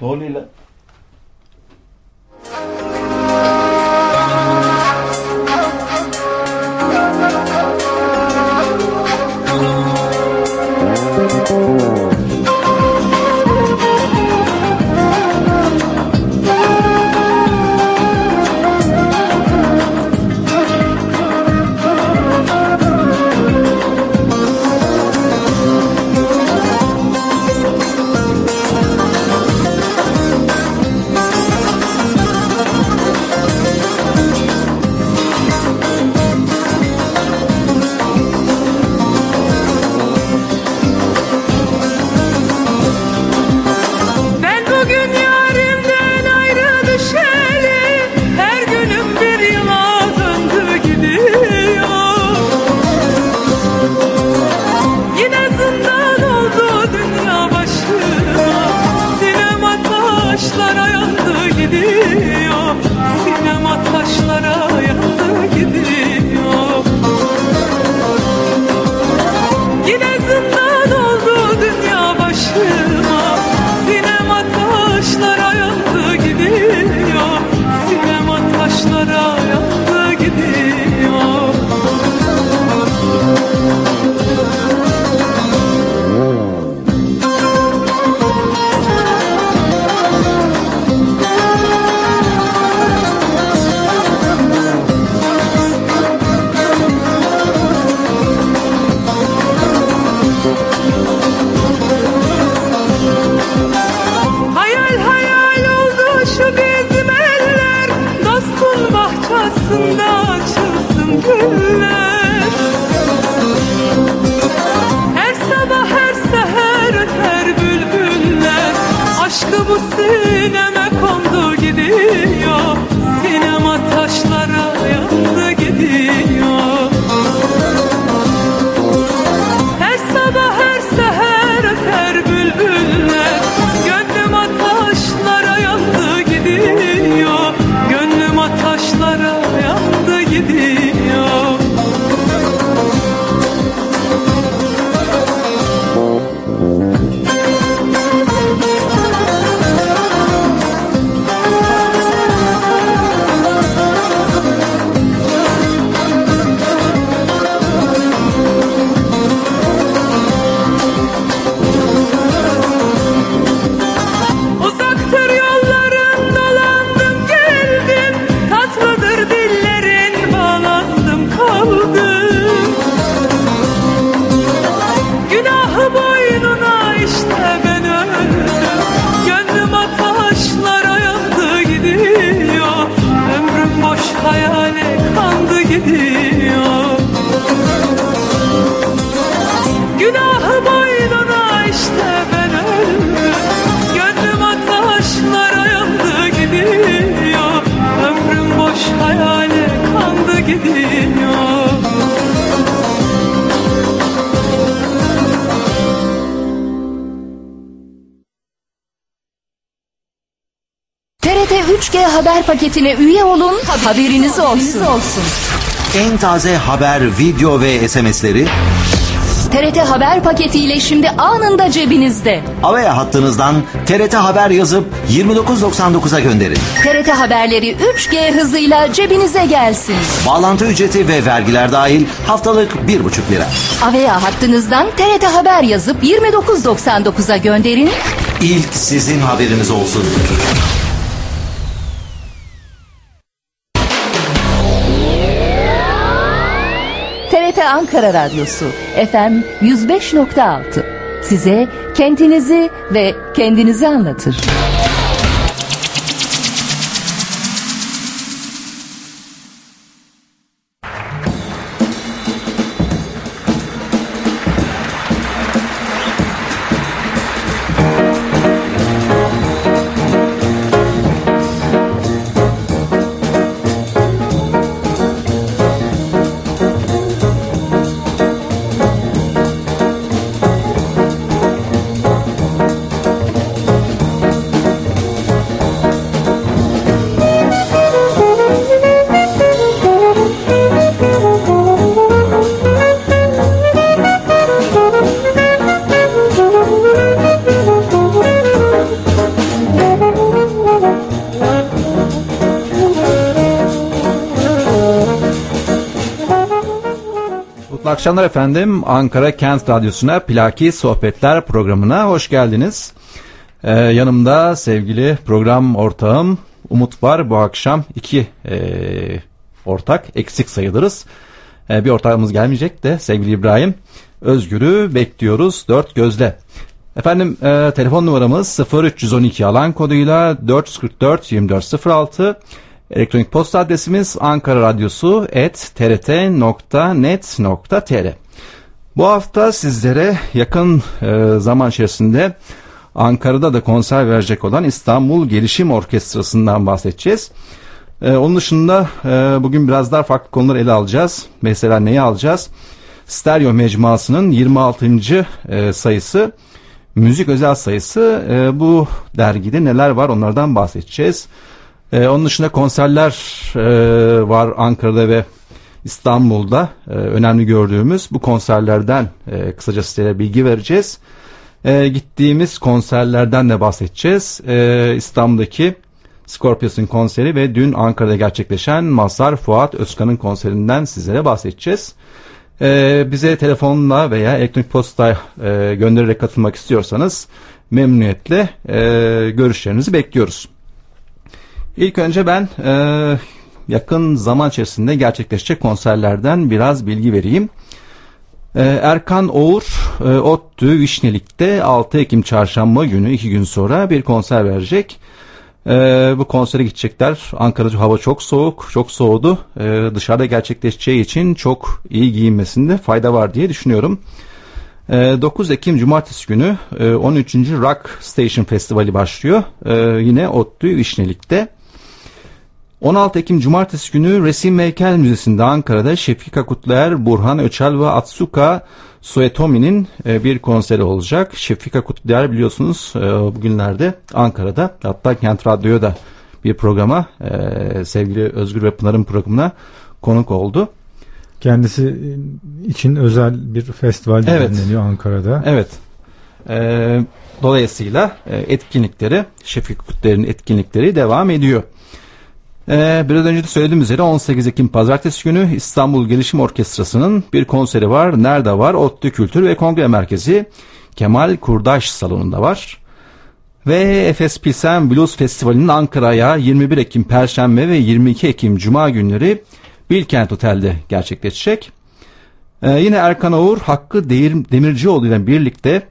Ne? Paketine üye olun, haberiniz olsun. En taze haber, video ve SMS'leri TRT haber paketiyle şimdi anında cebinizde. Avaya hattınızdan TRT Haber yazıp 29.99'a gönderin. TRT haberleri 3G hızıyla cebinize gelsin. Bağlantı ücreti ve vergiler dahil haftalık 1,5 lira. Avea hattınızdan TRT haber yazıp 29.99'a gönderin. İlk sizin haberiniz olsun. Ankara Radyosu FM 105.6 size kentinizi ve kendinizi anlatır. Akşamlar efendim. Ankara Kent Radyosu'na Plaki Sohbetler programına hoş geldiniz. Ee, yanımda sevgili program ortağım Umut var. Bu akşam iki e, ortak eksik sayılırız. E, bir ortağımız gelmeyecek de sevgili İbrahim. Özgür'ü bekliyoruz dört gözle. Efendim e, telefon numaramız 0312 alan koduyla 444 2406 Elektronik posta adresimiz Ankara Radyosu et trt.net.tr Bu hafta sizlere yakın e, zaman içerisinde Ankara'da da konser verecek olan İstanbul Gelişim Orkestrası'ndan bahsedeceğiz. E, onun dışında e, bugün biraz daha farklı konuları ele alacağız. Mesela neyi alacağız? Stereo Mecmuası'nın 26. E, sayısı müzik özel sayısı e, bu dergide neler var onlardan bahsedeceğiz. E, onun dışında konserler e, var Ankara'da ve İstanbul'da e, önemli gördüğümüz bu konserlerden e, kısaca sizlere bilgi vereceğiz. E, gittiğimiz konserlerden de bahsedeceğiz. E, İstanbul'daki Scorpions'ın konseri ve dün Ankara'da gerçekleşen Mazhar Fuat Özkan'ın konserinden sizlere bahsedeceğiz. E, bize telefonla veya elektronik posta e, göndererek katılmak istiyorsanız memnuniyetle e, görüşlerinizi bekliyoruz. İlk önce ben e, yakın zaman içerisinde gerçekleşecek konserlerden biraz bilgi vereyim. E, Erkan Oğur, e, ODTÜ Vişnelik'te 6 Ekim çarşamba günü iki gün sonra bir konser verecek. Ee, bu konsere gidecekler. Ankara'da hava çok soğuk, çok soğudu. Dışarıda gerçekleşeceği için çok iyi giyinmesinde fayda var diye düşünüyorum. Ee, 9 Ekim Cumartesi günü e, 13. Rock Station Festivali başlıyor. Yine ODTÜ Vişnelik'te. 16 Ekim Cumartesi günü Resim ve Heykel Müzesi'nde Ankara'da Şefika Kutluer, Burhan Öçal ve Atsuka Suetomi'nin e, bir konseri olacak. Şefika Kutluer biliyorsunuz e, bugünlerde Ankara'da hatta Kent Radyo'ya da bir programa e, sevgili Özgür ve Pınar'ın programına konuk oldu. Kendisi için özel bir festival Evet. düzenleniyor Ankara'da. Evet. Ee, dolayısıyla etkinlikleri, Şefik Kutler'in etkinlikleri devam ediyor. Ee, biraz önce de söylediğim üzere 18 Ekim Pazartesi günü İstanbul Gelişim Orkestrası'nın bir konseri var. Nerede var? ODTÜ Kültür ve Kongre Merkezi Kemal Kurdaş Salonu'nda var. Ve Efes Pilsen Blues Festivali'nin Ankara'ya 21 Ekim Perşembe ve 22 Ekim Cuma günleri Bilkent Otel'de gerçekleşecek. Ee, yine Erkan Oğur Hakkı Demircioğlu ile birlikte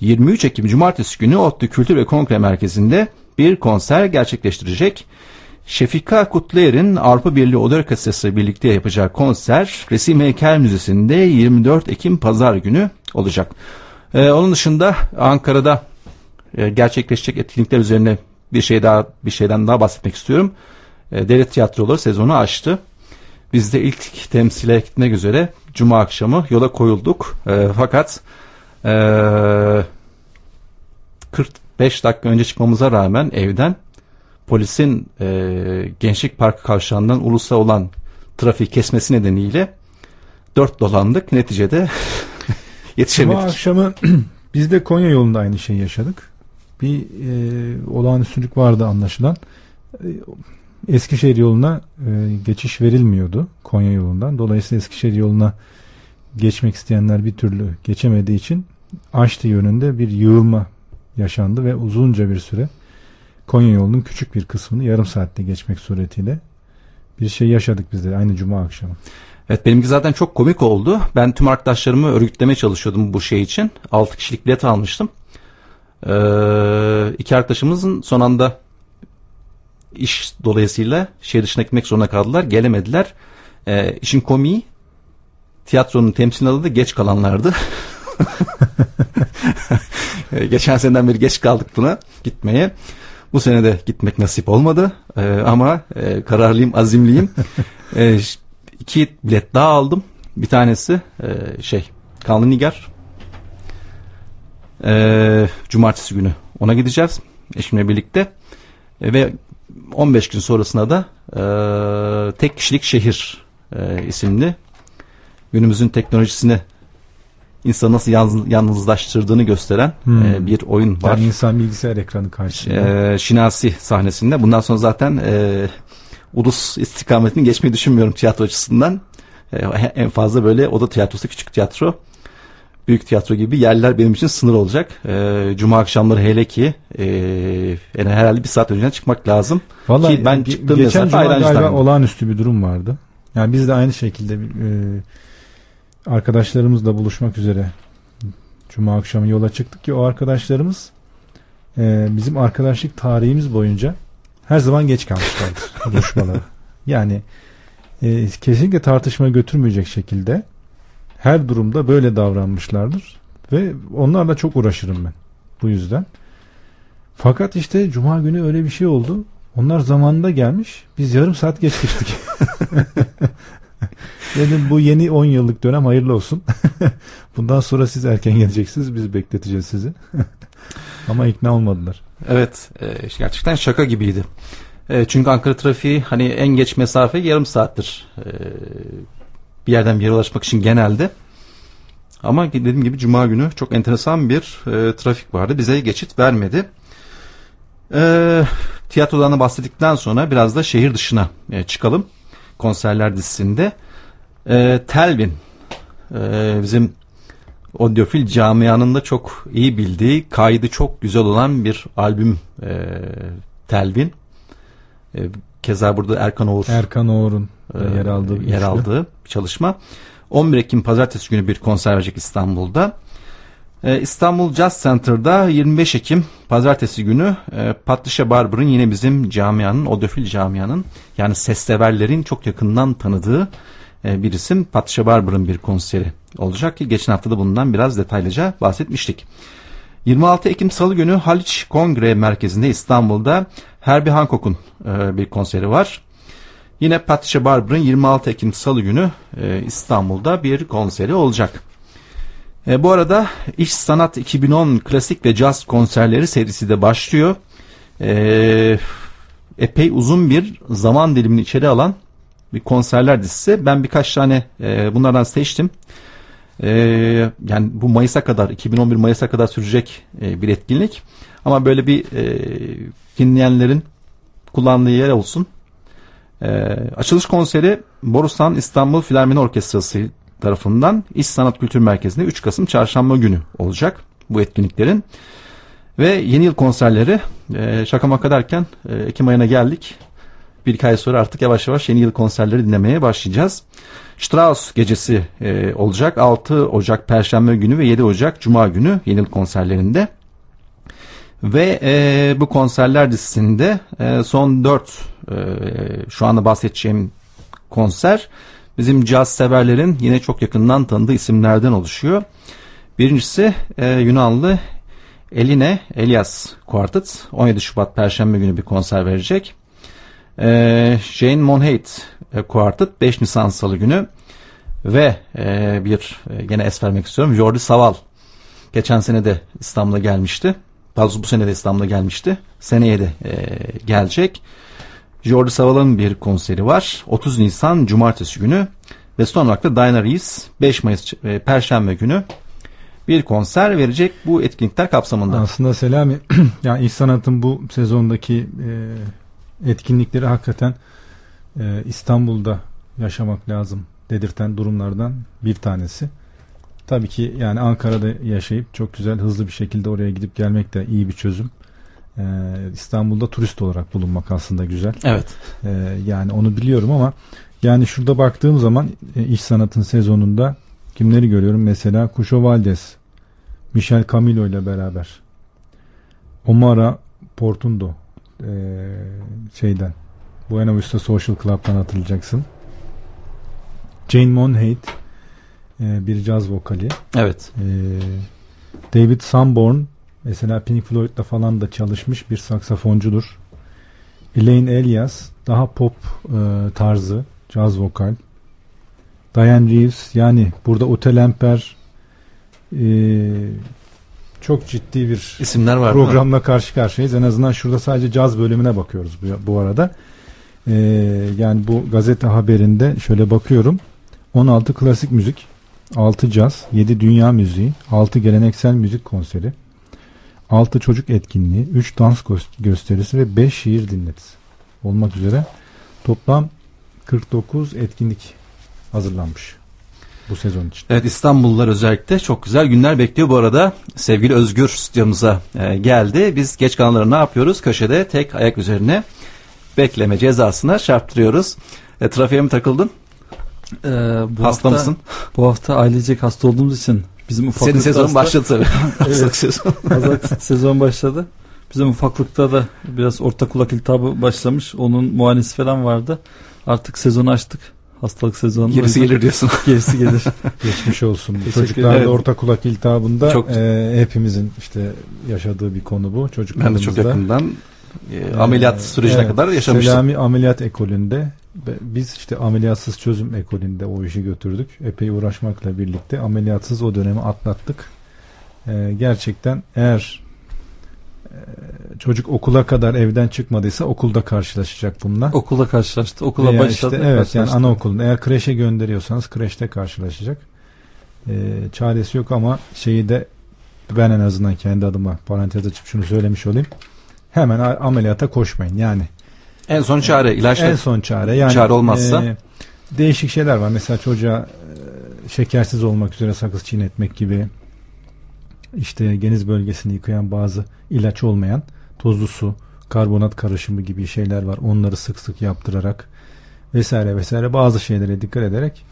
23 Ekim Cumartesi günü ODTÜ Kültür ve Kongre Merkezi'nde bir konser gerçekleştirecek. Şefika Kutlayer'in Avrupa Birliği Oda Orkestrası birlikte yapacağı konser Resim Heykel Müzesi'nde 24 Ekim Pazar günü olacak. Ee, onun dışında Ankara'da e, gerçekleşecek etkinlikler üzerine bir şey daha bir şeyden daha bahsetmek istiyorum. E, Devlet tiyatroları sezonu açtı. Biz de ilk temsile gitmek üzere Cuma akşamı yola koyulduk. E, fakat e, 45 dakika önce çıkmamıza rağmen evden polisin e, Gençlik Parkı kavşağından ulusa olan trafiği kesmesi nedeniyle dört dolandık. Neticede Cuma yetişemedik. akşamı biz de Konya yolunda aynı şeyi yaşadık. Bir e, olağanüstülük vardı anlaşılan. E, Eskişehir yoluna e, geçiş verilmiyordu Konya yolundan. Dolayısıyla Eskişehir yoluna geçmek isteyenler bir türlü geçemediği için Aştı yönünde bir yığılma yaşandı ve uzunca bir süre Konya yolunun küçük bir kısmını yarım saatte geçmek suretiyle bir şey yaşadık biz de aynı cuma akşamı. Evet benimki zaten çok komik oldu. Ben tüm arkadaşlarımı örgütlemeye çalışıyordum bu şey için. 6 kişilik bilet almıştım. Ee, iki arkadaşımızın son anda iş dolayısıyla şehir dışına gitmek zorunda kaldılar. Gelemediler. Ee, işin komiği tiyatronun temsil adı da geç kalanlardı. Ee, Geçen seneden beri geç kaldık buna gitmeye. Bu sene de gitmek nasip olmadı. Ee, ama e, kararlıyım, azimliyim. Ş- iki bilet daha aldım. Bir tanesi e, şey Kanlı Nigar. Ee, cumartesi günü ona gideceğiz. Eşimle birlikte. E, ve 15 gün sonrasında da e, Tek Kişilik Şehir e, isimli günümüzün teknolojisini insanı nasıl yalnız, yalnızlaştırdığını gösteren Hmm. e, bir oyun var. Yani insan bilgisayar ekranı karşısında. Ee, Şinasi sahnesinde. Bundan sonra zaten e, ulus istikametini geçmeyi düşünmüyorum tiyatro açısından. E, en fazla böyle oda tiyatrosu, küçük tiyatro, büyük tiyatro gibi yerler benim için sınır olacak. E, Cuma akşamları hele ki e, yani herhalde bir saat önceden çıkmak lazım. Vallahi ki ben ge- çıktığım geçen cuma galiba olağanüstü bir durum vardı. Yani biz de aynı şekilde e, arkadaşlarımızla buluşmak üzere cuma akşamı yola çıktık ki o arkadaşlarımız e, bizim arkadaşlık tarihimiz boyunca her zaman geç kalmışlardır buluşmalara. Yani e, kesinlikle tartışma götürmeyecek şekilde her durumda böyle davranmışlardır ve onlarla çok uğraşırım ben bu yüzden. Fakat işte cuma günü öyle bir şey oldu. Onlar zamanında gelmiş. Biz yarım saat geç. Dedim bu yeni 10 yıllık dönem hayırlı olsun. Bundan sonra siz erken geleceksiniz. Biz bekleteceğiz sizi. Ama ikna olmadılar. Evet, e, gerçekten şaka gibiydi. E, çünkü Ankara trafiği hani en geç mesafe yarım saattir. E, bir yerden bir yere ulaşmak için genelde. Ama dediğim gibi Cuma günü çok enteresan bir e, trafik vardı. Bize geçit vermedi. E, tiyatrodan da bahsettikten sonra biraz da şehir dışına e, çıkalım. Konserler dizisinde. E, Telvin e, bizim Audiofil camianın da çok iyi bildiği, kaydı çok güzel olan bir albüm e, Telvin. E, keza burada Erkan Oğur Erkan Oğur'un e, yer aldığı yer aldığı çalışma. 11 Ekim pazartesi günü bir konser verecek İstanbul'da. Ee, İstanbul Jazz Center'da 25 Ekim pazartesi günü e, Patricia Barber'ın yine bizim camianın, Odofil camianın yani sesseverlerin çok yakından tanıdığı e, bir isim Patricia Barber'ın bir konseri olacak ki geçen hafta da bundan biraz detaylıca bahsetmiştik. 26 Ekim Salı günü Haliç Kongre Merkezi'nde İstanbul'da Herbie Hancock'un e, bir konseri var. Yine Patricia Barber'ın 26 Ekim Salı günü İstanbul'da bir konseri olacak. E, bu arada İş Sanat 2010 Klasik ve Caz konserleri serisi de başlıyor. E, epey uzun bir zaman dilimini içeri alan bir konserler dizisi. Ben birkaç tane e, bunlardan seçtim. E, yani bu Mayıs'a kadar 2011 Mayıs'a kadar sürecek e, bir etkinlik. Ama böyle bir e, dinleyenlerin kullandığı yer olsun. E, açılış konseri Borusan İstanbul Filarmoni Orkestrası tarafından İş Sanat Kültür Merkezi'nde 3 Kasım Çarşamba günü olacak bu etkinliklerin. Ve yeni yıl konserleri e, şaka maka derken e, Ekim ayına geldik. Bir iki ay sonra artık yavaş yavaş yeni yıl konserleri dinlemeye başlayacağız. Strauss gecesi e, olacak 6 Ocak Perşembe günü ve 7 Ocak Cuma günü yeni yıl konserlerinde. Ve e, bu konserler dizisinde e, son 4 e, şu anda bahsedeceğim konser bizim caz severlerin yine çok yakından tanıdığı isimlerden oluşuyor. Birincisi e, Yunanlı Eline Elias Quartet 17 Şubat Perşembe günü bir konser verecek. E, Jane Monheit e, Quartet 5 Nisan Salı günü ve e, bir e, gene es vermek istiyorum Jordi Saval geçen sene de İstanbul'a gelmişti. Daha bu sene de İstanbul'a gelmişti. Seneye de e, gelecek. Jordi Saval'ın bir konseri var. 30 Nisan Cumartesi günü ve son olarak da Diana Reeves 5 Mayıs e, Perşembe günü bir konser verecek bu etkinlikler kapsamında. Aslında Selami yani İş Sanat'ın bu sezondaki e, etkinlikleri hakikaten e, İstanbul'da yaşamak lazım dedirten durumlardan bir tanesi. Tabii ki yani Ankara'da yaşayıp çok güzel hızlı bir şekilde oraya gidip gelmek de iyi bir çözüm. Ee, İstanbul'da turist olarak bulunmak aslında güzel. Evet. Ee, yani onu biliyorum ama yani şurada baktığım zaman e, iş sanatın sezonunda kimleri görüyorum? Mesela Kuşo Valdez, Michel Camilo ile beraber. Omara Portundo e, şeyden Buena Vista Social Club'dan hatırlayacaksın. Jane Monheit e, bir caz vokali. Evet. E, David Sanborn mesela Pink Floyd'da falan da çalışmış bir saksafoncudur. Elaine Elias daha pop e, tarzı caz vokal. Diane Reeves yani burada Utelemper e, çok ciddi bir isimler var. Programla karşı karşıyayız. En azından şurada sadece caz bölümüne bakıyoruz bu, bu arada. E, yani bu gazete haberinde şöyle bakıyorum. 16 klasik müzik, 6 caz, 7 dünya müziği, 6 geleneksel müzik konseri, 6 çocuk etkinliği, 3 dans gösterisi ve 5 şiir dinletisi olmak üzere toplam 49 etkinlik hazırlanmış bu sezon için. Evet İstanbullular özellikle çok güzel günler bekliyor. Bu arada sevgili Özgür stüdyomuza e, geldi. Biz geç kalanları ne yapıyoruz? Köşede tek ayak üzerine bekleme cezasına çarptırıyoruz. E, trafiğe mi takıldın? Ee, bu hasta hafta, mısın? Bu hafta ailecek hasta olduğumuz için bizim ufaklıkta Senin sezon başladı tabii. evet, sezon. sezon başladı. Bizim ufaklıkta da biraz orta kulak iltihabı başlamış. Onun muayenesi falan vardı. Artık sezonu açtık. Hastalık sezonu. Gerisi gelir diyorsun. Gerisi gelir. Geçmiş olsun. Çocuklarda evet. orta kulak iltihabında çok... e, hepimizin işte yaşadığı bir konu bu. Çocuklarımızda. Ben de çok yakından e, ameliyat sürecine evet, kadar yaşamıştım. Selami ameliyat ekolünde biz işte ameliyatsız çözüm ekolünde o işi götürdük. Epey uğraşmakla birlikte ameliyatsız o dönemi atlattık. Ee, gerçekten eğer e, çocuk okula kadar evden çıkmadıysa okulda karşılaşacak bununla. Okulda karşılaştı. Okula Veya başladı. Işte, evet yani anaokulunda. Eğer kreşe gönderiyorsanız kreşte karşılaşacak. Ee, çaresi yok ama şeyi de ben en azından kendi adıma parantez açıp şunu söylemiş olayım. Hemen ameliyata koşmayın. Yani en son çare ilaçla. En son çare. Yani çare olmazsa e, değişik şeyler var. Mesela çocuğa e, şekersiz olmak üzere sakız çiğnetmek gibi işte geniz bölgesini yıkayan bazı ilaç olmayan tozlu su, karbonat karışımı gibi şeyler var. Onları sık sık yaptırarak vesaire vesaire bazı şeylere dikkat ederek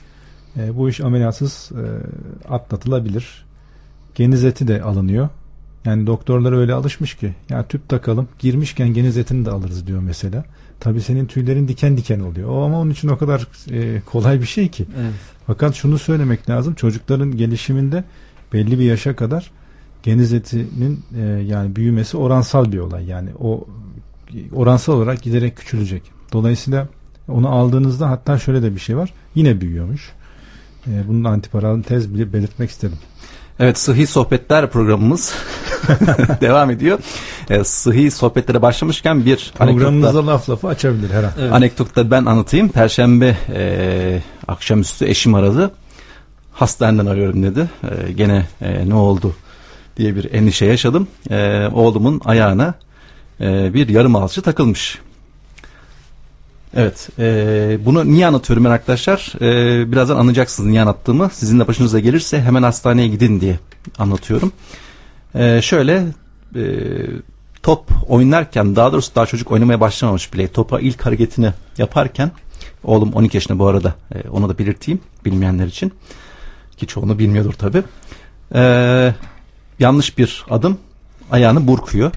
e, bu iş ameliyatsız e, atlatılabilir. geniz eti de alınıyor. Yani doktorlar öyle alışmış ki ya tüp takalım girmişken geniz etini de alırız diyor mesela. Tabii senin tüylerin diken diken oluyor. O ama onun için o kadar e, kolay bir şey ki. Evet. Fakat şunu söylemek lazım. Çocukların gelişiminde belli bir yaşa kadar geniz etinin e, yani büyümesi oransal bir olay. Yani o oransal olarak giderek küçülecek. Dolayısıyla onu aldığınızda hatta şöyle de bir şey var. Yine büyüyormuş. E, bunun antiparantez bile belirtmek istedim. Evet Sıhhi Sohbetler programımız devam ediyor. E, sıhhi sohbetlere başlamışken bir Programımızda anekdotla, laf lafı açabilir her an. Evet. anekdotta ben anlatayım. Perşembe e, akşamüstü eşim aradı. Hastaneden arıyorum dedi. E, gene e, ne oldu diye bir endişe yaşadım. E, oğlumun ayağına e, bir yarım alçı takılmış. Evet. e, bunu niye anlatıyorum ben arkadaşlar? E, birazdan anlayacaksınız niye anlattığımı. Sizin de başınıza gelirse hemen hastaneye gidin diye anlatıyorum. E, şöyle e, top oynarken daha doğrusu daha çocuk oynamaya başlamamış bile topa ilk hareketini yaparken oğlum 12 yaşında bu arada e, onu da belirteyim bilmeyenler için ki çoğunu bilmiyordur tabi yanlış bir adım ayağını burkuyor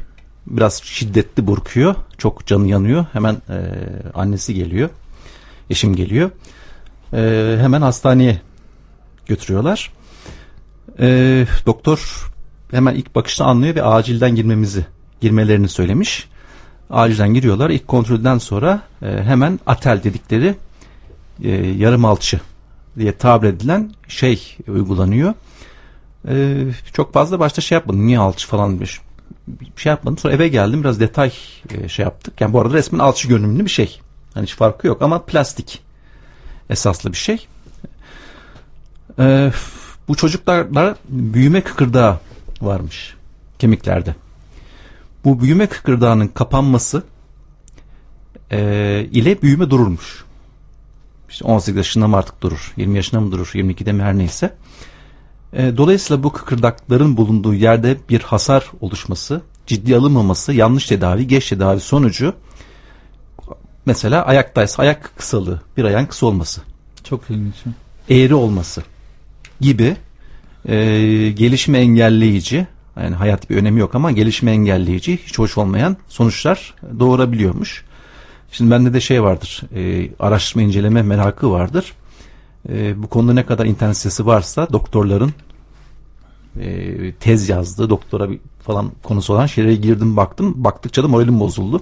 biraz şiddetli burkuyor çok canı yanıyor hemen e, annesi geliyor eşim geliyor E, hemen hastaneye götürüyorlar E, doktor hemen ilk bakışta anlıyor ve acilden girmemizi girmelerini söylemiş. Acilden giriyorlar. İlk kontrolden sonra e, hemen atel dedikleri e, yarım alçı diye tabir edilen şey uygulanıyor. E, çok fazla başta şey yapmadım. Niye alçı falan bir, şey yapmadım. Sonra eve geldim biraz detay e, şey yaptık. Yani bu arada resmen alçı görünümlü bir şey. Hani hiç farkı yok ama plastik esaslı bir şey. E, bu çocuklarda büyüme kıkırdağı varmış kemiklerde. Bu büyüme kıkırdağının kapanması e, ile büyüme dururmuş. İşte 18 yaşında mı artık durur, 20 yaşında mı durur, 22'de mi her neyse. E, dolayısıyla bu kıkırdakların bulunduğu yerde bir hasar oluşması, ciddi alınmaması, yanlış tedavi, geç tedavi sonucu mesela ayaktaysa ayak kısalığı, bir ayağın kısa olması. Çok ilginç. Eğri olması gibi e, gelişme engelleyici yani hayat bir önemi yok ama gelişme engelleyici hiç hoş olmayan sonuçlar doğurabiliyormuş. Şimdi bende de şey vardır e, araştırma inceleme merakı vardır. E, bu konuda ne kadar internet sitesi varsa doktorların e, tez yazdığı doktora bir falan konusu olan şeylere girdim baktım. Baktıkça da moralim bozuldu.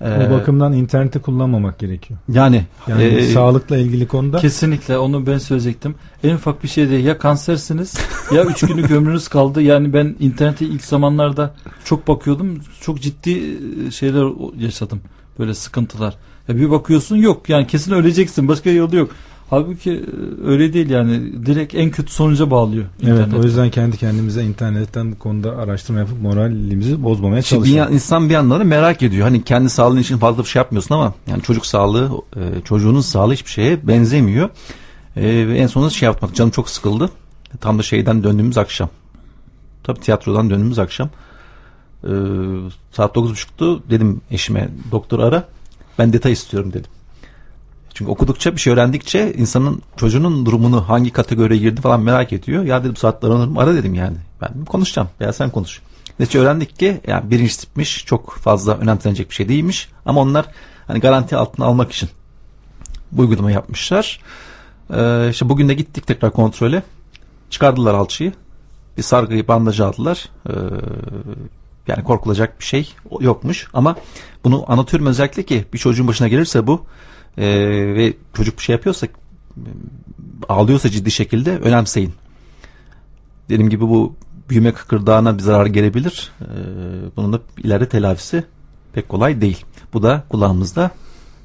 O bakımdan interneti kullanmamak gerekiyor. Yani, yani e, sağlıkla ilgili konuda Kesinlikle onu ben söyleyecektim. En ufak bir şeyde ya kansersiniz ya üç günlük ömrünüz kaldı. Yani ben internete ilk zamanlarda çok bakıyordum. Çok ciddi e, şeyler yaşadım. Böyle sıkıntılar. Ya bir bakıyorsun yok yani kesin öleceksin. Başka yolu yok. Halbuki e, öyle değil yani. Direkt en kötü sonuca bağlıyor. Evet internet. o yüzden kendi kendimize internetten bu konuda araştırma yapıp moralimizi bozmamaya Şimdi ya- insan bir yandan da merak ediyor. Hani kendi sağlığın için fazla bir şey yapmıyorsun ama yani çocuk sağlığı, e, çocuğunun sağlığı hiçbir şeye benzemiyor. E, ve en sonunda şey yapmak canım çok sıkıldı. Tam da şeyden döndüğümüz akşam. Tabii tiyatrodan döndüğümüz akşam. E, saat 9.30'tu dedim eşime doktor ara. Ben detay istiyorum dedim. Çünkü okudukça bir şey öğrendikçe insanın çocuğunun durumunu hangi kategoriye girdi falan merak ediyor. Ya dedim saatler aranırım ara dedim yani. Ben konuşacağım veya sen konuş. Netice öğrendik ki yani birinci tipmiş çok fazla önemsenecek bir şey değilmiş. Ama onlar hani garanti altına almak için bu uygulama yapmışlar. Ee, işte bugün de gittik tekrar kontrole. Çıkardılar alçıyı. Bir sargıyı bandajı aldılar. Ee, yani korkulacak bir şey yokmuş. Ama bunu anlatıyorum özellikle ki bir çocuğun başına gelirse bu e, ve çocuk bir şey yapıyorsa ağlıyorsa ciddi şekilde önemseyin. Dediğim gibi bu büyüme kıkırdağına bir zarar gelebilir. Ee, bunun da ileride telafisi pek kolay değil. Bu da kulağımızda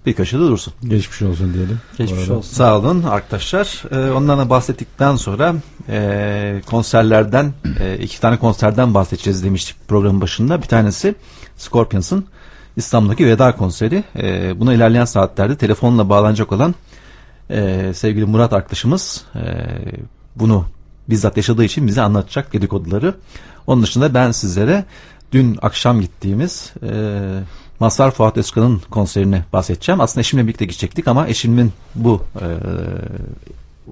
bir köşede dursun. Geçmiş olsun diyelim. Geçmiş olsun. Sağ olun arkadaşlar. Ee, ondan da bahsettikten sonra e, konserlerden e, iki tane konserden bahsedeceğiz demiştik programın başında. Bir tanesi Scorpions'ın İstanbul'daki veda konseri. E, buna ilerleyen saatlerde telefonla bağlanacak olan e, sevgili Murat arkadaşımız e, bunu bizzat yaşadığı için bize anlatacak dedikoduları. Onun dışında ben sizlere dün akşam gittiğimiz e, Mazhar Fuat Özkan'ın konserine bahsedeceğim. Aslında eşimle birlikte gidecektik ama eşimin bu e,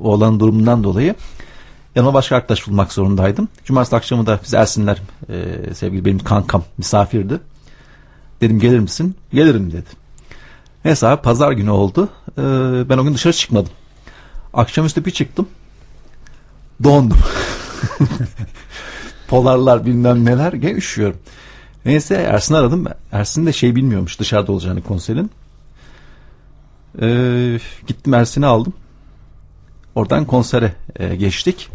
oğlan durumundan dolayı Yanıma başka arkadaş bulmak zorundaydım. Cumartesi akşamı da biz Ersinler e, sevgili benim kankam misafirdi. Dedim gelir misin? Gelirim dedi. Neyse abi pazar günü oldu. E, ben o gün dışarı çıkmadım. Akşamüstü bir çıktım. Dondum. Polarlar bilmem neler. Gene üşüyorum. Neyse Ersin aradım. Ersin de şey bilmiyormuş dışarıda olacağını konserin. Ee, gittim Ersin'i aldım. Oradan konsere e, geçtik.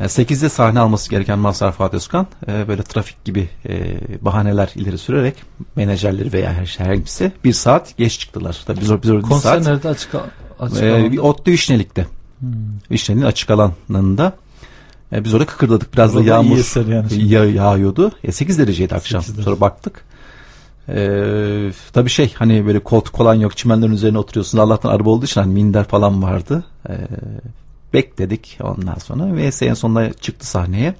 Yani 8'de sahne alması gereken Mazhar Fuat Özkan e, böyle trafik gibi e, bahaneler ileri sürerek menajerleri veya her şey herkese bir saat geç çıktılar. Tabii biz, biz bir Konser saat. nerede açık, açık alanda? bir ODTÜ İşnelik'te. Hmm. İşnelik'in açık alanında. E, biz orada kıkırdadık. Biraz da Orada iyi yağmur yani şimdi. ya, yağıyordu. E, 8 dereceydi akşam. Sonra baktık. Ee, tabii şey hani böyle koltuk falan yok. Çimenlerin üzerine oturuyorsun. Allah'tan araba olduğu için hani minder falan vardı. Ee, bekledik ondan sonra. Ve en sonunda çıktı sahneye.